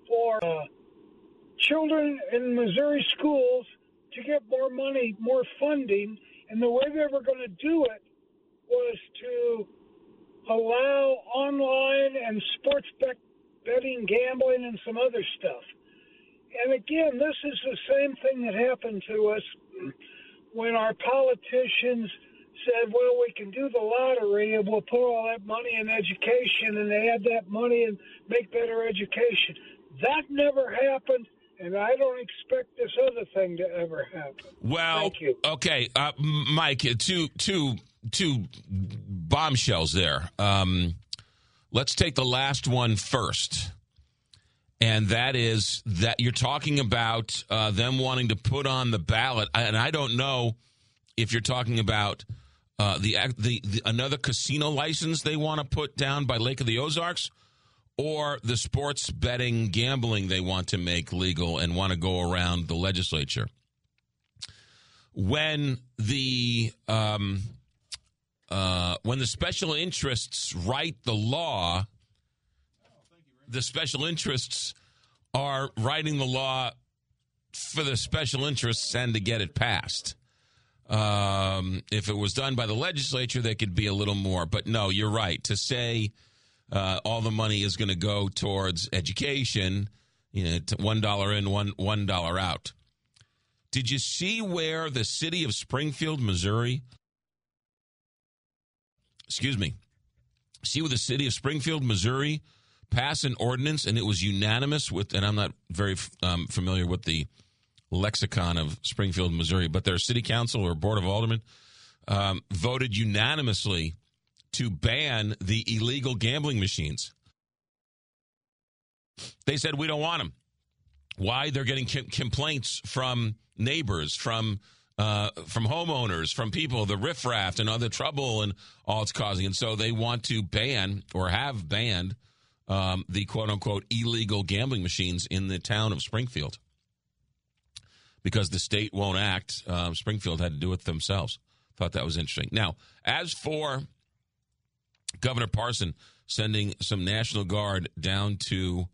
for uh, children in Missouri schools to get more money, more funding, and the way they were going to do it was to allow online and sports bet- betting, gambling, and some other stuff. And again, this is the same thing that happened to us when our politicians said, well, we can do the lottery and we'll put all that money in education and they add that money and make better education. That never happened, and I don't expect this other thing to ever happen. Well, thank you. okay, uh, Mike, two two two bombshells there. Um, let's take the last one first, and that is that you're talking about uh, them wanting to put on the ballot, and I don't know if you're talking about. Uh, the, the the another casino license they want to put down by Lake of the Ozarks, or the sports betting gambling they want to make legal and want to go around the legislature. When the um, uh, when the special interests write the law, the special interests are writing the law for the special interests and to get it passed. Um, if it was done by the legislature, they could be a little more. But no, you're right. To say uh, all the money is going to go towards education. You know, one dollar in, one one dollar out. Did you see where the city of Springfield, Missouri? Excuse me. See where the city of Springfield, Missouri, passed an ordinance, and it was unanimous with. And I'm not very um, familiar with the lexicon of Springfield, Missouri, but their city council or board of aldermen um, voted unanimously to ban the illegal gambling machines. They said, we don't want them. Why? They're getting com- complaints from neighbors, from uh, from homeowners, from people, the riffraff and other trouble and all it's causing. And so they want to ban or have banned um, the quote unquote illegal gambling machines in the town of Springfield because the state won't act. Um, Springfield had to do it themselves. Thought that was interesting. Now, as for Governor Parson sending some National Guard down to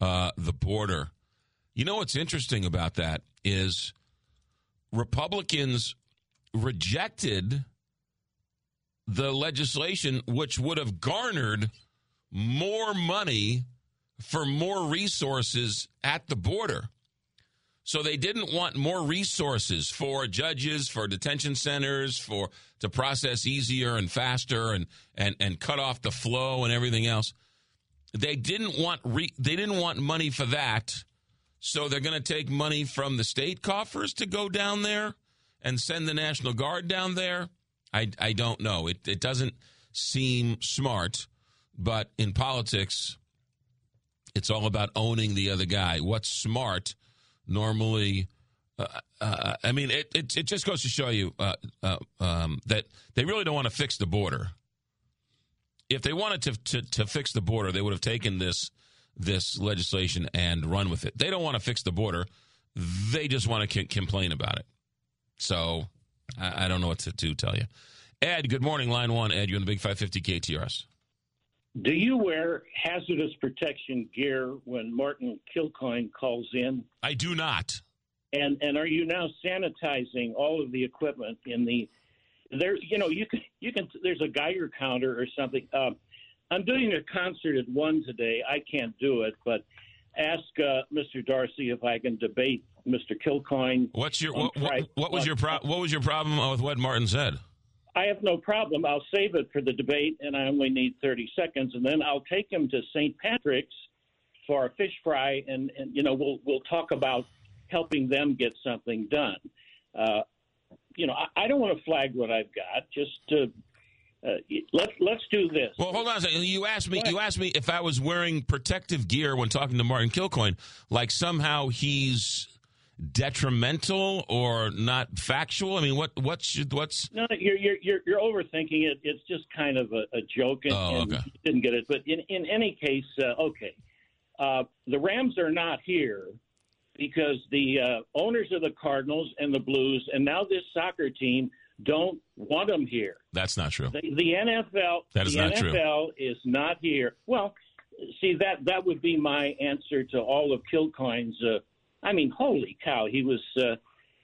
uh, the border. You know what's interesting about that is Republicans rejected the legislation which would have garnered more money for more resources at the border. So they didn't want more resources for judges, for detention centers, for to process easier and faster and and and cut off the flow and everything else. They didn't want re, they didn't want money for that. So they're going to take money from the state coffers to go down there and send the National Guard down there. I I don't know. It it doesn't seem smart, but in politics it's all about owning the other guy. What's smart normally uh, uh, I mean, it, it, it just goes to show you uh, uh um, that they really don't want to fix the border. If they wanted to, to, to fix the border, they would have taken this this legislation and run with it. They don't want to fix the border; they just want to c- complain about it. So I, I, don't know what to, to tell you. Ed, good morning, line one. Ed, you're in the Big Five Fifty KTRS. Do you wear hazardous protection gear when Martin Kilcoyne calls in? I do not. And and are you now sanitizing all of the equipment in the there? You know, you can you can. There's a Geiger counter or something. Um, I'm doing a concert at one today. I can't do it, but ask uh, Mr. Darcy if I can debate Mr. Kilcoyne. What's your what, what, what was your pro- what was your problem with what Martin said? I have no problem. I'll save it for the debate, and I only need 30 seconds, and then I'll take him to St. Patrick's for a fish fry, and, and you know we'll we'll talk about helping them get something done. Uh, you know, I, I don't want to flag what I've got. Just to uh, let's let's do this. Well, hold on a second. You asked me. You asked me if I was wearing protective gear when talking to Martin Kilcoyne, like somehow he's detrimental or not factual? I mean, what what's what's? No, you're you're you're, overthinking it. It's just kind of a, a joke, and, oh, okay. and didn't get it. But in in any case, uh, okay, uh, the Rams are not here because the uh, owners of the Cardinals and the Blues, and now this soccer team don't want them here. That's not true. The, the NFL, that is the not NFL true. is not here. Well, see that that would be my answer to all of Kilcoyne's. I mean, holy cow, he was. Uh,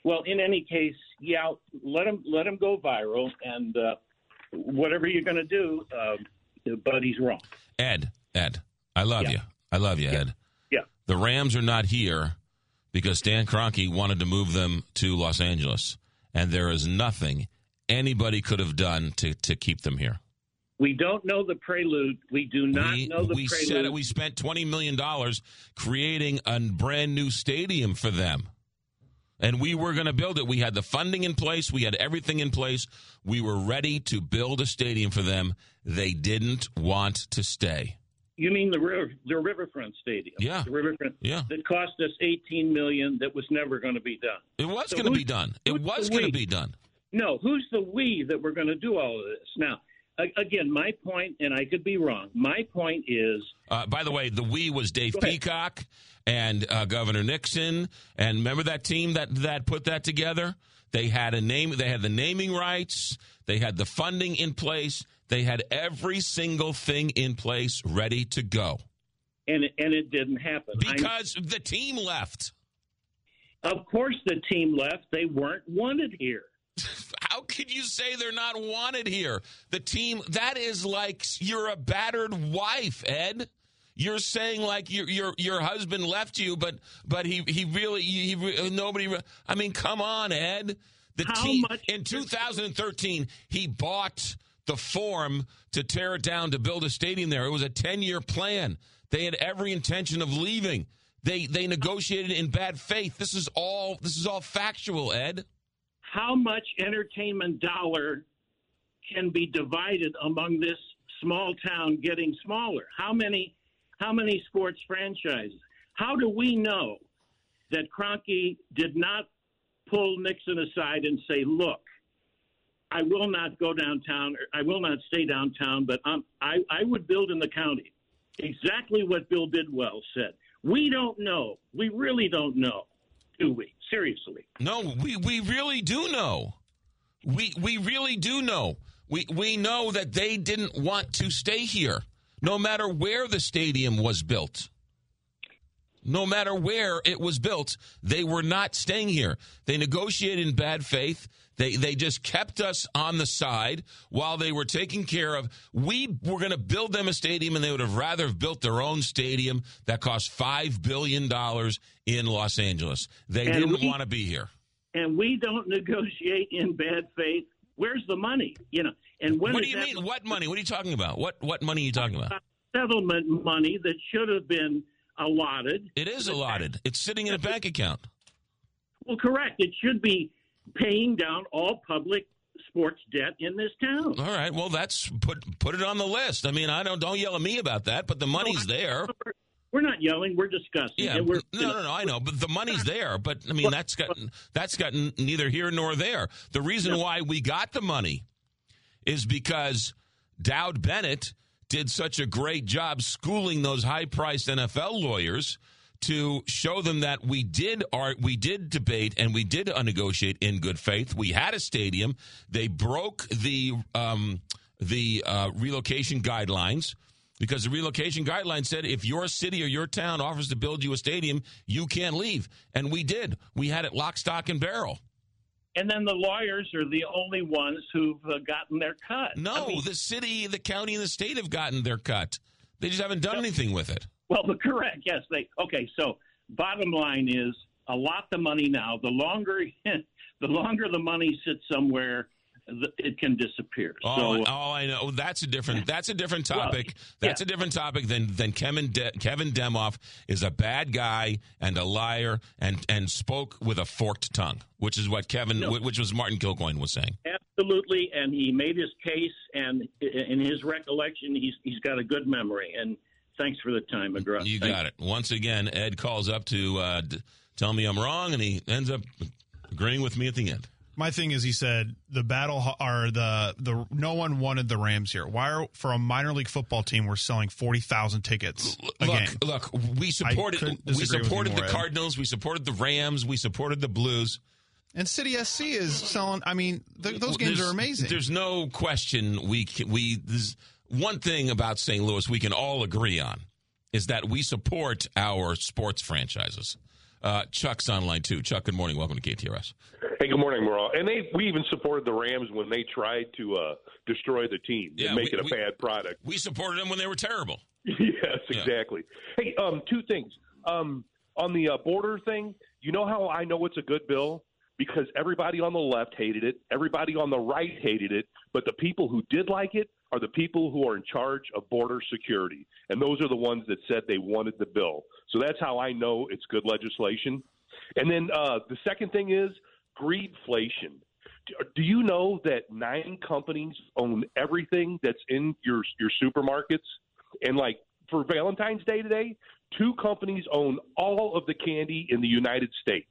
well, in any case, yeah, let him let him go viral, and uh, whatever you're going to do, uh, but he's wrong. Ed, Ed, I love Yeah. you. I love you, Yeah. Ed. Yeah. The Rams are not here because Stan Kroenke wanted to move them to Los Angeles, and there is nothing anybody could have done to to keep them here. We don't know the prelude. We do not we, know the we prelude. said it. We spent twenty million dollars creating a brand new stadium for them, and we were going to build it. We had the funding in place. We had everything in place. We were ready to build a stadium for them. They didn't want to stay. You mean the river, the Riverfront Stadium? Yeah. the Riverfront. Yeah. That cost us eighteen million. That was never going to be done. It was So going to be done. It was going to be done. No, who's the we that we're going to do all of this now? Again, my point, and I could be wrong. My point is Uh, by the way, the we was Dave Peacock and uh, Governor Nixon, and remember that team that that put that together. They had a name. They had the naming rights. They had the funding in place. They had every single thing in place, ready to go. and it, and it didn't happen Because the team left. of course, the team left. They weren't wanted here. How could you say they're not wanted here? The team that is like you're a battered wife, Ed. You're saying like your your your husband left you, but but he he really he, he nobody. I mean, come on, Ed. The How team much- in 2013 he bought the form to tear it down to build a stadium there. It was a 10 year plan. They had every intention of leaving. They they negotiated in bad faith. This is all this is all factual, Ed. How much entertainment dollar can be divided among this small town getting smaller? How many how many sports franchises? How do we know that Kroenke did not pull Nixon aside and say, "Look, I will not go downtown. I will not stay downtown, but I, I would build in the county." Exactly what Bill Bidwell said. We don't know. We really don't know, do we? Seriously. No, we, we really do know. We we really do know. We we know that they didn't want to stay here, no matter where the stadium was built. No matter where it was built, they were not staying here. They negotiated in bad faith. They they just kept us on the side while they were taking care of. We were going to build them a stadium, and they would have rather have built their own stadium that cost five billion dollars in Los Angeles. They And didn't want to be here. and we don't negotiate in bad faith. Where's the money? You know, and when what do you mean? What money? What are you talking about? What what money are you talking about? settlement money that should have been allotted? It is allotted. It's sitting in a bank account. Well, correct. It should be paying down all public sports debt in this town. All right. Well, that's put put it on the list. I mean, I don't don't yell at me about that, but the money's there. We're not yelling. We're discussing. Yeah, we're, no, no, no. I know, but the money's there. But I mean, that's gotten that's that's got n- neither here nor there. The reason why we got the money is because Dowd Bennett did such a great job schooling those high-priced NFL lawyers to show them that we did art, we did debate, and we did negotiate in good faith. We had a stadium. They broke the um, the uh, relocation guidelines because the relocation guidelines said if your city or your town offers to build you a stadium, you can't leave. And we did. We had it lock, stock, and barrel. And then the lawyers are the only ones who've uh, gotten their cut. No, the city, the county, and the state have gotten their cut. They just haven't done anything with it. Well, correct. Yes, they. Okay, so bottom line is a lot the money now. The longer, the longer the money sits somewhere, it can disappear. Oh, so, oh, I know. That's a different. That's a different Well, topic. that's yeah. a different topic than than Kevin De- Kevin Demoff is a bad guy and a liar and and spoke with a forked tongue, which is what Kevin, which was Martin Kilcoyne was saying. absolutely, and he made his case, and in his recollection, he's he's got a good memory. And thanks for the time, McGraw. You got it. Once again, Ed calls up to uh, d- tell me I'm wrong, and he ends up agreeing with me at the end. My thing is, he said the battle or the the no one wanted the Rams here. Why are for a minor league football team we're selling forty thousand tickets Look, look, we supported we disagree with you supported more, the Ed. Cardinals, we supported the Rams, we supported the Blues. And City SC is selling. I mean, th- those games There's- are amazing. There's no question we we there's one thing about St. Louis we can all agree on is that we support our sports franchises. Uh, Chuck's online too. Chuck, good morning. Welcome to KTRS. Good morning, Merle. And they we even supported the Rams when they tried to uh, destroy the team Yeah, and make we- it a we- bad product. We supported them when they were terrible. yes, exactly. Hey, um, two things. Um, on the uh, border thing, you know how I know it's a good bill? Because everybody on the left hated it, everybody on the right hated it, but the people who did like it are the people who are in charge of border security. And those are the ones that said they wanted the bill. So that's how I know it's good legislation. And then uh, the second thing is greedflation. Do- you know that nine companies own everything that's in your your supermarkets? And like for Valentine's Day today, two companies own all of the candy in the United States.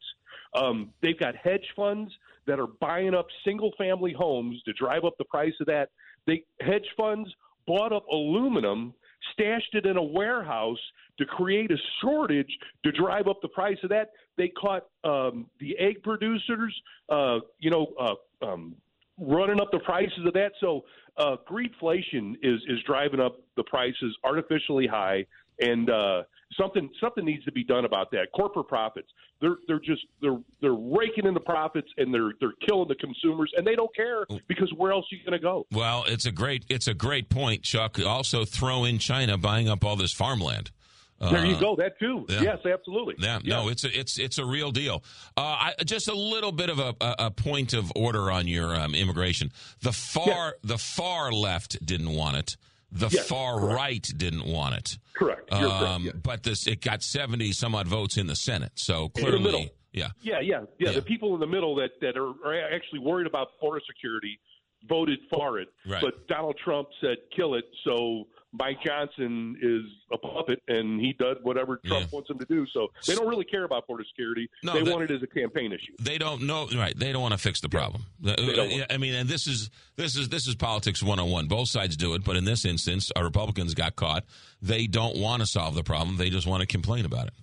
Um, they've got hedge funds that are buying up single family homes to drive up the price of that. They hedge funds bought up aluminum, stashed it in a warehouse to create a shortage to drive up the price of that. They caught um, the egg producers, uh, you know, uh, um, running up the prices of that. So uh, greedflation is is driving up the prices artificially high, and uh, something something needs to be done about that. Corporate profits they're they're just they're they're raking in the profits and they're they're killing the consumers, and they don't care because where else are you going to go? Well, it's a great it's a great point, Chuck. Also, throw in China buying up all this farmland. there you Uh, go. That too. yeah. Yes, absolutely. Yeah, no, it's a, it's it's a real deal. Uh, I, just a little bit of a, a, a point of order on your um, immigration. The far the far left didn't want it. The Yes, far correct. right didn't want it. Correct. Correct, Um, yes. But this it got seventy some odd votes in the Senate. So clearly, middle. yeah. Yeah, yeah, yeah. The people in the middle that that are, are actually worried about border security voted for it, Right. but Donald Trump said kill it. So Mike Johnson is a puppet, and he does whatever Trump Yeah. wants him to do. So they don't really care about border security. No, they that- want it as a campaign issue. They don't know right. They don't want to fix the problem. Uh, They yeah, I mean, and this is this is this is politics one on one. Both sides do it, but in this instance, our Republicans got caught. They don't want to solve the problem. They just want to complain about it.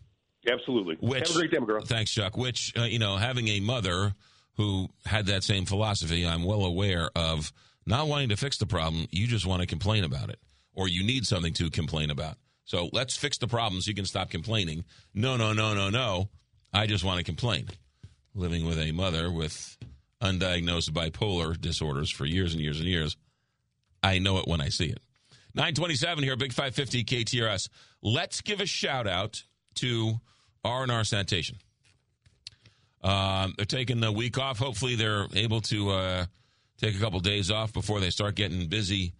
Absolutely. Which, Have a great day, McGraw. Thanks, Chuck. Which uh, you know, having a mother who had that same philosophy, I'm well aware of not wanting to fix the problem. You just want to complain about it, or you need something to complain about. So let's fix the problems. You can stop complaining. No, no, no, no, no. I just want to complain. Living with a mother with undiagnosed bipolar disorders for years and years and years, I know it when I see it. 927 here, Big 550 KTRS. Let's give a shout out to R&R Sanitation. Um, they're taking a week off. Hopefully, they're able to uh, take a couple days off before they start getting busy,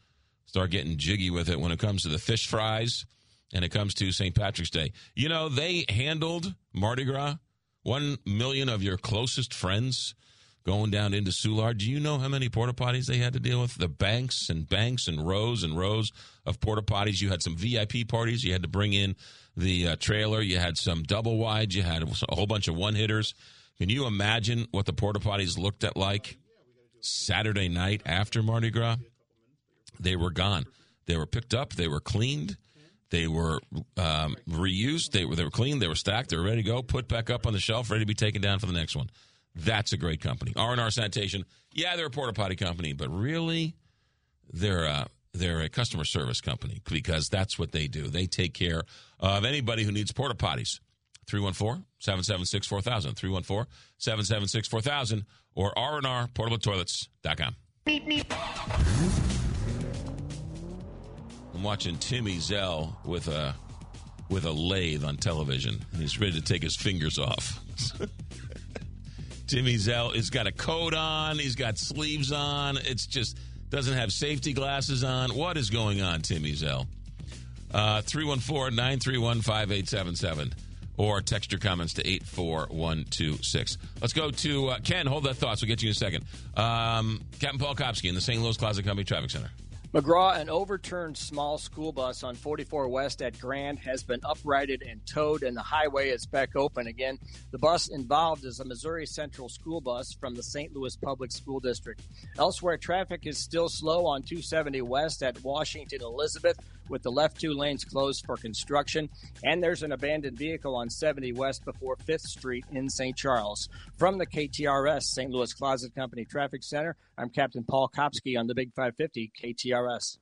start getting jiggy with it when it comes to the fish fries and it comes to St. Patrick's Day. You know, they handled Mardi Gras. One million of your closest friends going down into Soulard. Do you know how many porta potties they had to deal with? The banks and banks and rows and rows of porta potties. You had some VIP parties. You had to bring in the uh, trailer. You had some double wides. You had a whole bunch of one hitters. Can you imagine what the porta potties looked at like Saturday night after Mardi Gras? They were gone. They were picked up. They were cleaned. They were um, reused. They were they were clean. They were stacked. They were ready to go. Put back up on the shelf, ready to be taken down for the next one. That's a great company. R and R Sanitation. Yeah, they're a porta potty company, but really, they're a, they're a customer service company because that's what they do. They take care of anybody who needs porta potties. 314-776-4000. 314-776-4000 or rnrportabletoilets.com. I'm watching Timmy Zell with a with a lathe on television, and he's ready to take his fingers off. Timmy Zell has got a coat on, he's got sleeves on. It's just doesn't have safety glasses on. What is going on, Timmy Zell? Uh, 314 931 5877 or text your comments to 84126. Let's go to uh, Ken. Hold that thought. We'll get you in a second. Um, Captain Paul Kopsky in the St. Louis Closet Company Traffic Center. McGraw, an overturned small school bus on 44 West at Grand has been uprighted and towed, and the highway is back open again. The bus involved is a Missouri Central school bus from the St. Louis Public School District. Elsewhere, traffic is still slow on 270 West at Washington Elizabeth, with the left two lanes closed for construction. And there's an abandoned vehicle on 70 West before 5th Street in St. Charles. From the KTRS St. Louis Closet Company Traffic Center, I'm Captain Paul Kopsky on the Big 550 KTRS.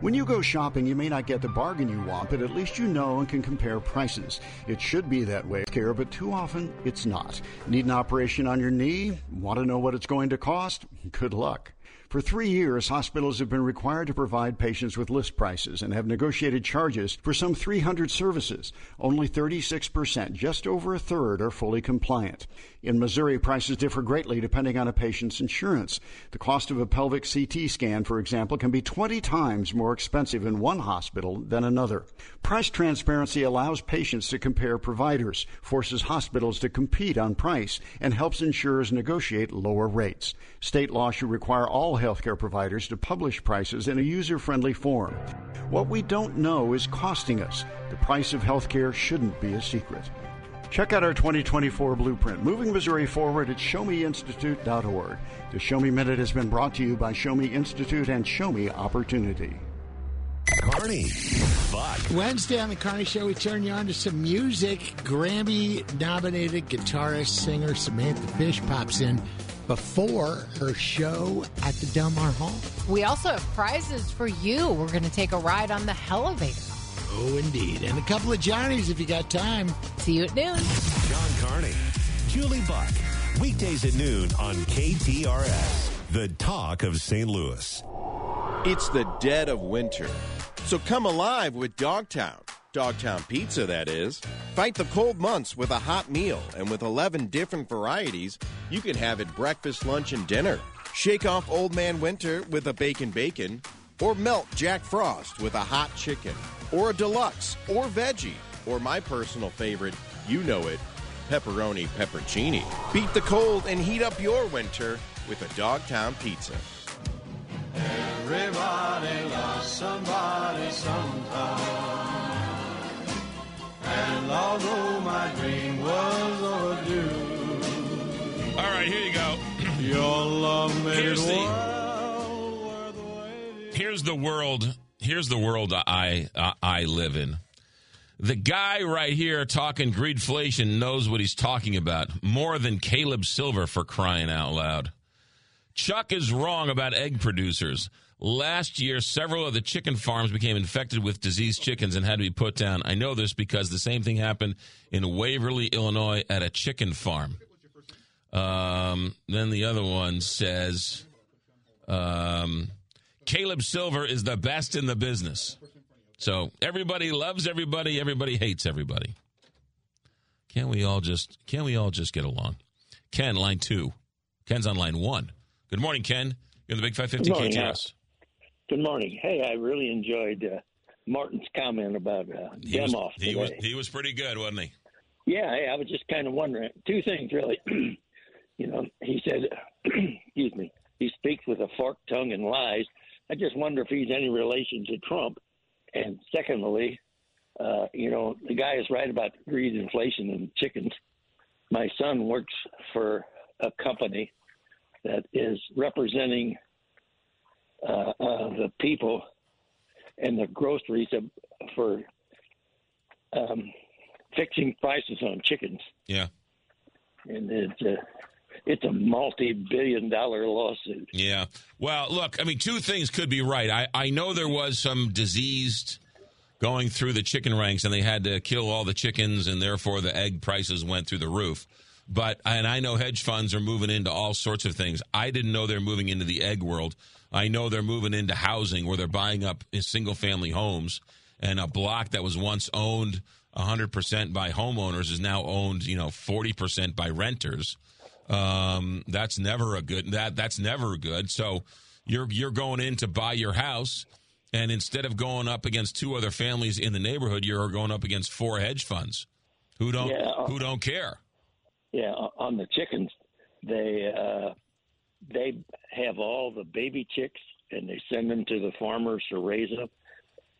When you go shopping, you may not get the bargain you want, but at least you know and can compare prices. It should be that way, care, but too often it's not. Need an operation on your knee? Want to know what it's going to cost? Good luck. For three years, hospitals have been required to provide patients with list prices and have negotiated charges for some 300 services. Only 36%, just over a third, are fully compliant. In Missouri, prices differ greatly depending on a patient's insurance. The cost of a pelvic CT scan, for example, can be 20 times more expensive in one hospital than another. Price transparency allows patients to compare providers, forces hospitals to compete on price, and helps insurers negotiate lower rates. State law should require all healthcare providers to publish prices in a user friendly form. What we don't know is costing us. The price of healthcare shouldn't be a secret. Check out our 2024 blueprint, Moving Missouri Forward at ShowMeInstitute.org. The Show Me Minute has been brought to you by Show Me Institute and Show Me Opportunity. Carney, Buck. Wednesday on the Carney Show, we turn you on to some music. Grammy nominated guitarist, singer Samantha Fish pops in before her show at the Delmar Hall. We also have prizes for you. We're going to take a ride on the Elevator. Oh, indeed. And a couple of Johnnies if you got time. See you at noon. John Carney, Julie Buck. Weekdays at noon on KTRS, the talk of St. Louis. It's the dead of winter. So come alive with Dogtown. Dogtown Pizza, that is. Fight the cold months with a hot meal, and with 11 different varieties, you can have it breakfast, lunch, and dinner. Shake off Old Man Winter with a bacon bacon, or melt Jack Frost with a hot chicken, or a deluxe, or veggie, or my personal favorite, you know it, pepperoni peppercini. Beat the cold and heat up your winter with a Dogtown Pizza. Everybody lost somebody sometime. And although my dream was overdue, All right, here you go. your love made Here's the- well. Here's the world. Here's the world I I, I live in. The guy right here talking greedflation knows what he's talking about more than Caleb Silver for crying out loud. Chuck is wrong about egg producers. Last year, several of the chicken farms became infected with diseased chickens and had to be put down. I know this because the same thing happened in Waverly, Illinois, at a chicken farm. Um, then the other one says, um, Caleb Silver is the best in the business. So everybody loves everybody, everybody hates everybody. Can't we all just can't we all just get along? Ken, line two. Ken's on line one. Good morning, Ken. You're in the Big 550 Good morning, KTRS. Good morning. Hey, I really enjoyed uh, Martin's comment about uh, He was, Demoff he was he was pretty good, wasn't he? Yeah, I was just kind of wondering two things really. you know, he said, excuse me, he speaks with a forked tongue and lies. I just wonder if he's any relation to Trump. And secondly, uh, you know, the guy is right about greed, inflation, and chickens. My son works for a company that is representing uh, uh, the people and the groceries for um, fixing prices on chickens, Yeah. and it's a it's a multi-billion-dollar lawsuit. Yeah. Well, look, I mean, two things could be right. I, I know there was some diseased going through the chicken ranks and they had to kill all the chickens and therefore the egg prices went through the roof. But, and I know hedge funds are moving into all sorts of things. I didn't know they're moving into the egg world. I know they're moving into housing where they're buying up single family homes and a block that was once owned 100% by homeowners is now owned, you know, 40% by renters. Um, that's never a good that that's never good. So you're you're going in to buy your house, and instead of going up against two other families in the neighborhood, you're going up against four hedge funds who don't Yeah. who don't care. Yeah, on the chickens, they uh, they have all the baby chicks and they send them to the farmers to raise them.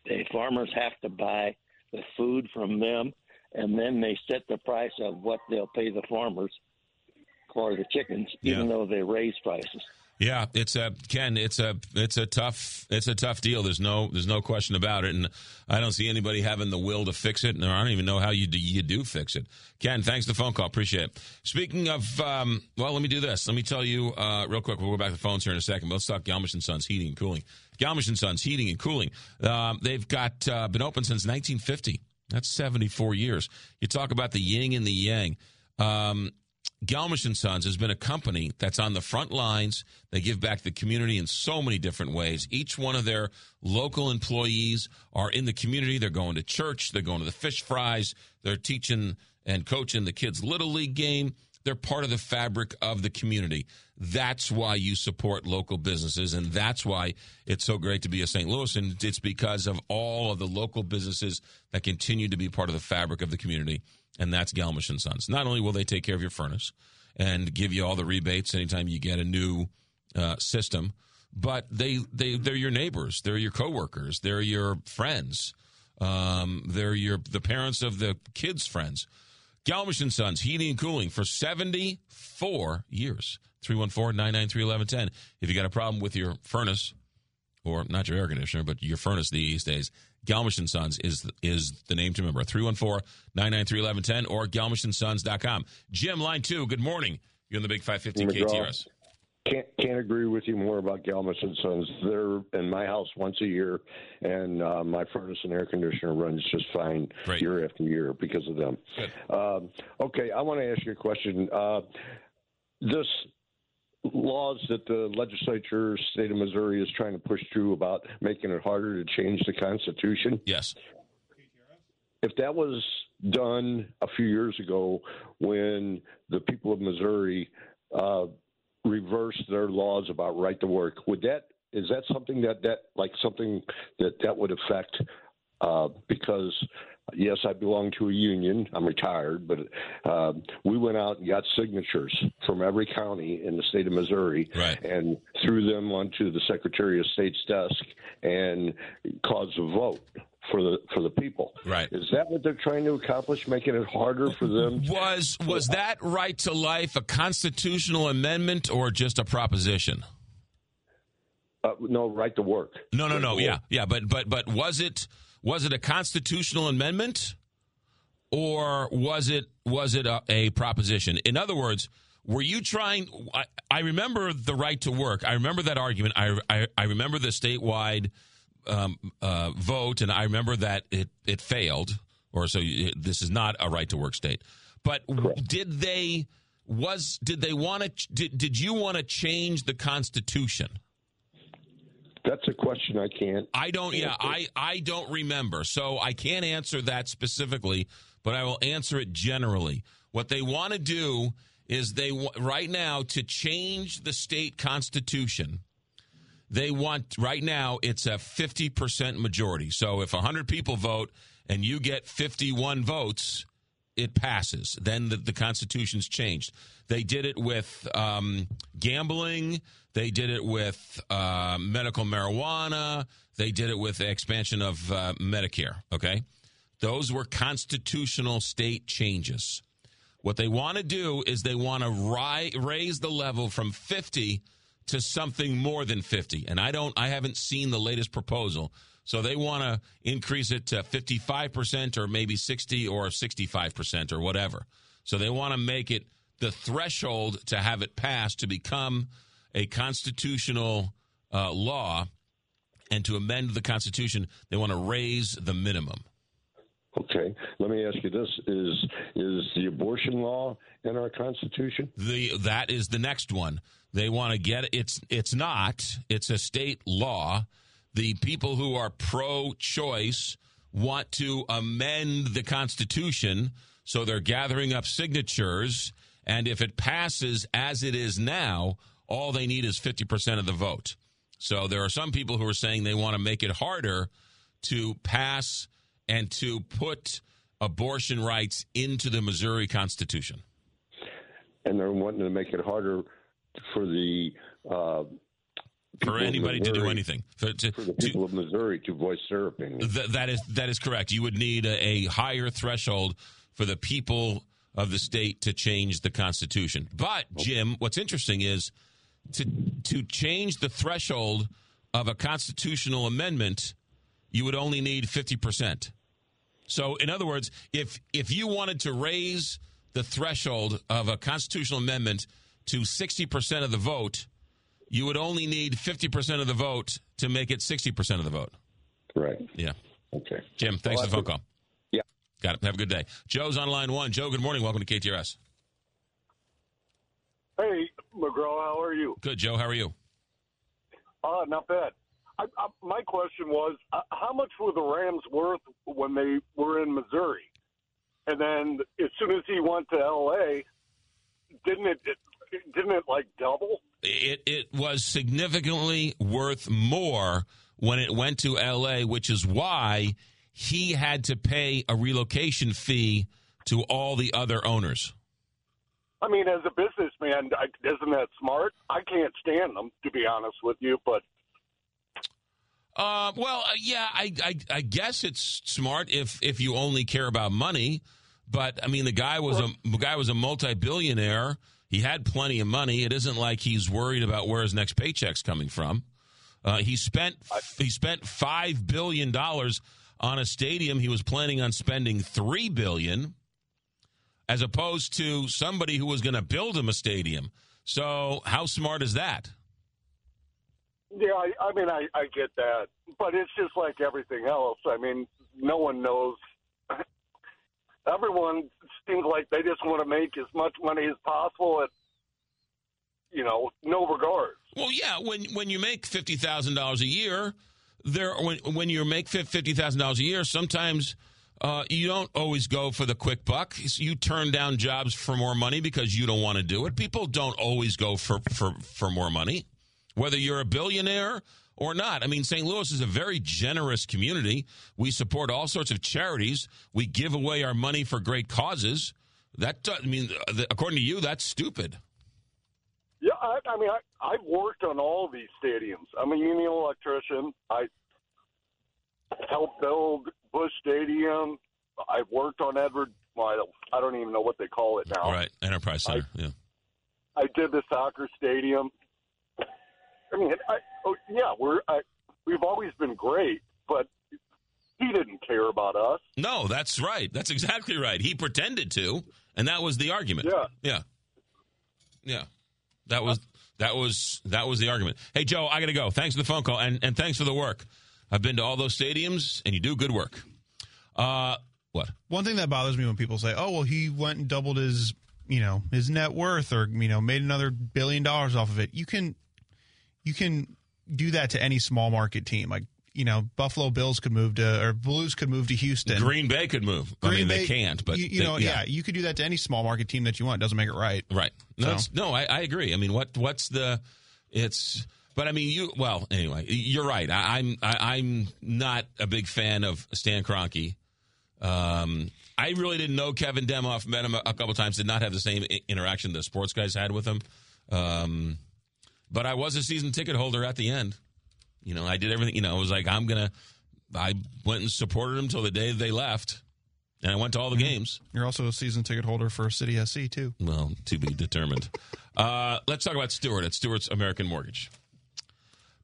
The farmers have to buy the food from them, and then they set the price of what they'll pay the farmers for the chickens, even though they raise prices. Yeah, it's a Ken. It's a it's a tough it's a tough deal. There's no there's no question about it, and I don't see anybody having the will to fix it, and I don't even know how you do, you do fix it. Ken, thanks for the phone call. Appreciate it. Speaking of, um, well, let me do this. Let me tell you uh, real quick. We'll go back to the phones here in a second. But let's talk Galmiche and Sons Heating and Cooling. Galmiche and Sons Heating and Cooling. Um, they've got uh, been open since 1950. That's 74 years. You talk about the yin and the yang. Um, Galmiche and Sons has been a company that's on the front lines. They give back to the community in so many different ways. Each one of their local employees are in the community. They're going to church. They're going to the fish fries. They're teaching and coaching the kids' little league game. They're part of the fabric of the community. That's why you support local businesses, and that's why it's so great to be a St. Louis. And it's because of all of the local businesses that continue to be part of the fabric of the community and that's Galmiche and Sons. Not only will they take care of your furnace and give you all the rebates anytime you get a new uh, system, but they they they're your neighbors, they're your coworkers, they're your friends, um, they're your the parents of the kids' friends. Galmiche and Sons Heating and Cooling for seventy four years. 314-993-1110. If you got a problem with your furnace, or not your air conditioner, but your furnace these days, Galmiche and Sons is is the name to remember. 314-993-1110 or galmicheandsons.com. Jim, line two, good morning. You're in the Big 550 McGraw. KTRS. Can't can't agree with you more about Galmiche and Sons. They're in my house once a year, and uh, my furnace and air conditioner runs just fine year after year because of them. Um, okay, I want to ask you a question. Uh, this laws that the legislature, state of Missouri, is trying to push through about making it harder to change the Constitution. Yes. If that was done a few years ago, when the people of Missouri uh, reversed their laws about right to work, would that is that something that that like something that that would affect? Uh, because yes, I belong to a union. I'm retired, but uh, we went out and got signatures from every county in the state of Missouri, right. and threw them onto the Secretary of State's desk and caused a vote for the for the people. Right. Is that what they're trying to accomplish? Making it harder for them? Was was that right to life a constitutional amendment or just a proposition? Uh, no, right to work. No, no, Right no. Yeah, yeah, but but but was it was it a constitutional amendment or was it was it a, a proposition? In other words, were you trying? I, I remember the right to work. I remember that argument. I I, I remember the statewide um, uh, vote, and I remember that it it failed, or so you, this is not a right to work state. But did they was did they want to did, did you want to change the constitution? That's a question I can't. I don't. Yeah, I I don't remember, so I can't answer that specifically. But I will answer it generally. What they want to do is they right now to change the state constitution. They want right now it's a fifty percent majority. So if hundred people vote and you get fifty one votes, it passes. Then the, the Constitution's changed. They did it with um, gambling. They did it with uh, medical marijuana. They did it with the expansion of uh, Medicare. Okay. Those were constitutional state changes. What they want to do is they want to ri- raise the level from 50 to something more than 50. And I don't I haven't seen the latest proposal. So they want to increase it to 55% or maybe 60 or 65% or whatever. So they want to make it the threshold to have it passed to become a constitutional uh, law and to amend the Constitution, they want to raise the minimum. Okay, let me ask you this: Is is the abortion law in our Constitution? The that is the next one. They want to get it's it's not. It's a state law. The people who are pro-choice want to amend the Constitution, so they're gathering up signatures. And if it passes as it is now, all they need is fifty percent of the vote. So there are some people who are saying they want to make it harder to pass and to put abortion rights into the Missouri Constitution. And they're wanting to make it harder for the uh, For anybody to do anything. For, to- for the people of Missouri to voice their opinion. Th- that is that is correct. You would need a, a higher threshold for the people of the state to change the Constitution. But Jim, what's interesting is to to change the threshold of a constitutional amendment, you would only need fifty percent. So, in other words, if if you wanted to raise the threshold of a constitutional amendment to sixty percent of the vote, you would only need fifty percent of the vote to make it sixty percent of the vote. Right. Yeah. Okay. Jim, thanks Well, for the phone call. Yeah. Got it. Have a good day. Joe's on line one. Joe, good morning. Welcome to KTRS. Hey, McGraw, how are you? Good, Joe. How are you? Uh, not bad. I, I, my question was, uh, how much were the Rams worth when they were in Missouri? And then as soon as he went to L.A., didn't it, it didn't it like double? It it was significantly worth more when it went to L.A., which is why he had to pay a relocation fee to all the other owners. I mean, as a businessman, isn't that smart? I can't stand them, to be honest with you, but Uh, well, uh, yeah, I, I I guess it's smart if if you only care about money. But I mean, the guy was a the guy was a multi billionaire. He had plenty of money. It isn't like he's worried about where his next paycheck's coming from. Uh, he spent he spent five billion dollars on a stadium. He was planning on spending three billion, as opposed to somebody who was going to build him a stadium. So, how smart is that? Yeah, I, I mean, I, I get that, but it's just like everything else. I mean, no one knows. Everyone seems like they just want to make as much money as possible at, you know, no regards. Well, yeah, when when you make fifty thousand dollars a year, there when when you make fifty thousand dollars a year, sometimes uh, you don't always go for the quick buck. You turn down jobs for more money because you don't want to do it. People don't always go for for for more money, whether you're a billionaire or not. I mean, St. Louis is a very generous community. We support all sorts of charities. We give away our money for great causes. That do- I mean, uh, according to you, that's stupid. Yeah, I, I mean, I, I've worked on all these stadiums. I'm a union electrician. I helped build Busch Stadium. I've worked on Edward. Well, I don't, I don't even know what they call it now. Right, Enterprise Center. yeah. I did the soccer stadium. I mean, I, oh, yeah, we're I, we've always been great, but he didn't care about us. No, that's right. That's exactly right. He pretended to, and that was the argument. Yeah. Yeah. Yeah, that was that was that was the argument. Hey, Joe, I got to go. Thanks for the phone call and and thanks for the work. I've been to all those stadiums, and you do good work. Uh, what? One thing that bothers me when people say, "Oh, well, he went and doubled his, you know, his net worth, or you know, made another billion dollars off of it." You can, you can do that to any small market team. Like you know, Buffalo Bills could move to, or Blues could move to Houston. Green Bay could move. I mean, they can't, but you, you they- know, yeah. you could do that to any small market team that you want. It doesn't make it right. Right. No, So- no, I, I agree. I mean, what what's the? It's. But I mean, you. Well, anyway, you're right. I, I'm I, I'm not a big fan of Stan Kroenke. Um, I really didn't know Kevin Demoff. Met him a, a couple times. Did not have the same interaction the sports guys had with him. Um, but I was a season ticket holder at the end. You know, I did everything. You know, I was like, I'm gonna. I went and supported them till the day they left, and I went to all the games. You're also a season ticket holder for City SC too. Well, to be determined. uh, let's talk about Stewart at Stewart's American Mortgage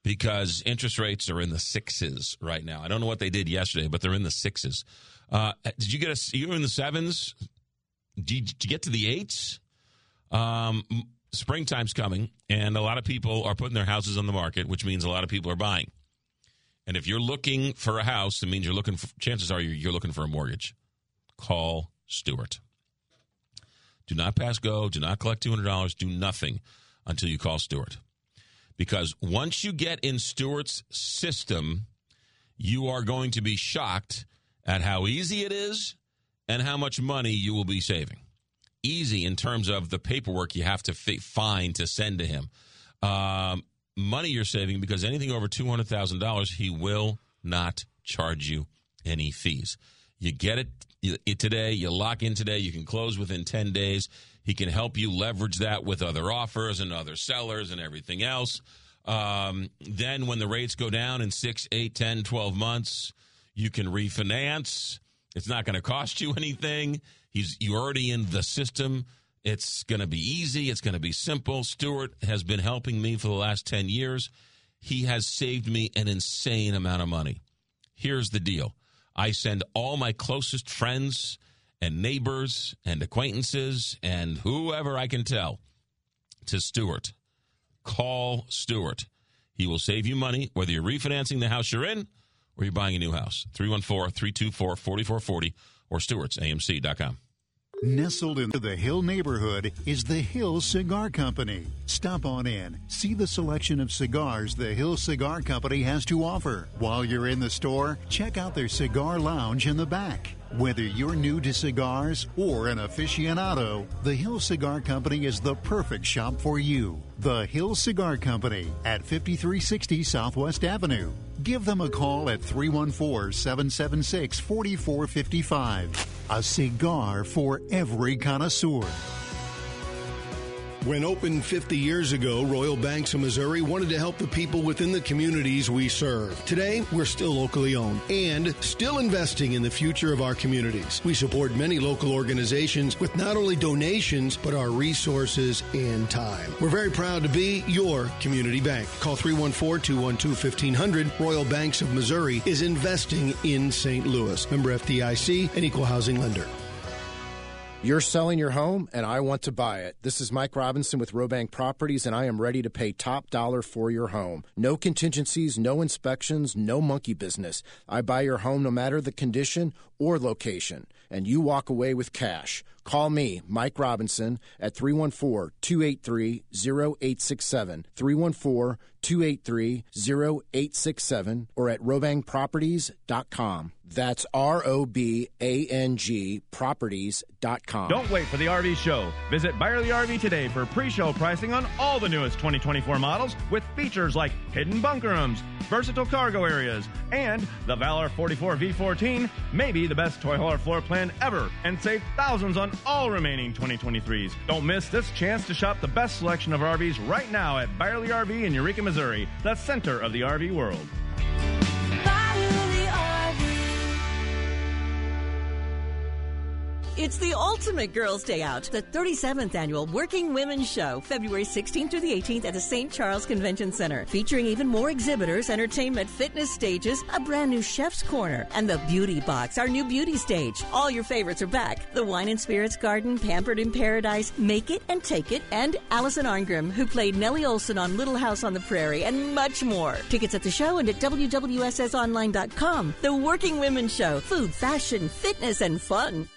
because interest rates are in the sixes right now. I don't know what they did yesterday, but they're in the sixes. Uh, did you get a? You were in the sevens. Did you, get to the eights? Um, springtime's coming, and a lot of people are putting their houses on the market, which means a lot of people are buying. And if you're looking for a house, it means you're looking for. Chances are you're, looking for a mortgage. Call Stewart. Do not pass go. Do not collect two hundred dollars. Do nothing until you call Stewart, because once you get in Stewart's system, you are going to be shocked at how easy it is and how much money you will be saving. Easy in terms of the paperwork you have to fi- find to send to him. Um, money you're saving because anything over two hundred thousand dollars, he will not charge you any fees. You get it, today. You lock in today. You can close within ten days. He can help you leverage that with other offers and other sellers and everything else. Um, then when the rates go down in six, eight, 10, 12 months, you can refinance. It's not going to cost you anything. He's you're already in the system. It's going to be easy. It's going to be simple. Stewart has been helping me for the last 10 years. He has saved me an insane amount of money. Here's the deal I send all my closest friends and neighbors and acquaintances and whoever I can tell to Stewart. Call Stewart. He will save you money whether you're refinancing the house you're in or you're buying a new house. 314 324 4440 or stewartsamc.com. Nestled into the Hill neighborhood is the Hill Cigar Company. Stop on in, see the selection of cigars the Hill Cigar Company has to offer. While you're in the store, check out their cigar lounge in the back. Whether you're new to cigars or an aficionado, the Hill Cigar Company is the perfect shop for you. The Hill Cigar Company at 5360 Southwest Avenue. Give them a call at 314 776 4455. A cigar for every connoisseur. When opened 50 years ago, Royal Banks of Missouri wanted to help the people within the communities we serve. Today, we're still locally owned and still investing in the future of our communities. We support many local organizations with not only donations, but our resources and time. We're very proud to be your community bank. Call 314 212 1500. Royal Banks of Missouri is investing in St. Louis. Member FDIC, and equal housing lender. You're selling your home and I want to buy it. This is Mike Robinson with Robang Properties and I am ready to pay top dollar for your home. No contingencies, no inspections, no monkey business. I buy your home no matter the condition or location and you walk away with cash. Call me, Mike Robinson, at 314 283 0867. 314 283 0867 or at robangproperties.com. That's R O B A N G properties.com. Don't wait for the RV show. Visit Byerly RV today for pre-show pricing on all the newest 2024 models with features like hidden bunker rooms, versatile cargo areas, and the Valor 44 V14 may be the best toy hauler floor plan ever and save thousands on all remaining 2023s. Don't miss this chance to shop the best selection of RVs right now at Byerly RV in Eureka, Missouri, the center of the RV world. It's the ultimate Girls' Day Out, the 37th annual Working Women's Show, February 16th through the 18th at the St. Charles Convention Center, featuring even more exhibitors, entertainment, fitness stages, a brand new chef's corner, and the Beauty Box, our new beauty stage. All your favorites are back. The Wine and Spirits Garden, Pampered in Paradise, Make It and Take It, and Allison Arngrim, who played Nellie Oleson on Little House on the Prairie, and much more. Tickets at the show and at WWSSonline.com. The Working Women's Show. Food, fashion, fitness, and fun.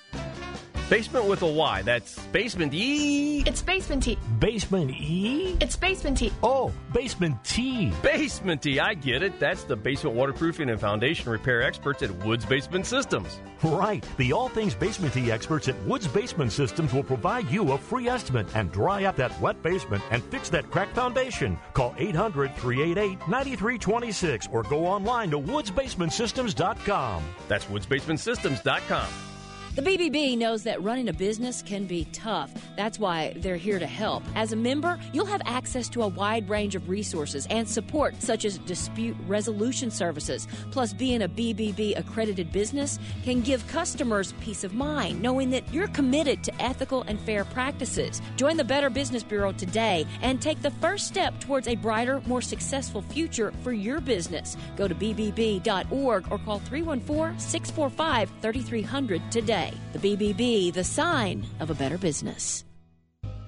Basement with a Y. That's basement E. It's basement T. Basement E? It's basement T. Oh, basement T. Basement T. I get it. That's the basement waterproofing and foundation repair experts at Woods Basement Systems. Right. The all things basement tea experts at Woods Basement Systems will provide you a free estimate and dry up that wet basement and fix that cracked foundation. Call 800 388 9326 or go online to woodsbasementsystems.com. That's woodsbasementsystems.com. The BBB knows that running a business can be tough. That's why they're here to help. As a member, you'll have access to a wide range of resources and support, such as dispute resolution services. Plus, being a BBB accredited business can give customers peace of mind, knowing that you're committed to ethical and fair practices. Join the Better Business Bureau today and take the first step towards a brighter, more successful future for your business. Go to BBB.org or call 314 645 3300 today. The BBB, the sign of a better business.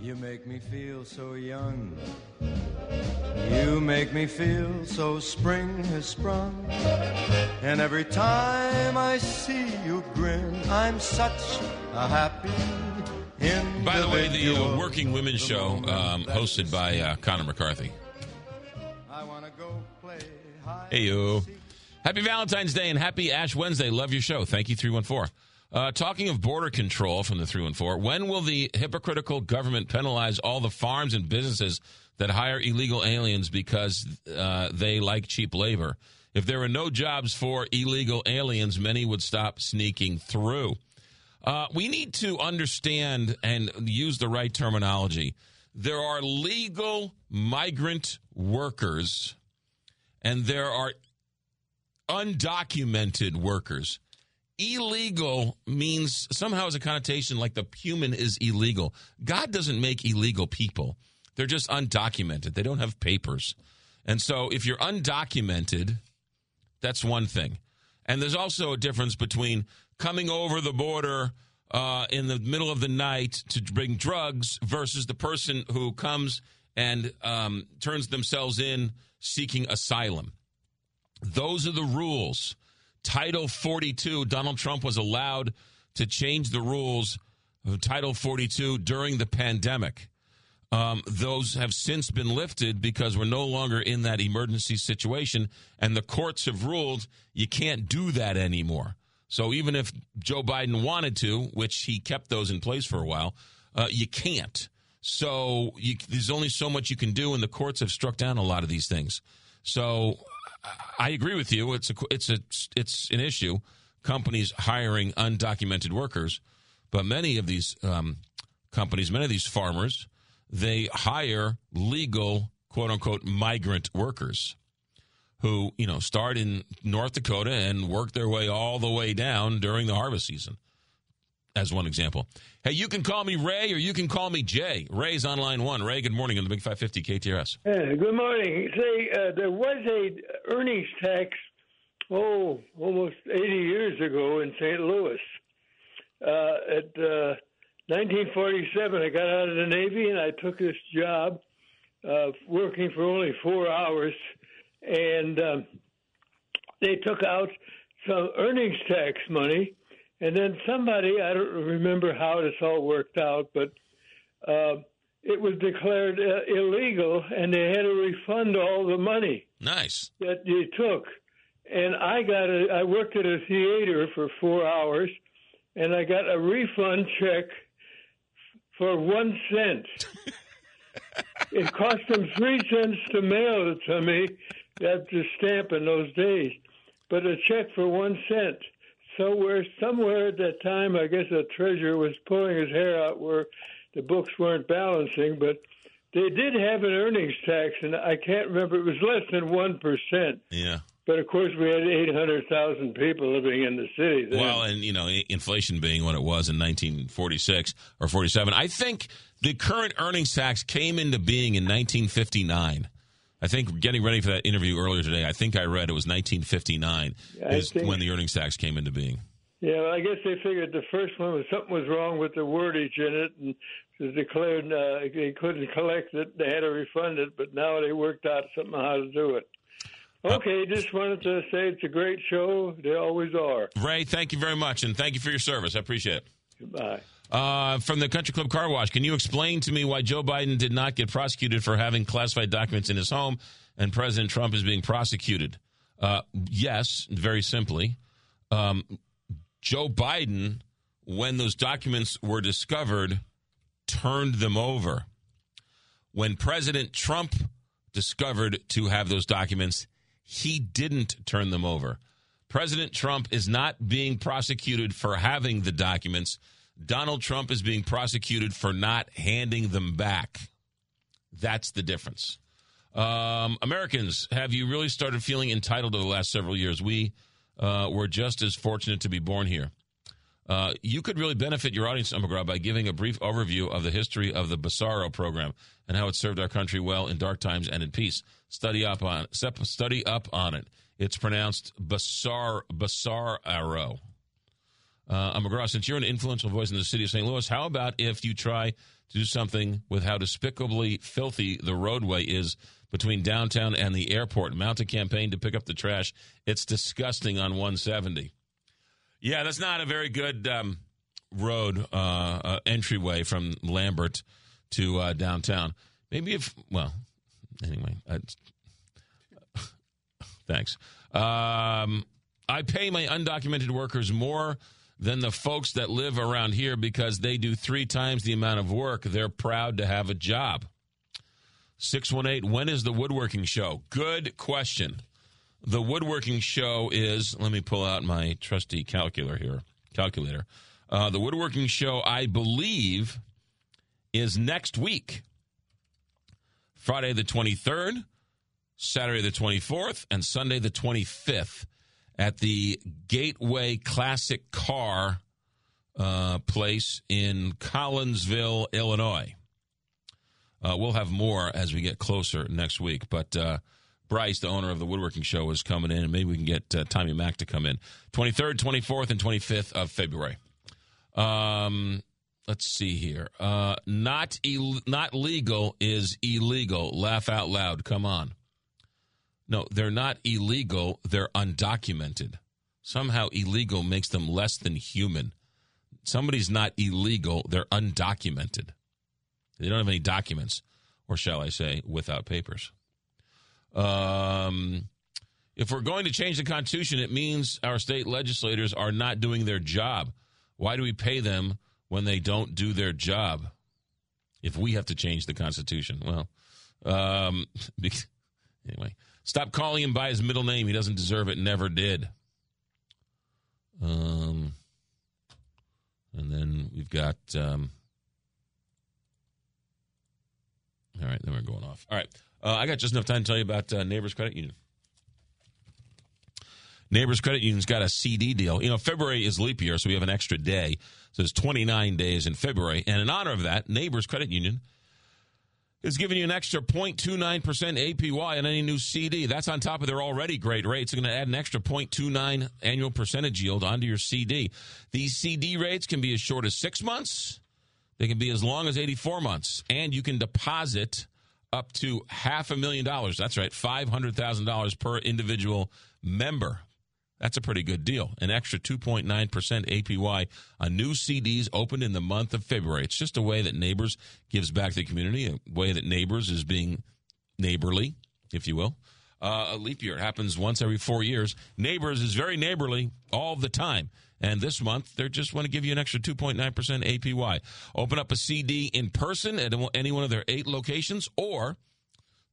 You make me feel so young. You make me feel so spring has sprung. And every time I see you grin, I'm such a happy individual. By the way, the uh, Working Women's Show, um, hosted by uh, Connor McCarthy. Hey, you. Happy Valentine's Day and happy Ash Wednesday. Love your show. Thank you, 314. Uh, talking of border control from the 314, when will the hypocritical government penalize all the farms and businesses that hire illegal aliens because uh, they like cheap labor? If there were no jobs for illegal aliens, many would stop sneaking through. Uh, we need to understand and use the right terminology. There are legal migrant workers, and there are undocumented workers. Illegal means somehow has a connotation like the human is illegal. God doesn't make illegal people. They're just undocumented. They don't have papers. And so if you're undocumented, that's one thing. And there's also a difference between coming over the border uh, in the middle of the night to bring drugs versus the person who comes and um, turns themselves in seeking asylum. Those are the rules. Title 42, Donald Trump was allowed to change the rules of Title 42 during the pandemic. Um, those have since been lifted because we're no longer in that emergency situation, and the courts have ruled you can't do that anymore. So even if Joe Biden wanted to, which he kept those in place for a while, uh, you can't. So you, there's only so much you can do, and the courts have struck down a lot of these things. So I agree with you. It's a it's a it's an issue. Companies hiring undocumented workers, but many of these um, companies, many of these farmers, they hire legal quote unquote migrant workers who you know start in North Dakota and work their way all the way down during the harvest season. As one example. Hey, you can call me Ray or you can call me Jay. Ray's on line one. Ray, good morning on the Big 550 KTRS. Yeah, good morning. Say, uh, there was a earnings tax, oh, almost 80 years ago in St. Louis. Uh, at uh, 1947, I got out of the Navy and I took this job uh, working for only four hours. And um, they took out some earnings tax money and then somebody, I don't remember how this all worked out, but uh, it was declared uh, illegal, and they had to refund all the money. Nice that they took. And I got a, I worked at a theater for four hours, and I got a refund check for one cent. it cost them three cents to mail it to me. That's the stamp in those days, but a check for one cent. So we're somewhere at that time, I guess the treasurer was pulling his hair out where the books weren't balancing, but they did have an earnings tax, and I can't remember. It was less than one percent. Yeah. But of course, we had 800,000 people living in the city. Then. Well, and you know, inflation being what it was in 1946 or 47, I think the current earnings tax came into being in 1959. I think getting ready for that interview earlier today, I think I read it was 1959 I is think- when the earnings tax came into being. Yeah, well, I guess they figured the first one was something was wrong with the wordage in it, and it was declared uh, they couldn't collect it. They had to refund it, but now they worked out something how to do it. Okay, just wanted to say it's a great show. They always are. Ray, thank you very much, and thank you for your service. I appreciate it. Goodbye. Uh, from the Country Club Car Wash, can you explain to me why Joe Biden did not get prosecuted for having classified documents in his home and President Trump is being prosecuted? Uh, yes, very simply. Um, Joe Biden, when those documents were discovered, turned them over. When President Trump discovered to have those documents, he didn't turn them over. President Trump is not being prosecuted for having the documents. Donald Trump is being prosecuted for not handing them back. That's the difference. Um, Americans, have you really started feeling entitled over the last several years? We uh, were just as fortunate to be born here. Uh, you could really benefit your audience, McGraw, by giving a brief overview of the history of the Bracero program and how it served our country well in dark times and in peace. Study up on study up on it. It's pronounced Bassar Bracero. Uh, McGraw, since you're an influential voice in the city of St. Louis, how about if you try to do something with how despicably filthy the roadway is between downtown and the airport? Mount a campaign to pick up the trash. It's disgusting on 170. Yeah, that's not a very good um, road uh, uh, entryway from Lambert to uh, downtown. Maybe if, well, anyway, thanks. Um, I pay my undocumented workers more than the folks that live around here because they do three times the amount of work. They're proud to have a job. 618, when is the woodworking show? Good question. The woodworking show is, let me pull out my trusty calculator here. Calculator. Uh, the woodworking show, I believe, is next week. Friday the 23rd, Saturday the 24th, and Sunday the 25th at the Gateway Classic Car uh, place in Collinsville, Illinois. Uh, we'll have more as we get closer next week, but uh, Bryce, the owner of the woodworking show, is coming in, and maybe we can get uh, Tommy Mack to come in. 23rd, 24th, and 25th of February. Um, let's see here. Uh, not Ill- not legal is illegal. Laugh out loud. Come on. No, they're not illegal. They're undocumented. Somehow illegal makes them less than human. Somebody's not illegal. They're undocumented. They don't have any documents, or shall I say, without papers. Um, if we're going to change the Constitution, it means our state legislators are not doing their job. Why do we pay them when they don't do their job? If we have to change the Constitution, well, um, anyway, stop calling him by his middle name. He doesn't deserve it. Never did. Um, and then we've got. Um, all right, then we're going off. All right, uh, I got just enough time to tell you about uh, Neighbors Credit Union. Neighbors Credit Union's got a CD deal. You know, February is leap year, so we have an extra day. So it's 29 days in February. And in honor of that, Neighbors Credit Union is giving you an extra 0.29% APY on any new CD. That's on top of their already great rates. They're going to add an extra 0.29 annual percentage yield onto your CD. These CD rates can be as short as six months. They can be as long as 84 months. And you can deposit up to half a million dollars. That's right, $500,000 per individual member. That's a pretty good deal. An extra 2.9% APY on new CDs opened in the month of February. It's just a way that Neighbors gives back to the community, a way that Neighbors is being neighborly, if you will. Uh, a leap year happens once every four years. Neighbors is very neighborly all the time. And this month, they just want to give you an extra 2.9% APY. Open up a CD in person at any one of their eight locations, or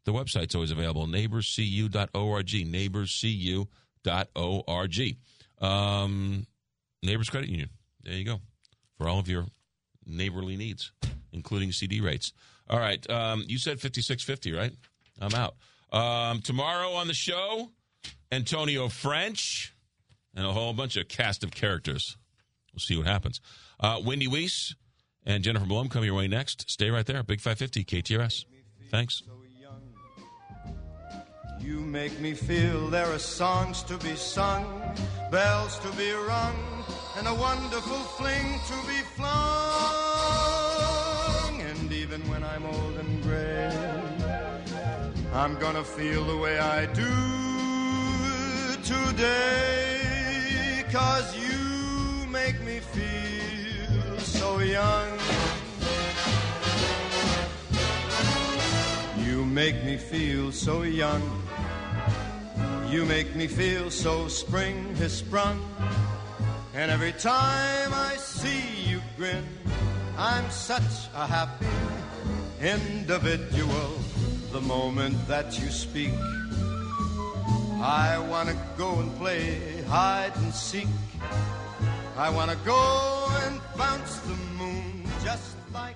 the website's always available, neighborscu.org, neighborscu.org. Um, Neighbors Credit Union. There you go. For all of your neighborly needs, including CD rates. All right. Um, you said 5650, right? I'm out. Um, tomorrow on the show, Antonio French, and a whole bunch of cast of characters. We'll see what happens. Uh, Wendy Weiss and Jennifer Blum come your way next. Stay right there. Big 550 KTRS. Thanks. You make me feel there are songs to be sung, bells to be rung, and a wonderful fling to be flung. And even when I'm old and gray, I'm gonna feel the way I do today. Cause you make me feel so young. You make me feel so young. You make me feel so spring has sprung. And every time I see you grin, I'm such a happy individual. The moment that you speak, I want to go and play hide and seek. I want to go and bounce the moon just like